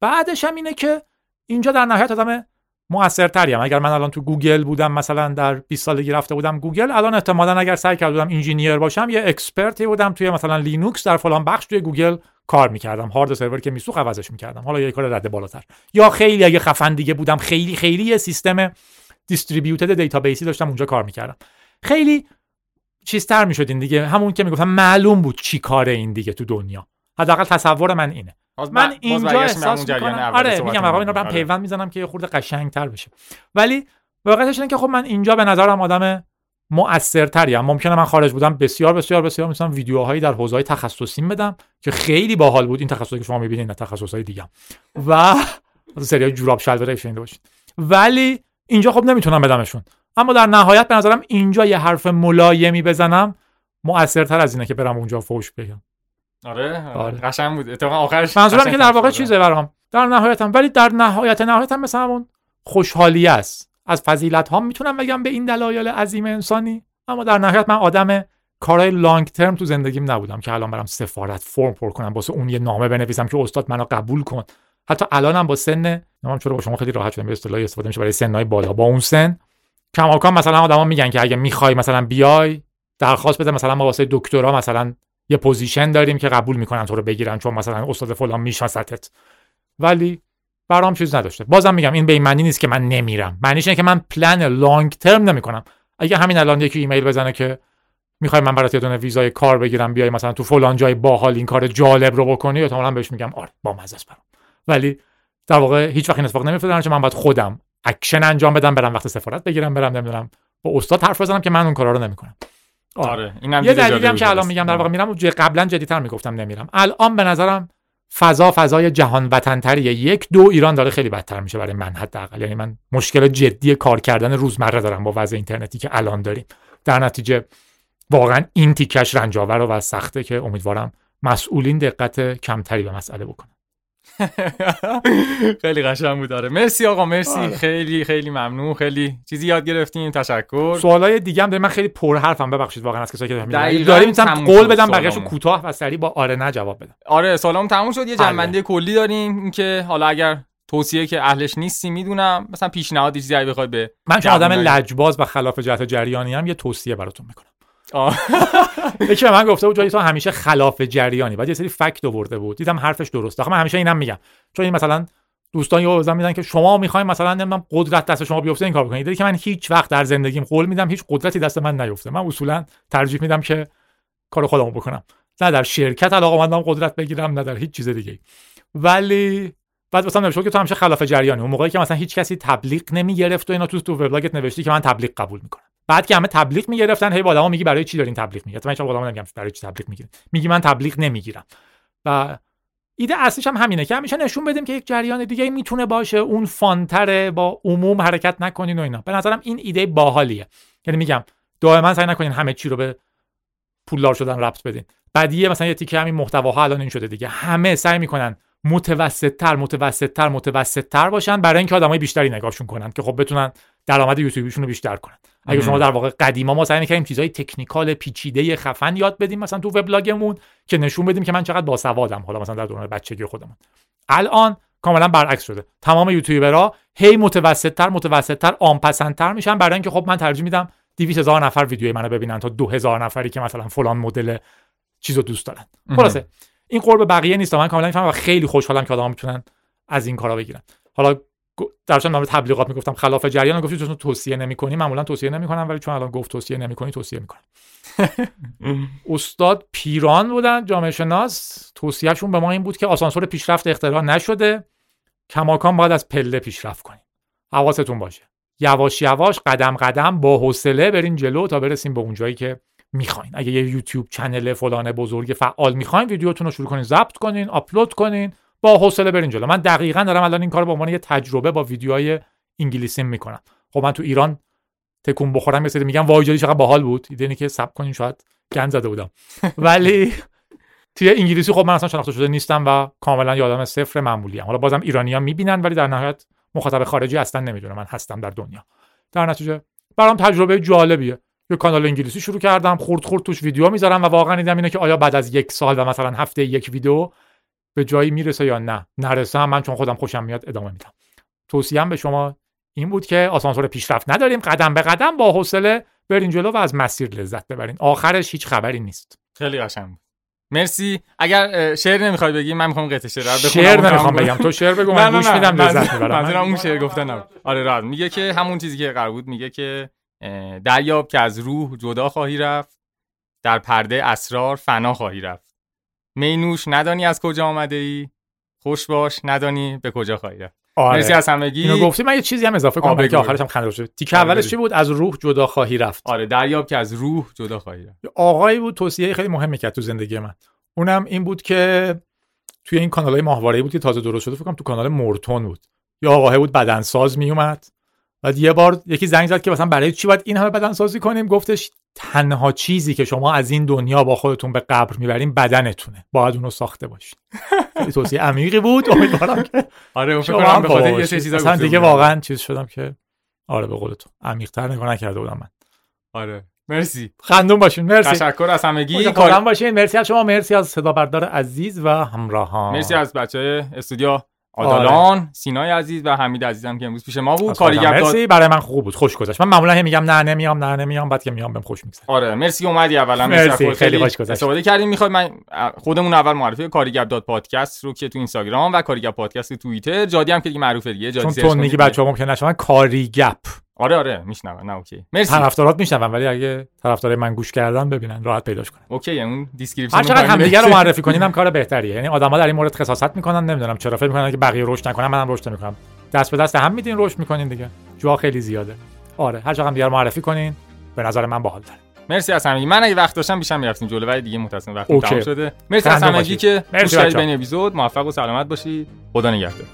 بعدش هم اینه که اینجا در نهایت آدم موثرتریم. اگر من الان تو گوگل بودم مثلا در 20 سالگی رفته بودم گوگل الان احتمالا اگر سعی کرده بودم engineer باشم یه expert ی بودم توی مثلا لینوکس در فلان بخش توی گوگل کار می‌کردم. هارد سرور که میسوخت عوضش می‌کردم. حالا یه کار رده بالاتر. یا خیلی اگه خفن دیگه بودم خیلی خیلی یه سیستم دیستریبیوتد دیتابیسی داشتم اونجا کار می‌کردم. خیلی چیزتر می‌شد این دیگه. همون که می‌گفتم معلوم بود چی کاره این دیگه تو دنیا. حداقل تصور من اینه. من اینجا احساس می‌کنم. آره میگم آقا اینا رو پیوند می‌زنم که یه خورده قشنگتر بشه. ولی واقعیتش اینه که خب من اینجا به نظرم آدم مؤثرتریم ممکنه من خارج بودم بسیار بسیار بسیار مثلا ویدیوهایی در حوزه تخصصی بدم که خیلی باحال بود این تخصصی که شما می‌بینید نه تخصصهای دیگه و سری جوراب شلوار شنیده باشید. ولی اینجا خب نمی‌تونم بدمشون. اما در نهایت به نظرم اینجا یه حرف ملایمی بزنم مؤثرتر از اینه که برم اونجا فوش بگم آره, آره. قشنگ بود. اتفاقا آخرش منظورم که در واقع چیزه برام. در نهایتم ولی در نهایت نهایتم مثلا اون خوشحالی است. از فضیلت ها می‌تونم بگم به این دلایل عظیم انسانی اما در نهایت من آدم کارهای لانگ ترم تو زندگیم نبودم که الان برم سفارت فرم پر کنم واسه اون یه نامه بنویسم که استاد منو قبول کن. حتی الانم با سن نمی‌دونم چرا با شما خیلی راحت شدم به اصطلاحی استفاده میشه برای سنای بالا. با اون سن کماکان مثلا آدما میگن که اگه می‌خوای مثلا بیای درخواست بده مثلا ما واسه دکترا مثلا یه position داریم که قبول می‌کنن تو رو بگیرن چون مثلا استاد فلان میشناستت ولی برام چیز نداشته. بازم میگم این به این معنی نیست که من نمیرم. معنیش اینه که من plan long term نمی‌کنم. اگه همین الان یکی ایمیل بزنه که می‌خوای من برات یه دونه ویزای کار بگیرم بیای مثلا تو فلان جای باحال این کار جالب رو بکنی احتمالاً بهش میگم آره با مزه برام ولی در واقع هیچ وقت این اتفاق نمیفته چون من باید خودم اکشن انجام بدم برم وقت سفارت بگیرم برم نمی‌دونم با استاد حرف بزنم که من اون کارا رو نمی‌کنم. آره اینم یه دلیلی که الان میگم در واقع میرم قبلا جدیتر می‌گفتم نمیرم. الان به نظرم فضا فضای جهان وطنتریه یک دو ایران داره خیلی بدتر میشه برای من حداقل. یعنی من مشکل جدی کار کردن روزمره دارم با وضع اینترنتی که الان داریم. در نتیجه واقعا این تیکش رنجاور و سخته که امیدوارم مسئولین دقت کمتری به مسئله بکنن. خیلی قشنگ بود داره مرسی آقا مرسی. آره. خیلی خیلی ممنون. خیلی چیزی یاد گرفتیم تشکر. سوالای دیگه هم من خیلی پر حرفم. ببخشید واقعا از کسایی که داریم داریم مثلا قول بدم بقیه‌شو کوتاه و سریع با آره نه جواب بدم. آره سوالام تموم شد. یه جنبنده کلی داریم. اینکه حالا اگر توصیه که اهلش نیستی می‌دونم مثلا پیشنهادی چیزی بخوای به من چون آدم لجباز و خلاف جهت جریانی هم یه توصیه براتون می‌کنم. یکی به من گفته بود تو همیشه خلاف جریانی. بعد یه سری فکت آورده بود. دیدم حرفش درسته. آخه من همیشه اینم میگم. چون این مثلا دوستان یه وزن میدن که شما می‌خواین مثلا نمی‌دونم قدرت دست شما بیفته این کار بکنید دیدی که من هیچ وقت در زندگیم قول میدم هیچ قدرتی دست من نیفته. من اصولا ترجیح میدم که کار خودمو بکنم. نه در شرکت علاقه مندم قدرت بگیرم نه در هیچ چیز دیگه ولی بعد مثلا نوشته که تو همیشه خلاف جریانی. اون موقعی که مثلا هیچ کسی تبلیغ نمی‌گرفت و اینا تو تو وبلاگت نوشتی که من تبلیغ قبول می‌کنم. بعد که همه تبلیغ می‌گرفتن هی با آدما میگی برای چی دارین تبلیغ می‌گیرید؟ من هیچ آدما نمیگم برای چی تبلیغ می‌گیرید. میگی من تبلیغ نمی‌گیرم. و ایده اصلیش هم همینه که همیشه نشون بدیم که یک جریان دیگه می‌تونه باشه اون فانتره با عموم حرکت نکنین و اینا. به نظرم این ایده باحالیه. یعنی میگم دائما سعی نکنین همه چی رو به پولدار شدن ربط بدین. بعدیه مثلا یه تیکه همین محتواها الان این شده دیگه. همه سعی می‌کنن متوسط تر متوسط تر متوسط تر باشن برای اینکه آدمای بیشتری نگاهشون کنن که خب بتونن درآمد یوتیوبشون رو بیشتر کنن. اگه شما در واقع قدیما ما سعی می‌کردیم چیزای تکنیکال پیچیده خفن یاد بدیم مثلا تو وبلاگمون که نشون بدیم که من چقدر باسوادم حالا مثلا در دوران بچگی خودمون. الان کاملا برعکس شده. تمام یوتیوبرها هی متوسطتر متوسطتر آنپسندتر میشن برای اینکه خب من ترجیح میدم 200 هزار نفر ویدیوی منو ببینن تا 2000 نفری که مثلا فلان مدل چیزو دوست دارن. خلاصه. این قرب بقیه نیست من کاملا می‌فهمم و خیلی خوشحالم که آدما می‌تونن از این کارا بگیرن. حالا در نام تبلیغات می‌گفتم. خلاف جریان گفتی چون توصیه نمی‌کنی. معمولا توصیه نمی‌کنم ولی چون الان گفت توصیه نمی‌کنی توصیه می‌کنم. استاد پیران بودن جامعه شناس. توصیهشون به ما این بود که آسانسور پیشرفت اختراع نشده. کماکان باید از پله پیشرفت کنیم. حواستون باشه. یواش یواش قدم قدم با حوصله برین جلو تا برسیم به اون جایی که می‌خواین. اگه یه یوتیوب چنل فلان بزرگ فعال می‌خواین ویدیوتون رو شروع کنین ضبط کنین آپلود کنین. با حوصله برین جلو. من دقیقا دارم الان این کار به عنوان یه تجربه با ویدیوهای انگلیسی می‌کنم. خب من تو ایران تکون بخورم مثل میگم وای جدی چقدر باحال بود. ایده که سب کنین شاید گند زده بودم. ولی توی انگلیسی خب من اصلا شناخته شده نیستم و کاملا یادم صفر معمولی ام. حالا بازم ایرانیا می‌بینن ولی در نهایت مخاطب خارجی اصلا نمی‌دونه من هستم در دنیا. در نتیجه برام تجربه جالبیه. یه کانال انگلیسی شروع کردم خورد خورد توش ویدیو می‌ذارم و واقعا دیدم اینه که آیا بعد از یک سال و مثلا هفته یک ویدیو به جایی می‌رسه یا نه نرسه هم من چون خودم خوشم میاد ادامه میدم. توصیم به شما این بود که آسانسور پیشرفت نداریم. قدم به قدم با حوصله برین جلو و از مسیر لذت ببرین. آخرش هیچ خبری نیست. خیلی قشنگ بود. مرسی. اگر شعر نمی‌خوای بگی من می‌خوام قطعه شعر رو بخونم. شعر نمی‌خوام بگم. تو شعر بگو من گوش میدم لذت می‌برم. منظورم اون شعر گفتن نبود. آره راست میگه که همون چیزی که قرار بود میگه که دریاب که از روح جدا خواهی رفت در پرده اسرار فنا خواهی رفت. مینوش ندانی از کجا آمده ای خوش باش ندانی به کجا خواهی رفت. آره. مرسی از همگی. اینو گفتی من یه چیزی هم اضافه کنم که آخرش هم خنده شد تیک آره اولش چی بود؟ از روح جدا خواهی رفت. آره دریاب که از روح جدا خواهی رفت. آقایی بود توصیه خیلی مهمی کرد تو زندگی من. اونم این بود که توی این کانال های ماهواره بود که تازه درست شده فکر تو کانال مورتون بود. یا آقاه بود بدنساز میومد بعد یه بار یکی زنگ زد که مثلا برای چی باید این همه بدن سازی کنیم؟ گفتش تنها چیزی که شما از این دنیا با خودتون به قبر می‌برین بدنتونه. باید اونو ساخته باشین. توصیه عمیقی بود. امیدوارم که آره فکر کنم به خاطر یه چیزا مثلا دیگه واقعا چیز شدم که آره به قول تو. عمیق‌تر نگاه نکرده بودم من. آره. مرسی. خندون باشین. مرسی. تشکر از همگی. کار... باشین. مرسی از شما. مرسی از صدا بردار عزیز و همراهان مرسی از بچه استودیو. آدالان آره. سینای عزیز و حمید عزیزم که امروز پیش ما بود. کارگر مرسی برای من خوب بود خوش گذشت. من معمولا میگم نه نمیام نه نمیام بعد که میام بهم خوش میگذره. آره مرسی اومدی اولا. مرسی خیلی خوش گذشت. استفاده کردیم. می‌خواد من خودمون اول معرفی کارگر dot podcast رو که تو اینستاگرام و کارگر پادکست تو توییتر. جادی هم که دیگه معروفه دیگه جادی چون تو میگی بچه‌ها ممکن نشون کاریگپ آره آره میشنون نه okay. مرسی. طرفدارات میشنون ولی اگه طرفدار من گوش کردن ببینن راحت پیداش کنن. okay اون description هر چقدر همدیگه رو معرفی کنیم هم کار بهتریه. یعنی آدما در این مورد خصاصت می‌کنن نمی‌دونم چرا. فکر می‌کنن که بقیه رشد نکنن منم رشد نمی‌کنم. دست به دست هم میدین رشد می‌کنین دیگه. جا خیلی زیاده. آره هر چقدر دیگه معرفی کنین به نظر من باحال داره مرسی از همگی. من اگه وقت داشتم بیشتر می‌رفتیم جلو ولی دیگه متأسفانه وقت تموم شده. مرسی از همگی که گوش کردید به این اپیزود. موفق و سلامت باشید. خدا نگهدار.